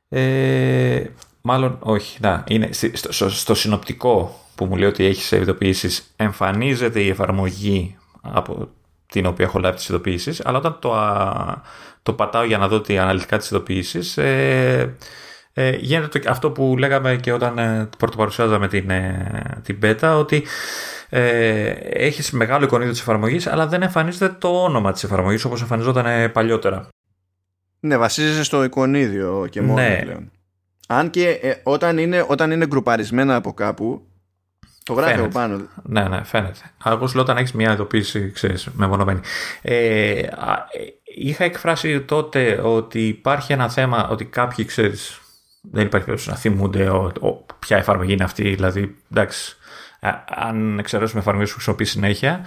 S2: ε, Μάλλον όχι. Να, είναι στο, στο, συνοπτικό που μου λέει ότι έχεις σε ειδοποιήσεις, εμφανίζεται η εφαρμογή από την οποία έχω λάβει τις ειδοποιήσεις, αλλά όταν το, το πατάω για να δω τι αναλυτικά τις ειδοποιήσεις, ε, ε, γίνεται αυτό που λέγαμε και όταν ε, πρωτοπαρουσιάζαμε την, ε, την beta, ότι ε, έχεις μεγάλο εικονίδιο της εφαρμογής, αλλά δεν εμφανίζεται το όνομα της εφαρμογής όπως εμφανιζόταν ε, παλιότερα.
S1: Ναι, βασίζεσαι στο εικονίδιο και μόνο ναι. πλέον. Αν και ε, όταν, είναι, όταν είναι γκρουπαρισμένα από κάπου, το γράφει από πάνω.
S2: Ναι, ναι, φαίνεται. Εγώ σου λέω όταν έχεις μια ειδοποίηση, ξέρεις, μεμονωμένη. Ε, είχα εκφράσει τότε ότι υπάρχει ένα θέμα ότι κάποιοι, ξέρεις, δεν υπάρχει περίπτωση να θυμούνται ο, ο, ποια εφαρμογή είναι αυτή. Δηλαδή, εντάξει, αν εξαιρέσουμε εφαρμογές που χρησιμοποιείς συνέχεια.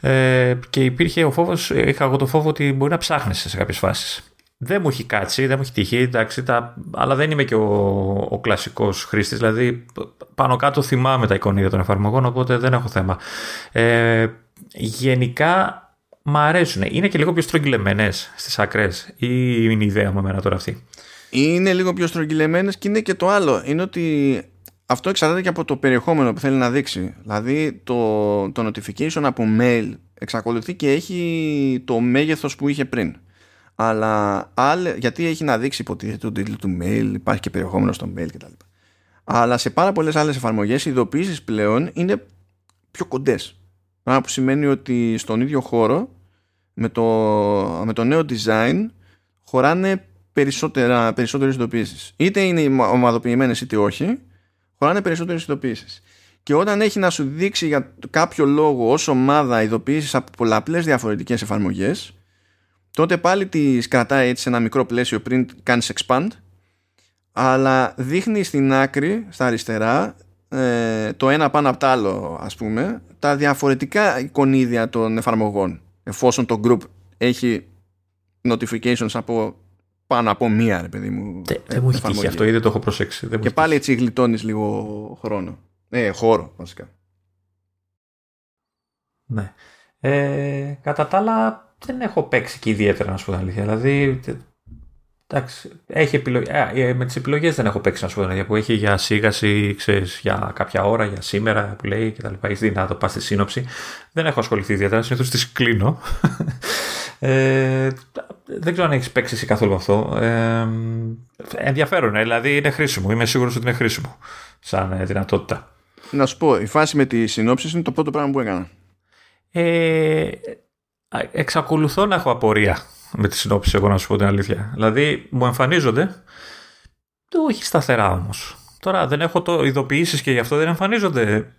S2: Ε, και υπήρχε ο φόβος, είχα εγώ το φόβο ότι μπορεί να ψάχνει σε κάποιες φάσεις. Δεν μου έχει κάτσει, δεν μου έχει τυχεί, εντάξει, τα, αλλά δεν είμαι και ο, ο κλασικός χρήστης. Δηλαδή, πάνω κάτω θυμάμαι τα εικονίδια των εφαρμογών, οπότε δεν έχω θέμα. Ε, γενικά μ' αρέσουν. Είναι και λίγο πιο στρογγυλεμένες στις ακρέ, ή είναι η ιδέα μου εμένα τώρα αυτή;
S1: Είναι λίγο πιο στρογγυλεμένες και είναι και το άλλο. Είναι ότι αυτό εξαρτάται και από το περιεχόμενο που θέλει να δείξει. Δηλαδή το, το notification από mail εξακολουθεί και έχει το μέγεθος που είχε πριν. Αλλά άλλε, γιατί έχει να δείξει υποτίθεται το τίτλο του mail, υπάρχει και περιεχόμενο στο mail κτλ. Αλλά σε πάρα πολλές άλλες εφαρμογές οι ειδοποιήσεις πλέον είναι πιο κοντές. Πράγμα που σημαίνει ότι στον ίδιο χώρο με το, με το νέο design χωράνε περισσότερα, περισσότερες ειδοποιήσεις. Είτε είναι ομαδοποιημένες είτε όχι χωράνε περισσότερες ειδοποιήσεις. Και όταν έχει να σου δείξει για κάποιο λόγο ως ομάδα ειδοποιήσεις από πολλαπλές διαφορετικές εφαρμογές, τότε πάλι τις κρατάει έτσι σε ένα μικρό πλαίσιο πριν κάνεις expand, αλλά δείχνει στην άκρη, στα αριστερά, ε, το ένα πάνω από το άλλο, ας πούμε, τα διαφορετικά εικονίδια των εφαρμογών. Εφόσον το group έχει notifications από πάνω από μία, ρε παιδί μου.
S2: Δεν μου έχει τύχει αυτό, ήδη το έχω προσέξει. Δεν
S1: και πάλι έτσι γλιτώνεις λίγο χρόνο. Ε, χώρο, βασικά.
S2: Ναι. Ε, κατά τα άλλα, δεν έχω παίξει και ιδιαίτερα, να σου πω την αλήθεια. Δηλαδή, εντάξει, έχει επιλογές, ε, με τις επιλογές δεν έχω παίξει, να σου πω την αλήθεια, που έχει για σίγαση, ξέρεις, για κάποια ώρα, για σήμερα που λέει κτλ. Έχει δει να το πας στη σύνοψη. Δεν έχω ασχοληθεί ιδιαίτερα, συνήθως τις κλείνω. Ε, δεν ξέρω αν έχεις παίξει εσύ καθόλου αυτό. Ε, ενδιαφέρον, ε, δηλαδή είναι χρήσιμο. Είμαι σίγουρος ότι είναι χρήσιμο σαν ε, δυνατότητα.
S1: Να σου πω, η φάση με τη συνόψη είναι το πρώτο πράγμα που έκανα.
S2: Ε, εξακολουθώ να έχω απορία με τη συνόψη, εγώ να σου πω την αλήθεια. Δηλαδή, μου εμφανίζονται. Το όχι σταθερά όμως. Τώρα δεν έχω το ειδοποιήσεις και γι' αυτό δεν εμφανίζονται.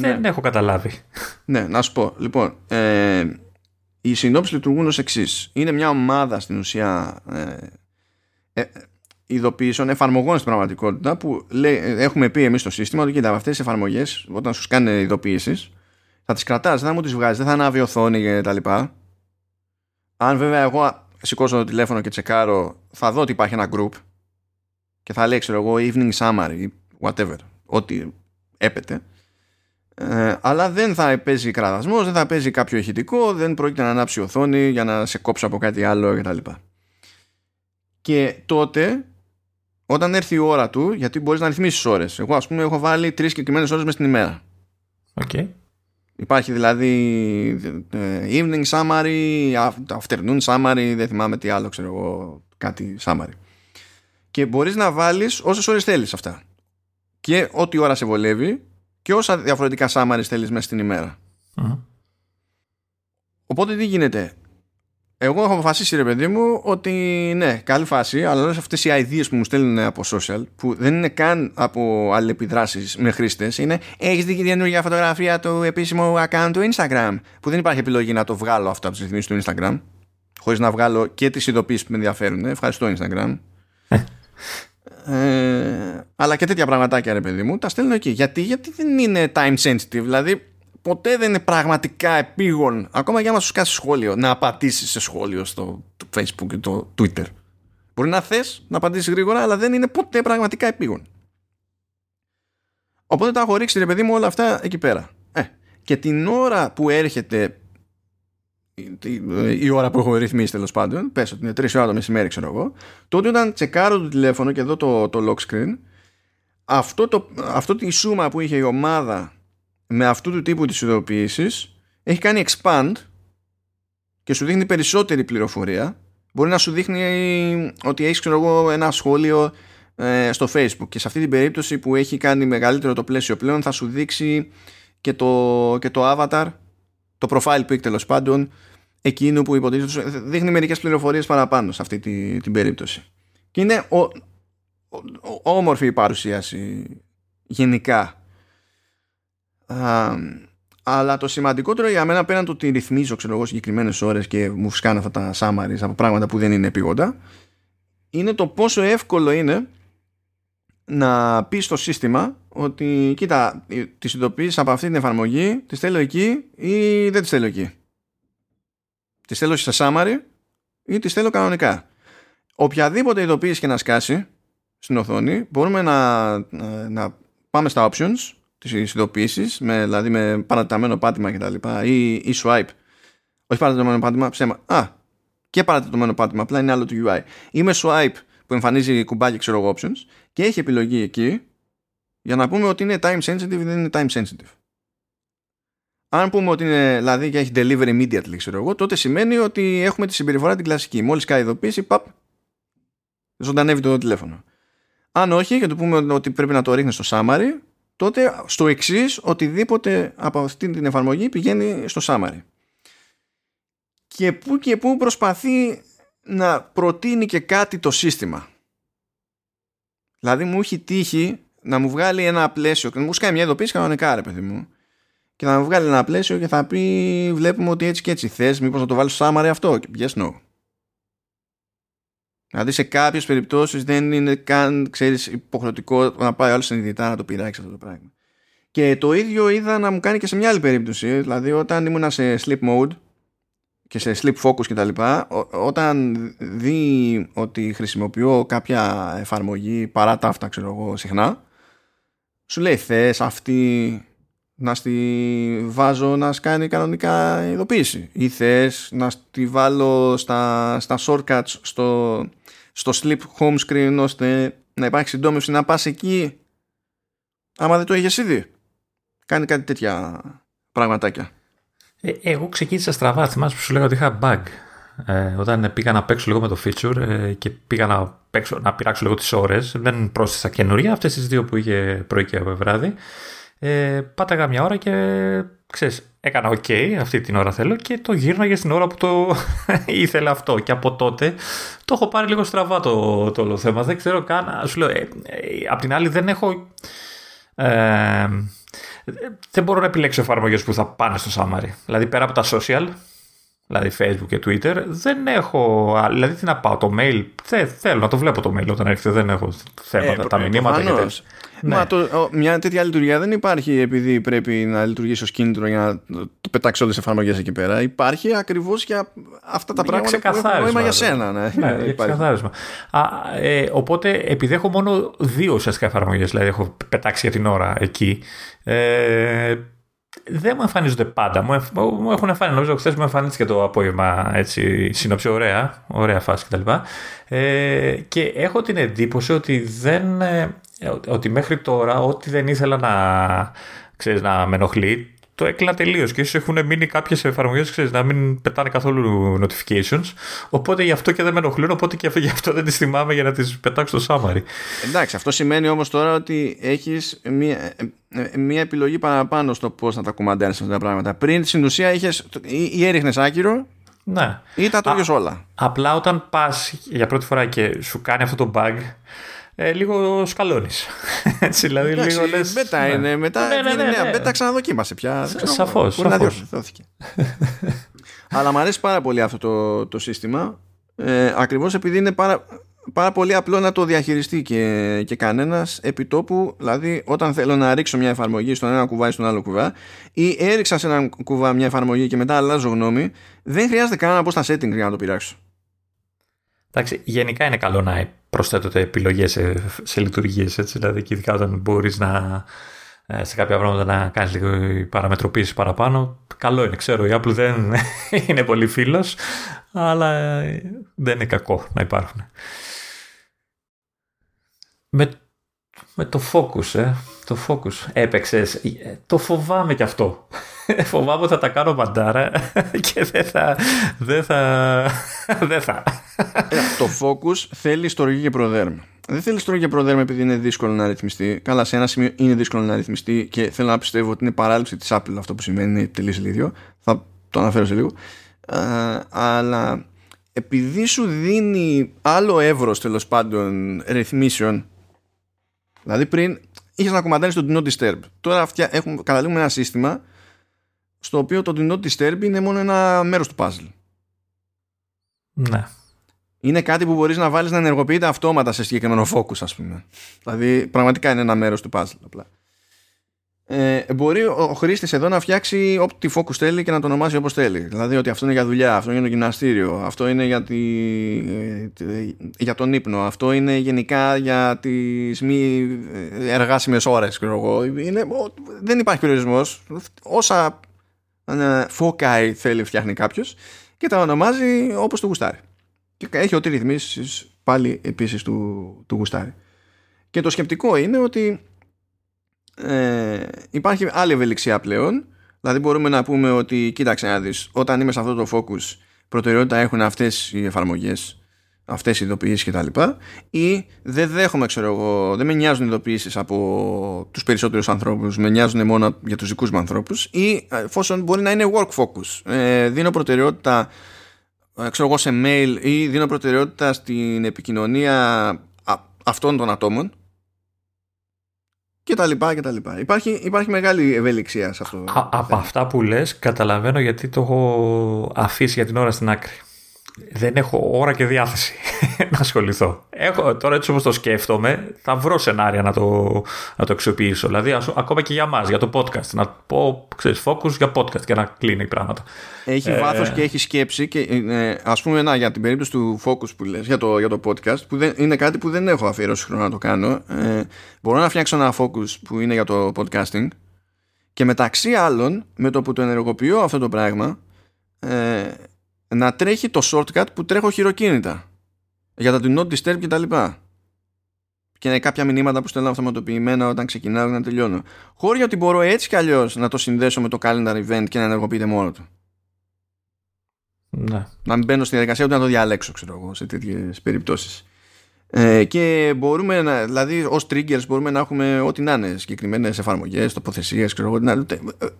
S2: Ναι. Δεν έχω καταλάβει.
S1: Ναι, να σου πω. Λοιπόν, ε, οι συνόψεις λειτουργούν ως εξής. Είναι μια ομάδα στην ουσία ε, ε, ειδοποιήσεων, εφαρμογών στην πραγματικότητα που λέει, έχουμε πει εμείς στο σύστημα ότι κοίτα αυτές τις εφαρμογές όταν σου κάνει ειδοποιήσεις θα τις κρατάς, δεν θα μου τις βγάζεις, δεν θα ανάβει οθόνη και τα λοιπά. Αν βέβαια εγώ σηκώσω το τηλέφωνο και τσεκάρω θα δω ότι υπάρχει ένα group και θα λέει ξέρω εγώ evening summary whatever, ό,τι έπεται ε, αλλά δεν θα παίζει κραδασμός, δεν θα παίζει κάποιο ηχητικό, δεν πρόκειται να ανάψει οθόνη για να σε κόψω από κάτι άλλο κτλ. Και, και τότε, όταν έρθει η ώρα του, γιατί μπορείς να ρυθμίσεις ώρες. Εγώ, ας πούμε, έχω βάλει τρεις συγκεκριμένες ώρες μες στην ημέρα.
S2: Okay.
S1: Υπάρχει δηλαδή ε, evening summary, afternoon summary, δεν θυμάμαι τι άλλο, ξέρω εγώ, κάτι summary. Και μπορείς να βάλεις όσες ώρες θέλεις αυτά. Και ό,τι ώρα σε βολεύει και όσα διαφορετικά σάμαρες θέλεις μέσα στην ημερα Οπότε τι γίνεται; Εγώ έχω αποφασίσει ρε παιδί μου ότι ναι, καλή φάση, αλλά όλες αυτές οι ideas που μου στέλνουν από social, που δεν είναι καν από αλληλεπιδράσεις με χρήστες, είναι έχεις δει και καινούργια φωτογραφία του επίσημου account του Instagram. Που δεν υπάρχει επιλογή να το βγάλω αυτό από τις ρυθμίσεις του Instagram, χωρίς να βγάλω και τις ειδοποιήσει που με ενδιαφέρουν. Ευχαριστώ Instagram. Ε, αλλά και τέτοια πραγματάκια ρε παιδί μου τα στέλνω εκεί γιατί, γιατί δεν είναι time sensitive δηλαδή ποτέ δεν είναι πραγματικά επίγον ακόμα και άμα σου κάσει σχόλιο να απαντήσεις σε σχόλιο στο το facebook και το twitter. Μπορεί να θες να απαντήσεις γρήγορα αλλά δεν είναι ποτέ πραγματικά επίγον. Οπότε τα έχω ρίξει ρε παιδί μου όλα αυτά εκεί πέρα. Ε, και την ώρα που έρχεται η ώρα που έχω ρυθμίσει τέλος πάντων, πες ότι είναι 3 ώρα το μεσημέρι, ξέρω εγώ, τότε όταν τσεκάρω το τηλέφωνο και εδώ το, το lock screen, αυτό, το, αυτό τη σούμα που είχε η ομάδα με αυτού του τύπου τη ειδοποίηση έχει κάνει expand και σου δείχνει περισσότερη πληροφορία. Μπορεί να σου δείχνει ότι έχεις ξέρω εγώ, ένα σχόλιο ε, στο facebook. Και σε αυτή την περίπτωση που έχει κάνει μεγαλύτερο το πλαίσιο πλέον θα σου δείξει και το, και το avatar το profile pic τέλος πάντων εκείνο που υποτίθεται δείχνει μερικές πληροφορίες παραπάνω σε αυτή τη, την περίπτωση. Και είναι ο, όμορφη η παρουσίαση γενικά Α, αλλά το σημαντικότερο για μένα πέραν το ότι ρυθμίζω ξέρω εγώ συγκεκριμένες ώρες και μου φυσκάνε αυτά τα summaries από πράγματα που δεν είναι επίγοντα είναι το πόσο εύκολο είναι να πεις στο σύστημα ότι κοίτα, τις ειδοποιήσεις από αυτή την εφαρμογή τις θέλω εκεί ή δεν τις θέλω εκεί. Τις θέλω σε summary ή τις θέλω κανονικά. Οποιαδήποτε ειδοποίηση και να σκάσει στην οθόνη μπορούμε να, να, πάμε στα options τις ειδοποίηση, δηλαδή με παρατεταμένο πάτημα κτλ. Ή, ή swipe. Όχι παρατεταμένο πάτημα, ψέμα. Α, και παρατεταμένο πάτημα, απλά είναι άλλο του UI. Ή με swipe που εμφανίζει κουμπάκι ξέρω εγώ options και έχει επιλογή εκεί για να πούμε ότι είναι time sensitive ή δεν είναι time sensitive. Αν πούμε ότι είναι δηλαδή και έχει deliver immediately ξέρω εγώ τότε σημαίνει ότι έχουμε τη συμπεριφορά την κλασική. Μόλις κάνει ειδοποίηση παπ ζωντανεύει το τηλέφωνο. Αν όχι και το πούμε ότι πρέπει να το ρίχνεις στο summary τότε στο εξής οτιδήποτε από αυτή την εφαρμογή πηγαίνει στο summary. Και που και που προσπαθεί να προτείνει και κάτι το σύστημα. Δηλαδή μου έχει τύχει να μου βγάλει ένα πλαίσιο, να μου σκάει μια ειδοποίηση κανονικά ρε παιδί μου και να μου βγάλει ένα πλαίσιο και θα πει βλέπουμε ότι έτσι και έτσι θες μήπως να το βάλεις στο summary αυτό; Yes no Δηλαδή σε κάποιες περιπτώσεις δεν είναι καν ξέρεις, υποχρεωτικό να πάει άλλος συνειδητά να το πειράξει αυτό το πράγμα. Και το ίδιο είδα να μου κάνει και σε μια άλλη περίπτωση. Δηλαδή όταν ήμουν σε sleep mode και σε sleep focus και τα λοιπά, όταν δει ότι χρησιμοποιώ κάποια εφαρμογή παρά τα αυτά ξέρω εγώ συχνά, σου λέει θες αυτή να στη βάζω να σκάνει κανονικά ειδοποίηση ή θες να στη βάλω στα, στα shortcuts στο, στο sleep home screen ώστε να υπάρχει συντόμευση να πας εκεί άμα δεν το έχεις ήδη. Κάνει κάτι τέτοια πραγματάκια.
S2: Ε, εγώ ξεκίνησα στραβά. Θυμάσαι που σου λέγα ότι είχα bug. Ε, όταν πήγα να παίξω λίγο με το feature ε, και πήγα να, παίξω, να πειράξω λίγο τις ώρες δεν πρόσθεσα καινούρια αυτές τις δύο που είχε πρωί και βράδυ. Ε, πάταγα μια ώρα και ξέρεις, έκανα ok αυτή την ώρα θέλω και το γύρναγε στην ώρα που το ήθελα αυτό. Και από τότε το έχω πάρει λίγο στραβά το, το όλο θέμα. Δεν ξέρω καν σου λέω ε, ε, απ' την άλλη δεν έχω ε, δεν μπορώ να επιλέξω εφαρμογές που θα πάνε στο summary. Δηλαδή πέρα από τα social δηλαδή Facebook και Twitter, δεν έχω. Δηλαδή, τι να πάω, το mail. Δεν θέλω να το βλέπω το mail όταν έρχεται, δεν έχω θέματα. Ε, τα μηνύματα και τέτοια.
S1: Ναι. Μα το, μια τέτοια λειτουργία δεν υπάρχει επειδή πρέπει να λειτουργήσει ως κίνητρο για να το πετάξεις όλες τις εφαρμογές εκεί πέρα. Υπάρχει ακριβώς για αυτά τα πράγματα που έχουν νόημα για σένα. Ναι,
S2: ναι για ξεκαθάρισμα. Α, ε, οπότε, επειδή έχω μόνο δύο ουσιαστικά εφαρμογές, δηλαδή έχω πετάξει για την ώρα εκεί, ε, δεν μου εμφανίζονται πάντα. Μου, μου έχουν εμφανίσει, νομίζω χθες μου εμφανίστηκε το απόγευμα έτσι, σύνοψη, ωραία, ωραία φάση κτλ. Ε, και έχω την εντύπωση ότι δεν. Ε, ότι μέχρι τώρα ό,τι δεν ήθελα να, ξέρεις, να με ενοχλεί το έκλεινα τελείως και ίσως έχουν μείνει κάποιες εφαρμογές να μην πετάνε καθόλου notifications. Οπότε γι' αυτό και δεν με ενοχλούν, οπότε και γι' αυτό δεν τις θυμάμαι για να τις πετάξω στο summary.
S1: Εντάξει, αυτό σημαίνει όμως τώρα ότι έχεις μία, ε, μία επιλογή παραπάνω στο πώς να τα κουμαντέρνει αυτά τα πράγματα. Πριν στην ουσία είχες ή έριχνες άκυρο
S2: ναι.
S1: ή τα τρώγε όλα.
S2: Απλά όταν πας για πρώτη φορά και σου κάνει αυτό το bug, ε, λίγο σκαλώνεις. Έτσι, δηλαδή,
S1: Εντάξει,
S2: λίγο λες,
S1: Μετά ναι. είναι, μετά ναι, ναι, ναι, ναι, ναι. ξαναδοκίμασε πια.
S2: Σαφώς. Μπορεί να
S1: διορθώθηκε. Αλλά μου αρέσει πάρα πολύ αυτό το, το σύστημα. Ε, Ακριβώς επειδή είναι πάρα, πάρα πολύ απλό να το διαχειριστεί και, και κανένας επί τόπου. Δηλαδή, όταν θέλω να ρίξω μια εφαρμογή στον ένα κουβά ή στον άλλο κουβά, ή έριξα σε ένα κουβά μια εφαρμογή και μετά αλλάζω γνώμη, δεν χρειάζεται καν να πω στα settings για να το πειράξω.
S2: Εντάξει, γενικά είναι καλό να προσθέτονται επιλογές σε, σε λειτουργίες, δηλαδή και ειδικά όταν μπορείς να ε, σε κάποια πράγματα να κάνεις λίγο παραμετροποίηση παραπάνω. Καλό είναι, ξέρω. Η Apple δεν είναι πολύ φίλος, αλλά ε, δεν είναι κακό να υπάρχουν. Με, με το focus, ε, το focus έπαιξες. Ε, το φοβάμαι κι αυτό. Φοβάμαι ότι θα τα κάνω μαντάρα και δεν θα. Δεν θα. Δεν θα.
S1: Ε, το focus θέλει ιστορική και προδέρμα. Δεν θέλει ιστορική και προδέρμα επειδή είναι δύσκολο να ρυθμιστεί. Καλά, σε ένα σημείο είναι δύσκολο να ρυθμιστεί και θέλω να πιστεύω ότι είναι παράληψη της Apple αυτό που σημαίνει είναι τελείως ίδιο. Θα το αναφέρω σε λίγο. αλλά επειδή σου δίνει άλλο εύρος τέλος πάντων ρυθμίσεων δηλαδή πριν είχες να κομματάρει το Do Not Disturb τώρα έχουμε, καταλήγουμε ένα σύστημα στο οποίο το Do Not Disturb είναι μόνο ένα μέρος του puzzle.
S2: Ναι.
S1: είναι κάτι που μπορείς να βάλεις να ενεργοποιείται αυτόματα σε συγκεκριμένο focus ας πούμε. Δηλαδή πραγματικά είναι ένα μέρος του puzzle απλά. Ε, μπορεί ο, ο χρήστης εδώ να φτιάξει ό,τι focus θέλει και να το ονομάσει όπως θέλει. Δηλαδή ότι αυτό είναι για δουλειά, αυτό είναι για το γυμναστήριο, αυτό είναι για, τη, ε, για τον ύπνο, αυτό είναι γενικά για τις μη εργάσιμες ώρες. Είναι, δεν υπάρχει περιορισμός. Όσα ε, φωκάει θέλει φτιάχνει κάποιος και τα ονομάζει όπως το γουστάρει και έχει ό,τι ρυθμίσεις πάλι επίσης του, του γουστάρι. Και το σκεπτικό είναι ότι ε, υπάρχει άλλη ευελιξία πλέον. Δηλαδή μπορούμε να πούμε ότι κοίταξε να δεις όταν είμαι σε αυτό το focus προτεραιότητα έχουν αυτές οι εφαρμογές αυτές οι ειδοποιήσεις κτλ. Ή δεν δέχομαι ξέρω εγώ δεν με νοιάζουν ειδοποιήσεις από τους περισσότερους ανθρώπους με νοιάζουν μόνο για τους δικούς μου ανθρώπους. Ή εφόσον μπορεί να είναι work focus ε, δίνω προτεραιότητα ε, ξέρω εγώ σε mail ή δίνω προτεραιότητα στην επικοινωνία αυτών των ατόμων και τα λοιπά και τα λοιπά. Υπάρχει, υπάρχει μεγάλη ευελιξία σε αυτό.
S2: από αυτά που λες καταλαβαίνω γιατί το έχω αφήσει για την ώρα στην άκρη δεν έχω ώρα και διάθεση να ασχοληθώ. Έχω, τώρα έτσι όπως το σκέφτομαι, θα βρω σενάρια να το, να το αξιοποιήσω. Δηλαδή, ακόμα και για μας, για το podcast. Να πω, ξέρεις, focus για podcast και να κλείνει πράγματα.
S1: Έχει ε... βάθος και έχει σκέψη. Και, ε, ας πούμε, να, για την περίπτωση του focus που λες, για το, για το podcast, που δεν, είναι κάτι που δεν έχω αφιερώσει χρόνο να το κάνω. Ε, μπορώ να φτιάξω ένα focus που είναι για το podcasting και μεταξύ άλλων, με το που το ενεργοποιώ αυτό το πράγμα, ε, να τρέχει το shortcut που τρέχω χειροκίνητα. Για τα do not disturb και τα λοιπά. Και είναι κάποια μηνύματα που στέλνω αυτοματοποιημένα όταν ξεκινάω και να τελειώνω. Χώρια ότι μπορώ έτσι κι αλλιώς να το συνδέσω με το calendar event και να ενεργοποιείται μόνο του.
S2: Ναι.
S1: να μην μπαίνω στη διαδικασία ούτε να το διαλέξω ξέρω εγώ σε τέτοιες περιπτώσεις ε, και μπορούμε να, δηλαδή ως triggers μπορούμε να έχουμε ό,τι να είναι συγκεκριμένες εφαρμογές, τοποθεσίες,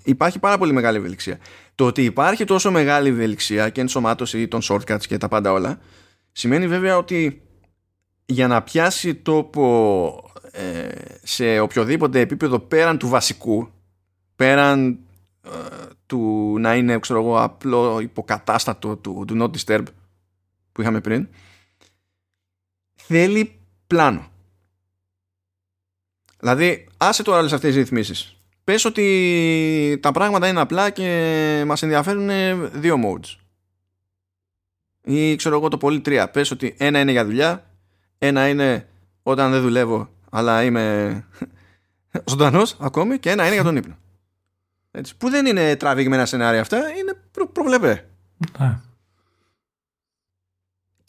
S1: Υπάρχει πάρα πολύ μεγάλη ευελιξία. Το ότι υπάρχει τόσο μεγάλη ευελιξία και ενσωμάτωση των shortcuts και τα πάντα όλα, σημαίνει βέβαια ότι για να πιάσει τόπο ε, σε οποιοδήποτε επίπεδο πέραν του βασικού, πέραν ε, του να είναι ξέρω εγώ, απλό υποκατάστατο του, του Not Disturb που είχαμε πριν, θέλει πλάνο. Δηλαδή, άσε τώρα όλες αυτές τις ρυθμίσεις. Πες ότι τα πράγματα είναι απλά και μας ενδιαφέρουν δύο modes. Ή ξέρω εγώ το πολύ τρία. Πες ότι ένα είναι για δουλειά, ένα είναι όταν δεν δουλεύω αλλά είμαι ζωντανός ακόμη και ένα είναι για τον ύπνο. Έτσι. Που δεν είναι τραβηγμένα σενάρια αυτά, είναι προ, προβλεπέ.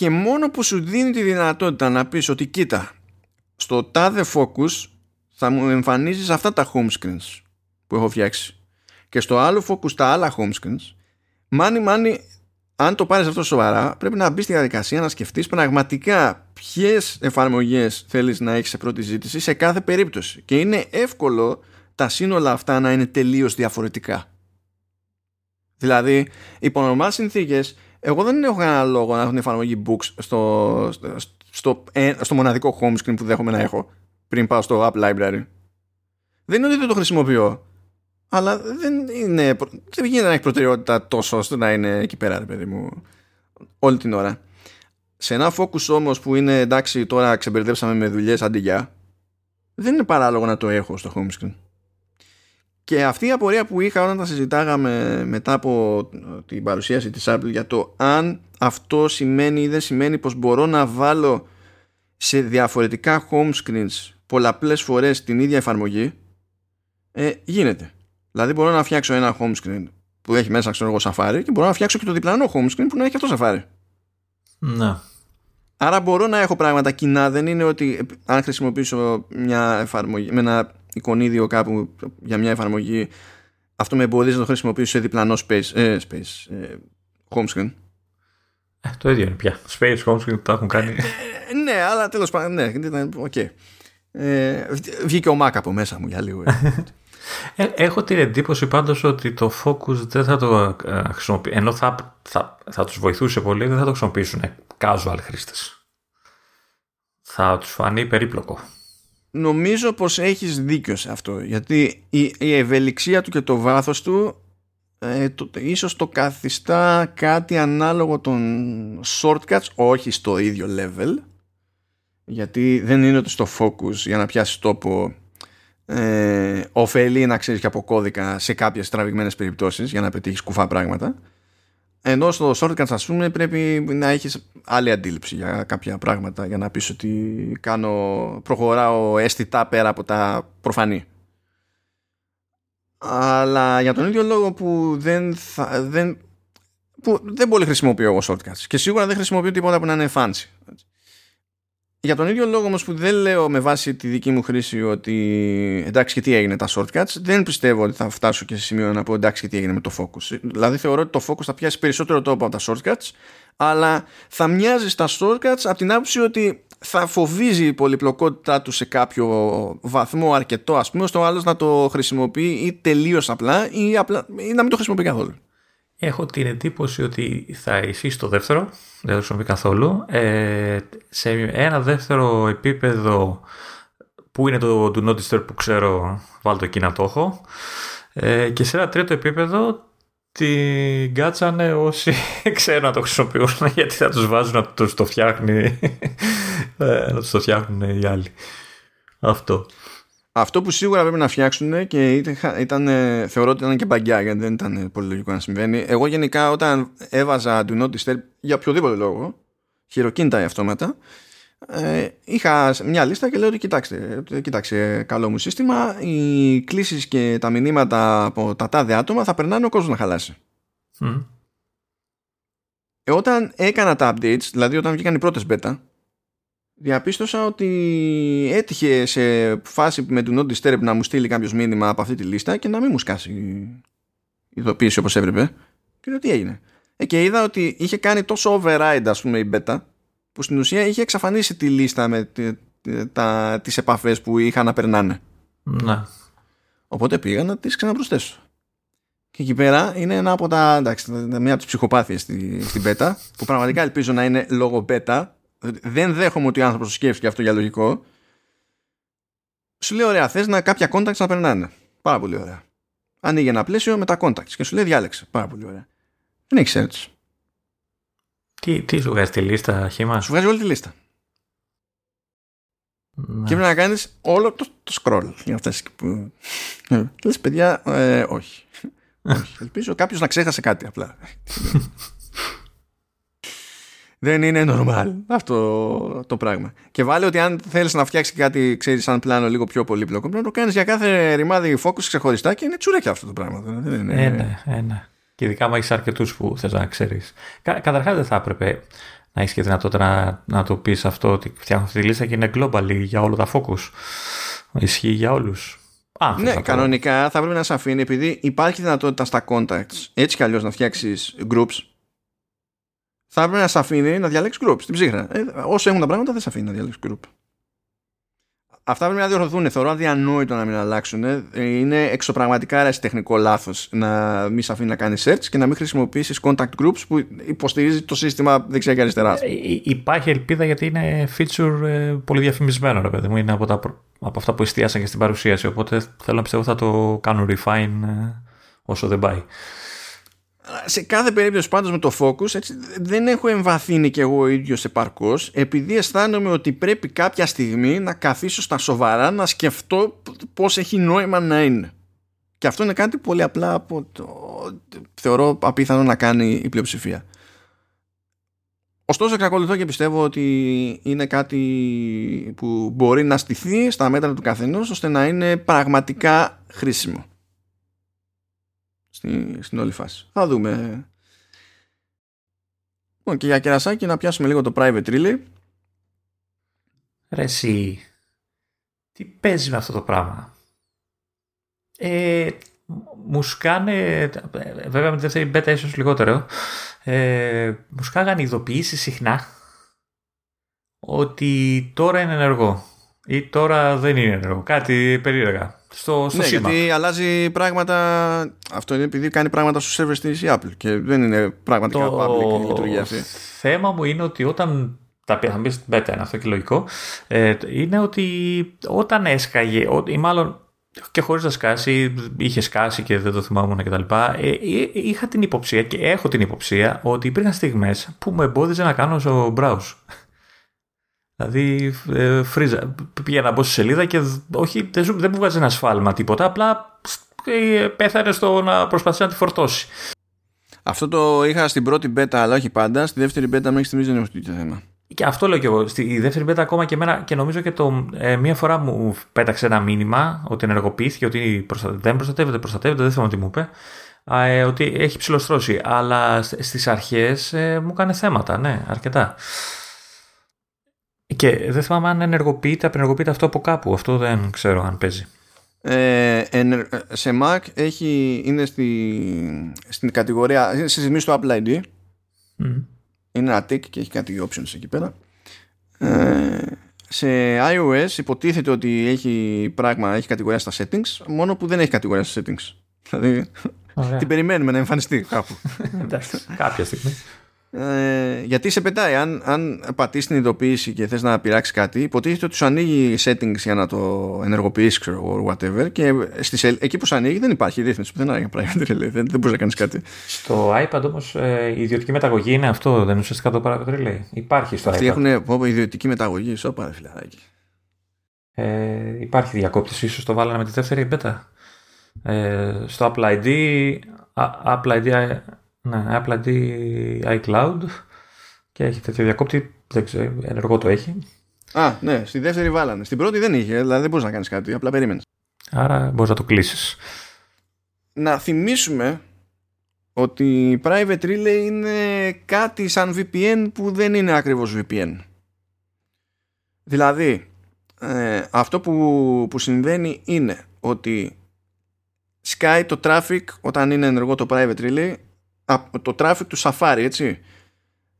S2: Ναι
S1: και μόνο που σου δίνει τη δυνατότητα να πεις ότι κοίτα στο τάδε focus θα μου εμφανίζεις αυτά τα home screens που έχω φτιάξει. Και στο άλλο focus τα άλλα home screens μάνι μάνι αν το πάρεις αυτό σοβαρά πρέπει να μπεις στη διαδικασία να σκεφτείς πραγματικά ποιες εφαρμογές θέλεις να έχεις σε πρώτη ζήτηση σε κάθε περίπτωση. Και είναι εύκολο τα σύνολα αυτά να είναι τελείως διαφορετικά. Δηλαδή υπό νορμάλ συνθήκες εγώ δεν έχω κανένα λόγο να έχω την εφαρμογή Books στο, στο, στο, μοναδικό home screen που δέχομαι να έχω πριν πάω στο App Library. Δεν είναι ότι δεν το χρησιμοποιώ, αλλά δεν είναι. Δεν γίνεται να έχει προτεραιότητα τόσο ώστε να είναι εκεί πέρα, ρε παιδί μου, όλη την ώρα. Σε ένα focus όμως που είναι εντάξει, τώρα ξεμπερδέψαμε με δουλειές αντί δεν είναι παράλογο να το έχω στο home screen. Και αυτή η απορία που είχα όταν τα συζητάγαμε μετά από την παρουσίαση της Apple για το αν αυτό σημαίνει ή δεν σημαίνει πως μπορώ να βάλω σε διαφορετικά home screens πολλαπλές φορές την ίδια εφαρμογή ε, γίνεται. Δηλαδή μπορώ να φτιάξω ένα home screen που έχει μέσα ξέρω εγώ Safari και μπορώ να φτιάξω και το διπλανό home screen που να έχει αυτό Safari.
S2: Ναι.
S1: Άρα μπορώ να έχω πράγματα κοινά. Δεν είναι ότι αν χρησιμοποιήσω μια εφαρμογή με ένα εικονίδιο κάπου για μια εφαρμογή αυτό με εμποδίζει να το χρησιμοποιήσω σε διπλανό space, ε, space ε, home screen.
S2: Ε, το ίδιο είναι πια. Space home screen που τα έχουν κάνει.
S1: Ε, ναι, αλλά τέλος πάντων, ναι, OK. Okay. Ε, βγήκε ο Mac από μέσα μου για λίγο.
S2: Ε, έχω την εντύπωση πάντως ότι το Focus δεν θα το χρησιμοποιήσει, ενώ θα, θα, θα τους βοηθούσε πολύ, δεν θα το χρησιμοποιήσουν casual χρήστες. Θα τους φανεί περίπλοκο.
S1: Νομίζω πως έχεις δίκιο σε αυτό, γιατί η, η ευελιξία του και το βάθος του ε, το, ίσως το καθιστά κάτι ανάλογο των shortcuts όχι στο ίδιο level γιατί δεν είναι ότι στο focus για να πιάσεις τόπο ε, ωφελεί να ξέρεις και από κώδικα σε κάποιες τραβηγμένες περιπτώσεις για να πετύχεις κουφά πράγματα ενώ στο shortcuts ας πούμε πρέπει να έχεις άλλη αντίληψη για κάποια πράγματα για να πεις ότι κάνω, προχωράω αισθητά πέρα από τα προφανή. Αλλά για τον ίδιο λόγο που δεν, θα, δεν, που δεν πολύ χρησιμοποιώ εγώ shortcuts και σίγουρα δεν χρησιμοποιώ τίποτα που να είναι fancy για τον ίδιο λόγο όμως που δεν λέω με βάση τη δική μου χρήση ότι εντάξει και τι έγινε τα shortcuts δεν πιστεύω ότι θα φτάσω και σε σημείο να πω εντάξει και τι έγινε με το focus δηλαδή θεωρώ ότι το focus θα πιάσει περισσότερο τόπο από τα shortcuts αλλά θα μοιάζει στα shortcuts από την άποψη ότι θα φοβίζει η πολυπλοκότητά του σε κάποιο βαθμό αρκετό ας πούμε ώστε ο άλλος να το χρησιμοποιεί ή τελείως απλά ή, απλά, ή να μην το χρησιμοποιεί καθόλου.
S2: Έχω την εντύπωση ότι θα ισχύσει το δεύτερο, δεν το χρησιμοποιεί καθόλου. Ε, σε ένα δεύτερο επίπεδο που είναι το do not disturb που ξέρω, βάλω το εκεί να το έχω. Ε, και σε ένα τρίτο επίπεδο την κάτσανε όσοι ξέρουν να το χρησιμοποιούν γιατί θα τους βάζουν να τους το φτιάχνει ε, να τους το φτιάχνουν οι άλλοι αυτό
S1: αυτό που σίγουρα πρέπει να φτιάξουν και ήταν, θεωρώ ότι ήταν και μπαγκιά γιατί δεν ήταν πολύ λογικό να συμβαίνει. Εγώ γενικά όταν έβαζα do not disturb για οποιοδήποτε λόγο χειροκίνητα ή αυτόματα ε, είχα μια λίστα και λέω ότι κοιτάξτε, κοιτάξτε καλό μου σύστημα οι κλήσεις και τα μηνύματα από τα τάδε άτομα θα περνάνε ο κόσμος να χαλάσει ε, όταν έκανα τα updates δηλαδή όταν βγήκαν οι πρώτες beta διαπίστωσα ότι έτυχε σε φάση με do not disturb να μου στείλει κάποιος μήνυμα από αυτή τη λίστα και να μην μου σκάσει η ειδοποίηση όπως έπρεπε και λέω τι έγινε ε, και είδα ότι είχε κάνει τόσο override ας πούμε η beta που στην ουσία είχε εξαφανίσει τη λίστα με τα, τις επαφές που είχαν να περνάνε.
S2: Να.
S1: Οπότε πήγα να τις ξαναπροσθέσω. Και εκεί πέρα είναι ένα από τα, εντάξει, μία από τις ψυχοπάθειες στη, στην πέτα, που πραγματικά ελπίζω να είναι λόγω πέτα. Δεν δέχομαι ότι ο άνθρωπος σκέφτηκε αυτό για λογικό. Σου λέει ωραία, θες να κάποια contacts να περνάνε. Πάρα πολύ ωραία. Ανοίγει ένα πλαίσιο με τα contacts και σου λέει διάλεξε. Πάρα πολύ ωραία. Δεν έχει έτσι.
S2: Τι, τι σου βγάζει τη λίστα, χήμα;
S1: Σου βγάζει όλη τη λίστα. Να. Και πρέπει να κάνεις όλο το, το scroll για αυτές που. Ε, Λες, παιδιά, ε, όχι. όχι. Ελπίζω κάποιος να ξέχασε κάτι απλά. Δεν είναι normal αυτό το πράγμα. Και βάλε ότι αν θέλεις να φτιάξει κάτι, ξέρεις, σαν πλάνο λίγο πιο πολύπλοκο, πρέπει να το κάνεις για κάθε ρημάδι focus ξεχωριστά και είναι τσουρέκια αυτό το πράγμα. Δεν είναι...
S2: Ένα, ένα. Και ειδικά άμα έχεις αρκετούς που θες να ξέρεις. Κα, Καταρχάς δεν θα έπρεπε να έχεις και δυνατότητα να, να το πεις αυτό ότι φτιάχνω αυτή τη λίστα και είναι global για όλα τα focus. Ισχύει για όλους.
S1: ναι, κανονικά θα πρέπει να σε αφήνει επειδή υπάρχει δυνατότητα στα contacts έτσι κι αλλιώς να φτιάξεις groups. Θα πρέπει να σε αφήνει να διαλέξεις groups στην ψύχρα. Ε, όσο έχουν τα πράγματα δεν σε αφήνει να διαλέξεις group αυτά πρέπει να διορθωθούν. Θεωρώ αδιανόητο να μην αλλάξουν. Είναι εξωπραγματικά τεχνικό λάθος να μην σε αφήνει να κάνεις search και να μην χρησιμοποιήσεις contact groups που υποστηρίζει το σύστημα δεξιά και αριστερά. Ε,
S2: υπάρχει ελπίδα γιατί είναι feature ε, πολύ διαφημισμένο, ρε παιδί μου. Είναι από, τα, από αυτά που εστιάσαν και στην παρουσίαση. Οπότε θέλω να πιστεύω θα το κάνουν refine ε, όσο δεν πάει
S1: σε κάθε περίπτωση πάντως με το focus έτσι, δεν έχω εμβαθύνει κι εγώ ο ίδιος επαρκώς επειδή αισθάνομαι ότι πρέπει κάποια στιγμή να καθίσω στα σοβαρά να σκεφτώ πώς έχει νόημα να είναι. Και αυτό είναι κάτι πολύ απλά από το, θεωρώ απίθανο να κάνει η πλειοψηφία. Ωστόσο εξακολουθώ και πιστεύω ότι είναι κάτι που μπορεί να στηθεί στα μέτρα του καθενός ώστε να είναι πραγματικά χρήσιμο στην, στην όλη φάση. Θα δούμε. Λοιπόν, και για κερασάκι να πιάσουμε λίγο το private relay.
S2: Ρε εσύ, τι παίζεις με αυτό το πράγμα; Ε, μου σκάνε, βέβαια με τη δεύτερη beta ίσως λιγότερο, ε, μου σκάγανε ειδοποιήσεις συχνά ότι τώρα είναι ενεργό ή τώρα δεν είναι ενεργό. Κάτι περίεργα στο, στο
S1: ναι, γιατί αλλάζει πράγματα. Αυτό είναι επειδή κάνει πράγματα στο server της Apple και δεν είναι πραγματικά το... public η λειτουργία αυτή. Το
S2: θέμα μου είναι ότι όταν. Τα πει, θα μπεις αυτό και λογικό. Ε, είναι ότι όταν έσκαγε, ή μάλλον και χωρίς να σκάσει, είχε σκάσει και δεν το θυμάμαι κτλ. Ε, ε, είχα την υποψία και έχω την υποψία ότι υπήρχαν στιγμές που με εμπόδιζε να κάνω στο browse. Δηλαδή, ε, φρίζα. Πήγα να μπω στη σελίδα και όχι, δεν, δεν μου βγάζει ένα σφάλμα τίποτα. Απλά ε, πέθανε στο να προσπαθήσει να τη φορτώσει.
S1: Αυτό το είχα στην πρώτη beta, αλλά όχι πάντα. Στη δεύτερη beta μέχρι στιγμής δεν έχω τέτοιο θέμα.
S2: Και αυτό λέω και εγώ. Στη δεύτερη beta ακόμα και εμένα και νομίζω και το, ε, μία φορά μου πέταξε ένα μήνυμα ότι ενεργοποιήθηκε, ότι δεν προστατεύεται, προστατεύεται, δεν θυμάμαι τι μου είπε. Ε, ότι έχει ψηλοστρώσει. Αλλά στις αρχές ε, μου έκανε θέματα, ναι, αρκετά. Και δεν θυμάμαι αν ενεργοποιείται, απενεργοποιείται αυτό από κάπου. Αυτό δεν ξέρω αν παίζει.
S1: Ε, σε Mac έχει, είναι στη, στην κατηγορία, είναι στη στο Apple ID. Είναι ένα tick και έχει κάτι options εκεί πέρα. Ε, σε iOS υποτίθεται ότι έχει πράγμα, έχει κατηγορία στα settings, μόνο που δεν έχει κατηγορία στα settings. Δηλαδή την περιμένουμε να εμφανιστεί κάπου.
S2: κάποια στιγμή.
S1: Ε, γιατί σε πετάει, αν, αν πατήσεις την ειδοποίηση και θες να πειράξεις κάτι, υποτίθεται ότι σου ανοίγει settings για να το ενεργοποιήσεις, ξέρω whatever. Και στις, εκεί που σου ανοίγει δεν υπάρχει ρύθμιση που δεν είναι private relay, δεν, δεν μπορείς να κάνεις κάτι.
S2: Στο iPad όμως ε, η ιδιωτική μεταγωγή είναι αυτό, δεν είναι ουσιαστικά το private relay. Υπάρχει στο
S1: Αυτοί
S2: iPad.
S1: έχουν πω, ιδιωτική μεταγωγή, σώπα, φιλαράκι.
S2: Ε, υπάρχει διακόπτηση, ίσως το βάλανε με τη δεύτερη beta. Ε, στο Apple ID, Apple ID ναι, Apple ID iCloud και έχει τέτοιο διακόπτη, δεν ξέρω, ενεργό το έχει.
S1: Α, ναι, στη δεύτερη βάλανε. Στην πρώτη δεν είχε, δηλαδή δεν μπορείς να κάνεις κάτι, απλά περίμενες.
S2: Άρα μπορείς να το κλείσεις.
S1: Να θυμίσουμε ότι η Private Relay είναι κάτι σαν VPN που δεν είναι ακριβώς VPN. Δηλαδή, ε, αυτό που, που συμβαίνει είναι ότι σκάει το traffic όταν είναι ενεργό το Private Relay το traffic του Safari έτσι.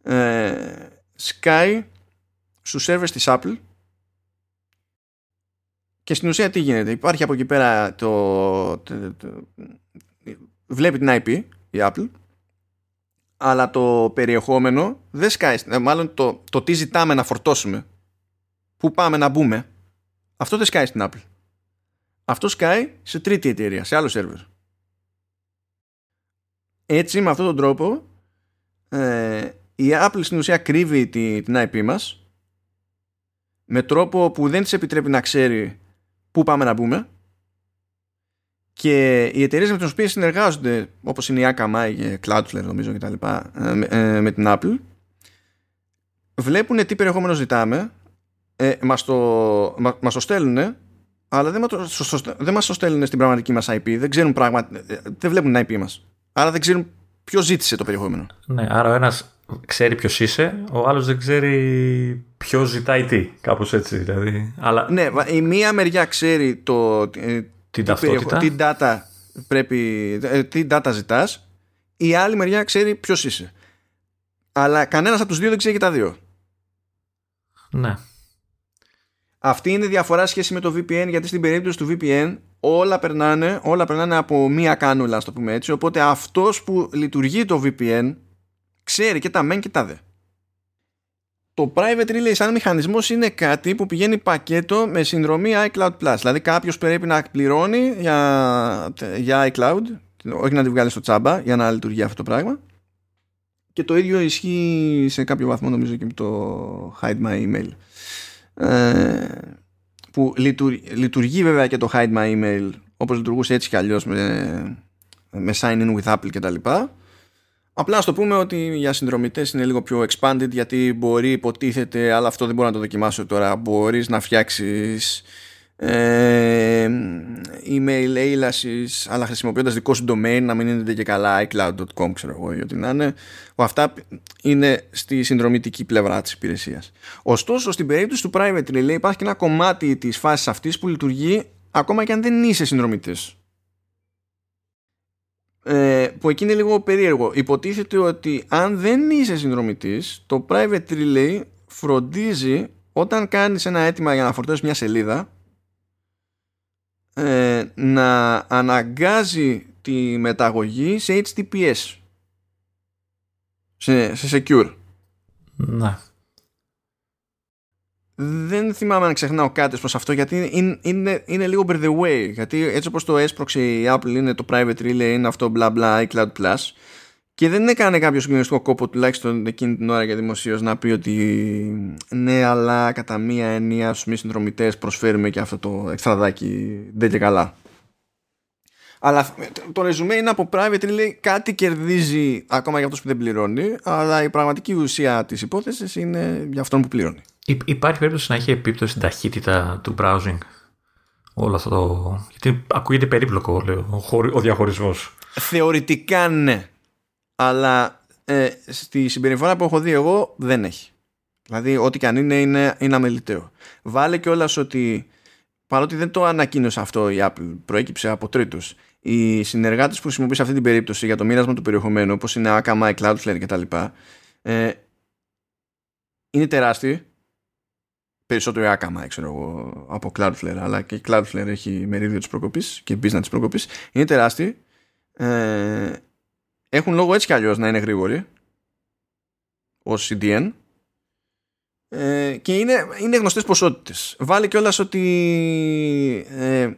S1: Ε, Sky στους servers της Apple. Και στην ουσία τι γίνεται υπάρχει από εκεί πέρα το, το, βλέπει την IP η Apple αλλά το περιεχόμενο δεν σκάει. Ε, μάλλον το, το τι ζητάμε να φορτώσουμε που πάμε να μπούμε αυτό δεν σκάει στην Apple. Αυτό σκάει σε τρίτη εταιρεία σε άλλο server έτσι με αυτόν τον τρόπο ε, η Apple στην ουσία κρύβει την IP μας με τρόπο που δεν της επιτρέπει να ξέρει πού πάμε να μπούμε και οι εταιρείες με τις οποίες συνεργάζονται όπως είναι η Akamai και Cloudflare νομίζω και τα λοιπά ε, ε, με την Apple βλέπουν τι περιεχόμενο ζητάμε ε, μας, το, μα, μας το στέλνουν αλλά δεν, δεν μας το στέλνουν στην πραγματική μας IP δεν ξέρουν πράγμα δεν βλέπουν την IP μας Άρα δεν ξέρουν ποιο ζήτησε το περιεχόμενο.
S2: Ναι, άρα ο ένας ξέρει ποιος είσαι, ο άλλος δεν ξέρει ποιο ζητάει τι. Κάπως έτσι δηλαδή. Αλλά...
S1: Ναι, η μία μεριά ξέρει το,
S2: ε, την ταυτότητα.
S1: Τι data, πρέπει, ε, τι data ζητάς, η άλλη μεριά ξέρει ποιος είσαι. Αλλά κανένας από τους δύο δεν ξέρει και τα δύο.
S2: Ναι.
S1: Αυτή είναι η διαφορά σχέση με το VPN γιατί στην περίπτωση του VPN όλα περνάνε, όλα περνάνε από μία κάνουλα, το πούμε έτσι. Οπότε αυτός που λειτουργεί το VPN ξέρει και τα μεν και τα δε. Το private relay σαν μηχανισμός είναι κάτι που πηγαίνει πακέτο με συνδρομή iCloud Plus. Δηλαδή κάποιος πρέπει να πληρώνει για, για iCloud, όχι να τη βγάλει στο τσάμπα για να λειτουργεί αυτό το πράγμα. Και το ίδιο ισχύει σε κάποιο βαθμό νομίζω και με το hide my email. Ε, που λειτουργεί, βέβαια και το hide my email όπως λειτουργούσε έτσι κι αλλιώς με, με sign in with Apple και τα λοιπά απλά στο πούμε ότι για συνδρομητές είναι λίγο πιο expanded γιατί μπορεί υποτίθεται αλλά αυτό δεν μπορώ να το δοκιμάσω τώρα μπορείς να φτιάξεις ε, email έιλασης αλλά χρησιμοποιώντας δικό σου domain να μην είναι και καλά iCloud.com ξέρω εγώ ή ό,τι να είναι. Αυτά είναι στη συνδρομητική πλευρά της υπηρεσίας. Ωστόσο στην περίπτωση του private relay υπάρχει και ένα κομμάτι της φάσης αυτής που λειτουργεί ακόμα και αν δεν είσαι συνδρομητής. Ε, που εκεί είναι λίγο περίεργο. Υποτίθεται ότι αν δεν είσαι συνδρομητής το private relay φροντίζει όταν κάνεις ένα αίτημα για να φορτώσεις μια σελίδα ε, να αναγκάζει τη μεταγωγή σε HTTPS σε, σε secure.
S2: Ναι.
S1: δεν θυμάμαι αν ξεχνάω κάτι προς αυτό γιατί είναι, είναι, είναι λίγο by the way γιατί έτσι όπως το έσπρωξε η Apple είναι το private relay είναι αυτό μπλα μπλα iCloud Plus και δεν έκανε κάποιο συγκλονιστικό κόπο τουλάχιστον εκείνη την ώρα για δημοσίως να πει ότι ναι αλλά κατά μία ενία στους μη συνδρομητές προσφέρουμε και αυτό το εξτραδάκι δεν και καλά αλλά το ρεζουμέ είναι από private λέει κάτι κερδίζει ακόμα για αυτός που δεν πληρώνει αλλά η πραγματική ουσία της υπόθεσης είναι για αυτόν που πληρώνει.
S2: Υπάρχει περίπτωση να έχει επίπτωση στην ταχύτητα του browsing όλο αυτό το... Γιατί ακούγεται περίπλοκο λέω, ο διαχωρισμός.
S1: Θεωρητικά ναι. Αλλά ε, στη συμπεριφορά που έχω δει εγώ δεν έχει. Δηλαδή ό,τι και αν είναι είναι, είναι αμεληταίο. Βάλε κιόλας ότι παρότι δεν το ανακοίνωσε αυτό η Apple, προέκυψε από τρίτους οι συνεργάτες που χρησιμοποιείς σε αυτή την περίπτωση για το μοίρασμα του περιεχομένου όπως είναι Akamai, Cloudflare κτλ ε, είναι τεράστιοι περισσότερο η Akamai ξέρω εγώ από Cloudflare αλλά και η Cloudflare έχει μερίδιο της προκοπής και business της προκοπής είναι τεράστιοι ε, έχουν λόγο έτσι κι αλλιώς να είναι γρήγοροι. Ως CDN ε, και είναι, είναι γνωστές ποσότητες. Βάλει κιόλας ότι ε,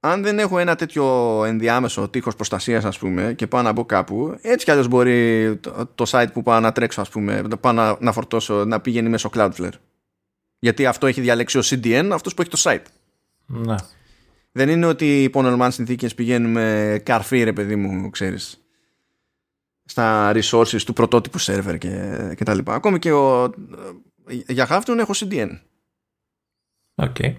S1: αν δεν έχω ένα τέτοιο ενδιάμεσο τείχος προστασίας ας πούμε και πάω να μπω κάπου έτσι κι αλλιώς μπορεί το, το site που πάω να τρέξω ας πούμε πάω να, να φορτώσω να πηγαίνει μέσω Cloudflare. Γιατί αυτό έχει διαλέξει ο CDN αυτός που έχει το site.
S2: Ναι.
S1: δεν είναι ότι υπό normal συνθήκες πηγαίνουμε καρφί ρε παιδί μου ξέρεις στα resources του πρωτότυπου server και, και τα λοιπά ακόμη και ο, για Halfton έχω CDN
S2: OK okay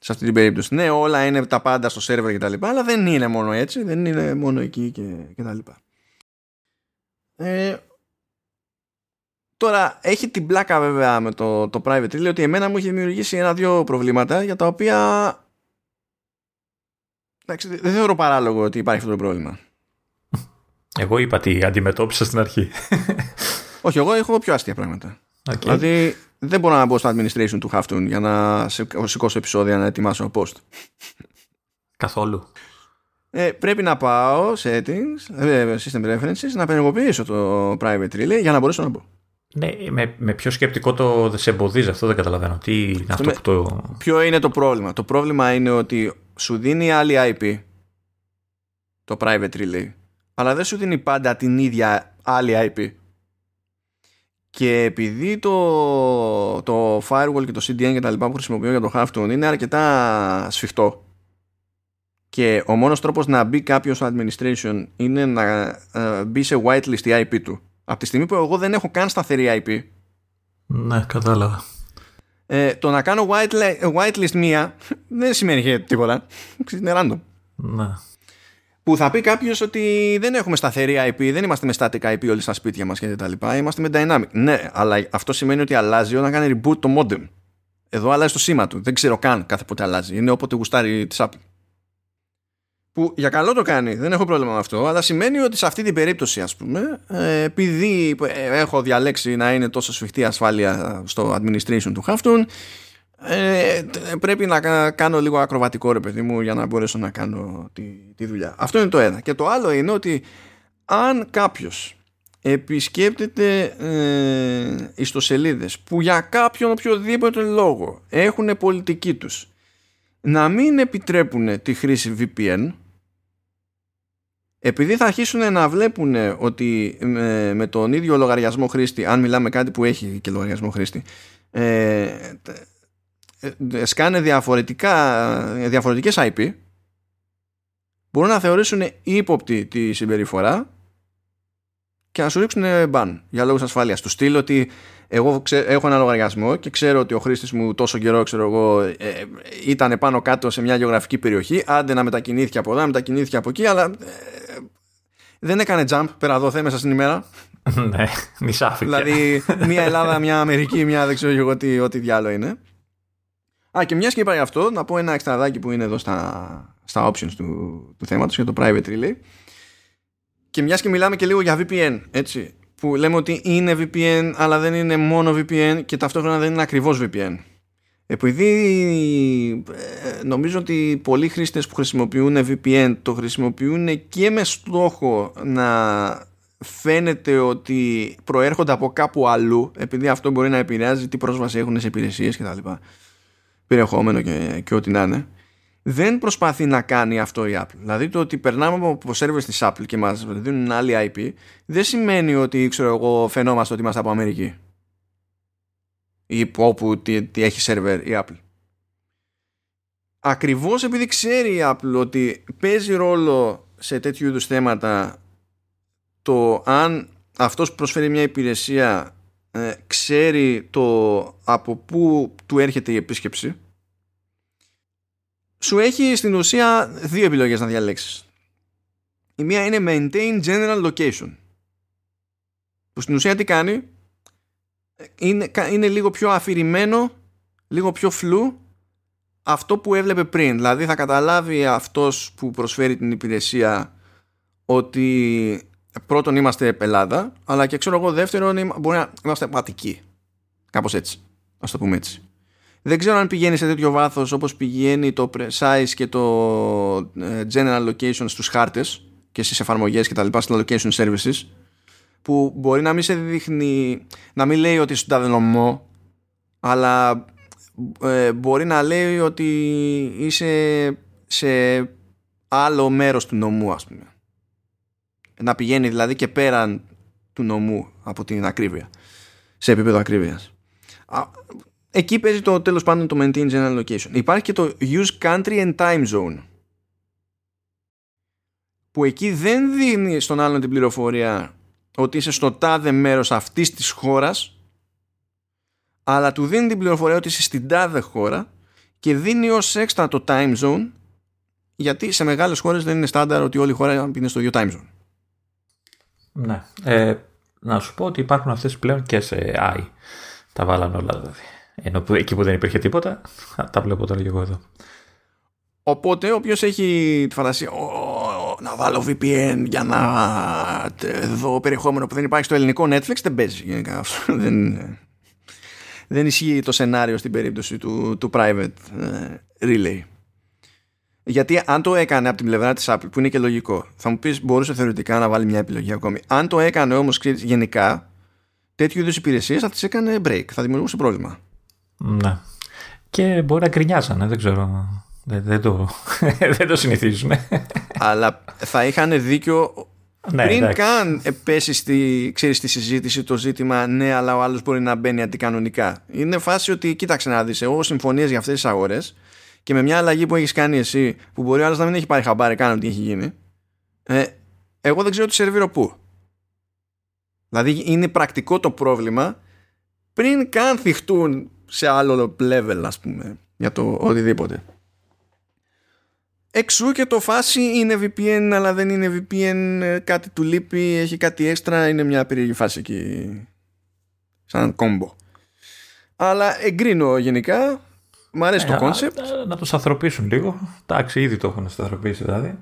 S1: σε αυτή την περίπτωση. Ναι, όλα είναι τα πάντα στο σερβερ και τα λοιπά, αλλά δεν είναι μόνο έτσι, δεν είναι μόνο εκεί και, και τα λοιπά. Ε, τώρα, έχει την πλάκα βέβαια με το, το private relay ότι εμένα μου έχει δημιουργήσει ένα-δυο προβλήματα για τα οποία εντάξει, δεν θεωρώ παράλογο ότι υπάρχει αυτό το πρόβλημα.
S2: Εγώ είπα τι αντιμετώπισα στην αρχή.
S1: Όχι, εγώ έχω πιο αστεία πράγματα. Okay. Δηλαδή, δεν μπορώ να μπω στο administration του Halftone για να σηκώσω επεισόδια να ετοιμάσω post.
S2: Καθόλου.
S1: Ε, πρέπει να πάω settings, ε, system preferences, να απενεργοποιήσω το private relay για να μπορέσω να μπω.
S2: Ναι, με, με ποιο σκεπτικό το σε εμποδίζει αυτό δεν καταλαβαίνω. Τι είναι αυτό, που το...
S1: Ποιο είναι το πρόβλημα; Το πρόβλημα είναι ότι σου δίνει άλλη IP το private relay αλλά δεν σου δίνει πάντα την ίδια άλλη IP. Και επειδή το, το firewall και το CDN και τα λοιπά που χρησιμοποιώ για το Halftone είναι αρκετά σφιχτό και ο μόνος τρόπος να μπει κάποιος στο administration είναι να ε, μπει σε whitelist η IP του. Από τη στιγμή που εγώ δεν έχω καν σταθερή IP.
S2: Ναι, κατάλαβα.
S1: Ε, το να κάνω whitelist μία δεν σημαίνει τίποτα. Είναι random.
S2: Ναι
S1: που θα πει κάποιος ότι δεν έχουμε σταθερή IP, δεν είμαστε με static IP όλοι στα σπίτια μας και τα λοιπά, είμαστε με dynamic. Ναι, αλλά αυτό σημαίνει ότι αλλάζει όταν κάνει reboot το modem. Εδώ αλλάζει το σήμα του. Δεν ξέρω καν κάθε πότε αλλάζει. Είναι όποτε γουστάρει της Apple. Που για καλό το κάνει, δεν έχω πρόβλημα με αυτό, αλλά σημαίνει ότι σε αυτή την περίπτωση, ας πούμε, ε, επειδή έχω διαλέξει να είναι τόσο σφιχτή ασφάλεια στο administration του Halftone, ε, πρέπει να κάνω λίγο ακροβατικό ρε παιδί μου για να μπορέσω να κάνω τη, τη δουλειά. Αυτό είναι το ένα. Και το άλλο είναι ότι αν κάποιος επισκέπτεται ε, ιστοσελίδες που για κάποιον οποιοδήποτε λόγο έχουν πολιτική τους να μην επιτρέπουν τη χρήση VPN επειδή θα αρχίσουν να βλέπουν ότι με, με τον ίδιο λογαριασμό χρήστη αν μιλάμε κάτι που έχει και λογαριασμό χρήστη ε, ε, σκάνε διαφορετικά, διαφορετικές IP μπορούν να θεωρήσουν ύποπτη τη συμπεριφορά και να σου ρίξουν μπαν για λόγους ασφαλείας. Του στείλω ότι εγώ έχω ένα λογαριασμό και ξέρω ότι ο χρήστης μου τόσο καιρό ξέρω εγώ, ε, ήταν πάνω κάτω σε μια γεωγραφική περιοχή. Άντε να μετακινήθηκε από εδώ, να μετακινήθηκε από εκεί αλλά ε, δεν έκανε jump πέρα εδώ μέσα στην ημέρα.
S2: Ναι, νησάφηκε
S1: δηλαδή μια Ελλάδα, μια Αμερική, μια δεν ξέρω εγώ τι, ό,τι διάλογο είναι Α, και μιας και είπα αυτό, να πω ένα εξτραδάκι που είναι εδώ στα, στα options του, του θέματος για το private relay. Και μιας και μιλάμε και λίγο για VPN, έτσι, που λέμε ότι είναι VPN, αλλά δεν είναι μόνο VPN και ταυτόχρονα δεν είναι ακριβώς VPN. Επειδή ε, νομίζω ότι πολλοί χρήστες που χρησιμοποιούν VPN το χρησιμοποιούν και με στόχο να φαίνεται ότι προέρχονται από κάπου αλλού επειδή αυτό μπορεί να επηρεάζει τι πρόσβαση έχουν σε υπηρεσίες και τα λοιπά περιεχόμενο και, και ό,τι να είναι δεν προσπαθεί να κάνει αυτό η Apple. Δηλαδή το ότι περνάμε από σερβερ της Apple και μας δίνουν άλλη IP δεν σημαίνει ότι ξέρω εγώ φαινόμαστε ότι είμαστε από Αμερική ή όπου τι, τι έχει σερβερ η Apple. Ακριβώς επειδή ξέρει η Apple ότι παίζει ρόλο σε τέτοιου είδους θέματα το αν αυτός που προσφέρει μια υπηρεσία ε, ξέρει το από πού του έρχεται η επίσκεψη σου έχει στην ουσία δύο επιλογές να διαλέξεις. Η μία είναι maintain general location. Που στην ουσία τι κάνει; Είναι, είναι λίγο πιο αφηρημένο, λίγο πιο φλού αυτό που έβλεπε πριν. Δηλαδή θα καταλάβει αυτός που προσφέρει την υπηρεσία ότι πρώτον είμαστε Ελλάδα, αλλά και ξέρω εγώ δεύτερον μπορεί να είμαστε πατικοί. Κάπως έτσι. Ας το πούμε έτσι. Δεν ξέρω αν πηγαίνει σε τέτοιο βάθος όπως πηγαίνει το size και το ε, general location στους χάρτες και στις εφαρμογές και τα λοιπά στα location services που μπορεί να μην σε δείχνει να μην λέει ότι στον τάδε νομό αλλά ε, μπορεί να λέει ότι είσαι σε άλλο μέρος του νομού ας πούμε να πηγαίνει δηλαδή και πέραν του νομού από την ακρίβεια σε επίπεδο ακρίβειας εκεί παίζει το τέλος πάντων το maintain general location υπάρχει και το use country and time zone που εκεί δεν δίνει στον άλλον την πληροφορία ότι είσαι στο τάδε μέρος αυτής της χώρας αλλά του δίνει την πληροφορία ότι είσαι στην τάδε χώρα και δίνει ως έξτρα το time zone γιατί σε μεγάλες χώρες δεν είναι στάνταρ ότι όλη η χώρα είναι στο ίδιο time zone.
S2: Ναι. Ε, να σου πω ότι υπάρχουν αυτές πλέον και σε AI. Τα βάλαν όλα δηλαδή. Ενώ που, εκεί που δεν υπήρχε τίποτα, τα βλέπω τώρα και εγώ εδώ.
S1: Οπότε, όποιος έχει τη φαντασία, να βάλω VPN για να δω περιεχόμενο που δεν υπάρχει στο ελληνικό Netflix, δεν παίζει δεν, δεν ισχύει το σενάριο στην περίπτωση του, του private ε, relay. Γιατί αν το έκανε από την πλευρά της Apple, που είναι και λογικό, θα μου πεις μπορούσε θεωρητικά να βάλει μια επιλογή ακόμη. Αν το έκανε όμως γενικά, τέτοιου είδους υπηρεσίες θα τις έκανε break, θα δημιουργούσε πρόβλημα.
S2: Ναι. Και μπορεί να γκρινιάζανε, δεν ξέρω. Δεν, δεν, το, δεν το συνηθίζουν.
S1: Αλλά θα είχαν δίκιο ναι, πριν εντάξει. καν πέσει στη, ξέρεις, στη συζήτηση το ζήτημα ναι αλλά ο άλλος μπορεί να μπαίνει αντικανονικά. Είναι φάση ότι κοίταξε να δεις εγώ συμφωνίες για αυτές τις αγορές και με μια αλλαγή που έχεις κάνει εσύ που μπορεί ο άλλος να μην έχει πάρει χαμπάρι καν ότι έχει γίνει ε, εγώ δεν ξέρω τι σερβίρω πού. Δηλαδή είναι πρακτικό το πρόβλημα πριν καν θιχτούν σε άλλο level ας πούμε για το οτιδήποτε. Εξού και το φάση είναι VPN αλλά δεν είναι VPN ε, κάτι του λείπει, έχει κάτι έξτρα, είναι μια περίεργη φάση εκεί σαν combo. Αλλά εγκρίνω γενικά, μου αρέσει το concept.
S2: Να, να το σταθεροποιήσουν λίγο, εντάξει ήδη το έχουν σταθεροποιήσει δηλαδή.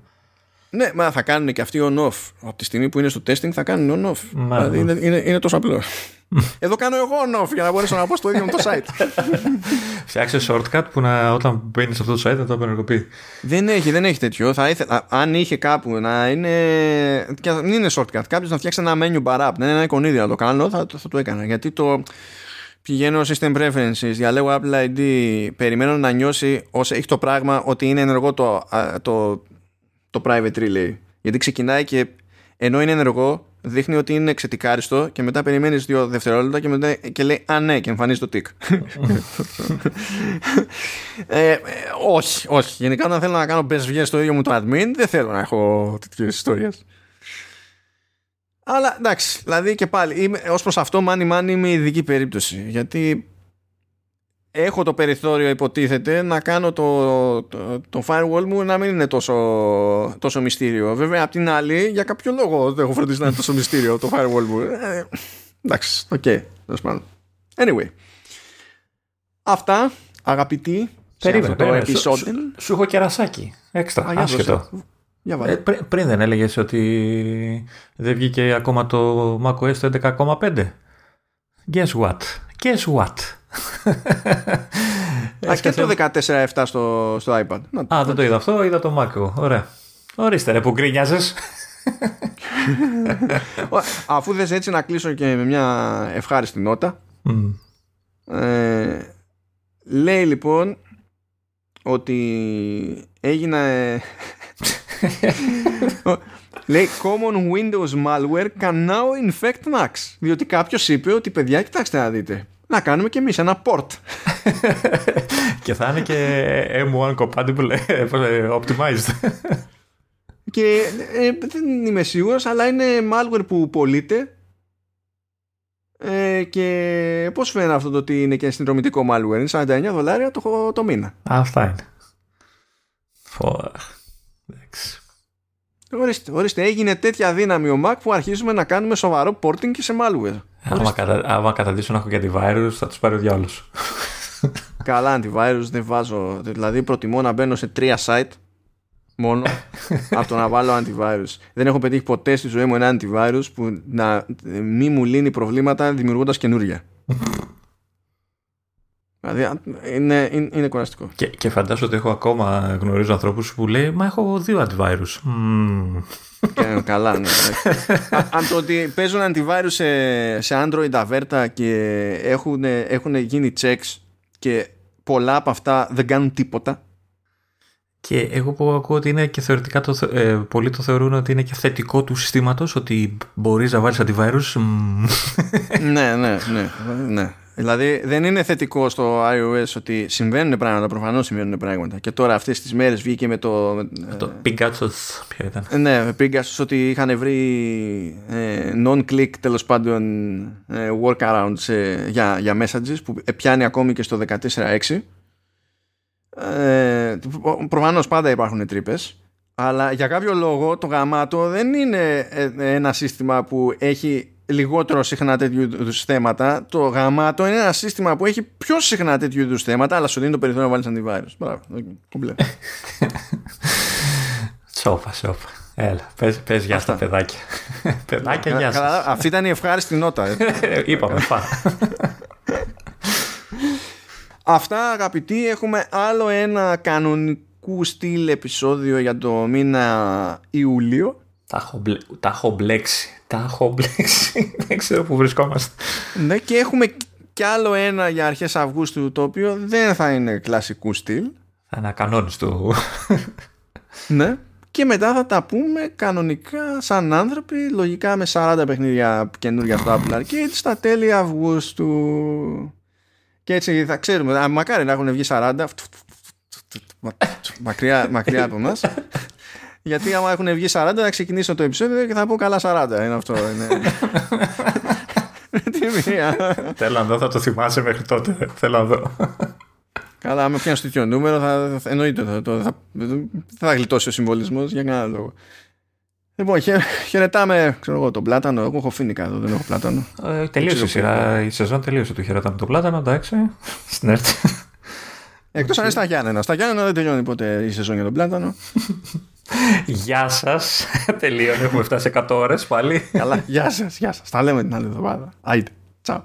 S1: Ναι, μα θα κάνουν και αυτοί on-off. Από τη στιγμή που είναι στο testing θα κάνουν on-off. Δηλαδή είναι, είναι, είναι τόσο απλό. Εδώ κάνω εγώ on-off για να μπορέσω να πω στο ίδιο με το site.
S2: Φτιάξε shortcut που να, όταν μπαίνεις σε αυτό το site να το απενεργοποιείς.
S1: Δεν έχει, δεν έχει τέτοιο. Θα ήθελα, αν είχε κάπου να είναι. Και δεν είναι shortcut. Κάποιος να φτιάξει ένα menu bar να είναι ένα εικονίδιο να το κάνω, θα, θα το έκανα. Γιατί το. Πηγαίνω system preferences, διαλέγω Apple ID, περιμένω να νιώσει όσο έχει το πράγμα ότι είναι ενεργό το, το, το private relay. Γιατί ξεκινάει και ενώ είναι ενεργό, δείχνει ότι είναι εξετικάριστο και μετά περιμένεις δύο δευτερόλεπτα και μετά και λέει Α, ναι, και εμφανίζεις το τικ. ε, ε, όχι, όχι. Γενικά, όταν θέλω να κάνω best στο ίδιο μου το admin, δεν θέλω να έχω τέτοιες ιστορίες. Αλλά εντάξει, δηλαδή και πάλι, ως προς αυτό, μάνι μάνι είμαι ειδική περίπτωση. Γιατί έχω το περιθώριο υποτίθεται να κάνω το, το, το firewall μου να μην είναι τόσο, τόσο μυστήριο. Βέβαια απ' την άλλη για κάποιο λόγο δεν έχω φροντίσει να είναι τόσο μυστήριο το firewall μου. Ε, εντάξει, οκ. Okay, anyway. Αυτά αγαπητοί
S2: Περίμενε, το επεισόδιο. Σου, σου, έχω κερασάκι. Έξτρα. Α, άσχετο. Ε, πριν, πριν δεν έλεγες ότι δεν βγήκε ακόμα το macOS 11.5. Guess what? Guess what?
S1: Α, και το 14-7 στο, στο iPad.
S2: Α, δεν το είδα αυτό, είδα το Mac. Ωραία. Ορίστε ρε που γκρίνιαζες.
S1: Αφού δες έτσι να κλείσω και με μια ευχάριστη νότα.
S2: Mm.
S1: Ε, λέει λοιπόν ότι έγινε λέει common Windows malware can now infect Macs. Διότι κάποιος είπε ότι παιδιά κοιτάξτε να δείτε. Να κάνουμε και εμείς ένα port.
S2: Και θα είναι και M1 compatible ε, optimized.
S1: Και ε, δεν είμαι σίγουρος αλλά είναι malware που πωλείται. Ε, και πώς φαίνεται αυτό το ότι είναι και συνδρομητικό malware; Είναι 49 δολάρια το, το μήνα.
S2: Αυτά είναι. Φω... Εντάξει.
S1: Ορίστε, ορίστε, έγινε τέτοια δύναμη ο Mac που αρχίζουμε να κάνουμε σοβαρό porting και σε malware.
S2: Άμα, κατα... άμα καταδείξω να έχω και antivirus θα τους πάρει ο διάολος.
S1: Καλά antivirus δεν βάζω. Δηλαδή προτιμώ να μπαίνω σε τρία site μόνο από το να βάλω antivirus. Δεν έχω πετύχει ποτέ στη ζωή μου ένα antivirus που να μη μου λύνει προβλήματα δημιουργώντας καινούργια. Δηλαδή είναι, είναι, είναι κουραστικό.
S2: Και, και φαντάζομαι ότι έχω ακόμα γνωρίζω ανθρώπους που λέει Μα έχω δύο antivirus. Mm.
S1: Και, καλά, ναι. αν το ότι παίζουν antivirus σε, σε Android αβέρτα και έχουν, έχουν γίνει checks και πολλά από αυτά δεν κάνουν τίποτα.
S2: Και εγώ που ακούω ότι είναι και θεωρητικά το, ε, πολλοί το θεωρούν ότι είναι και θετικό του συστήματος ότι μπορείς να βάλεις antivirus.
S1: ναι, ναι, ναι, ναι. Δηλαδή δεν είναι θετικό στο iOS ότι συμβαίνουν πράγματα, προφανώς συμβαίνουν πράγματα. Και τώρα αυτές τις μέρες βγήκε με το.
S2: Το Pigasus, ποιο ήταν.
S1: Ναι, με Pigasus ότι είχαν βρει ε, non-click τέλος πάντων ε, workarounds ε, για, για messages που πιάνει ακόμη και στο 14.6. Ε, Προφανώς πάντα υπάρχουν τρύπες. Αλλά για κάποιο λόγο το γαμάτο δεν είναι ε, ένα σύστημα που έχει λιγότερο συχνά τέτοιου είδου θέματα. Το γαμάτο είναι ένα σύστημα που έχει πιο συχνά τέτοιου είδους θέματα, αλλά σου δίνει το περιθώριο να βάλεις αντιβάρου. Μπράβο. Κομπλέ.
S2: Σόπα, σόπα. Έλα, πες, πες γεια στα παιδάκια. παιδάκια, γεια σας.
S1: αυτή ήταν η ευχάριστη νότα. Ε.
S2: Είπαμε, πά.
S1: Αυτά αγαπητοί, έχουμε άλλο ένα κανονικού στυλ επεισόδιο για το μήνα Ιούλιο.
S2: Τα έχω, μπλε, τα έχω μπλέξει. Τα έχω μπλέξει. Δεν ξέρω που βρισκόμαστε.
S1: Ναι, και έχουμε κι άλλο ένα για αρχές Αυγούστου το οποίο δεν θα είναι κλασικού στυλ.
S2: Θα είναι ακανόνιστο.
S1: ναι. Και μετά θα τα πούμε κανονικά σαν άνθρωποι, λογικά με 40 παιχνίδια καινούργια στο Apple Arcade στα τέλη Αυγούστου. Και έτσι θα ξέρουμε, μακάρι να έχουν βγει 40, μακριά, μακριά από μας γιατί άμα έχουν βγει 40 θα ξεκινήσω το επεισόδιο και θα πω καλά 40. Είναι αυτό. Είναι...
S2: Τι μία. Θέλω να δω, θα το θυμάσαι μέχρι τότε. Θέλω να δω.
S1: Καλά, άμα πιάνεις τέτοιο νούμερο, θα, θα, εννοείται θα, θα, θα, θα γλιτώσει ο συμβολισμός για κανένα λόγο. Λοιπόν, χαι, χαιρετάμε ξέρω εγώ, τον πλάτανο. Εγώ έχω φίνικα εδώ, δεν έχω πλάτανο.
S2: Ε, τελείωσε η σειρά. Η σεζόν τελείωσε του χαιρετάμε τον πλάτανο, εντάξει. Στην έρτη.
S1: Εκτός αν είναι στα Γιάννενα. Στα Γιάννενα δεν τελειώνει ποτέ η σεζόν για τον πλάτανο.
S2: Γεια σας. Τελείωνε. Έχουμε φτάσει 100 ώρες πάλι.
S1: Καλά. Γεια σας. Γεια σας. Τα λέμε την άλλη εβδομάδα. Άιτε. Τσαου.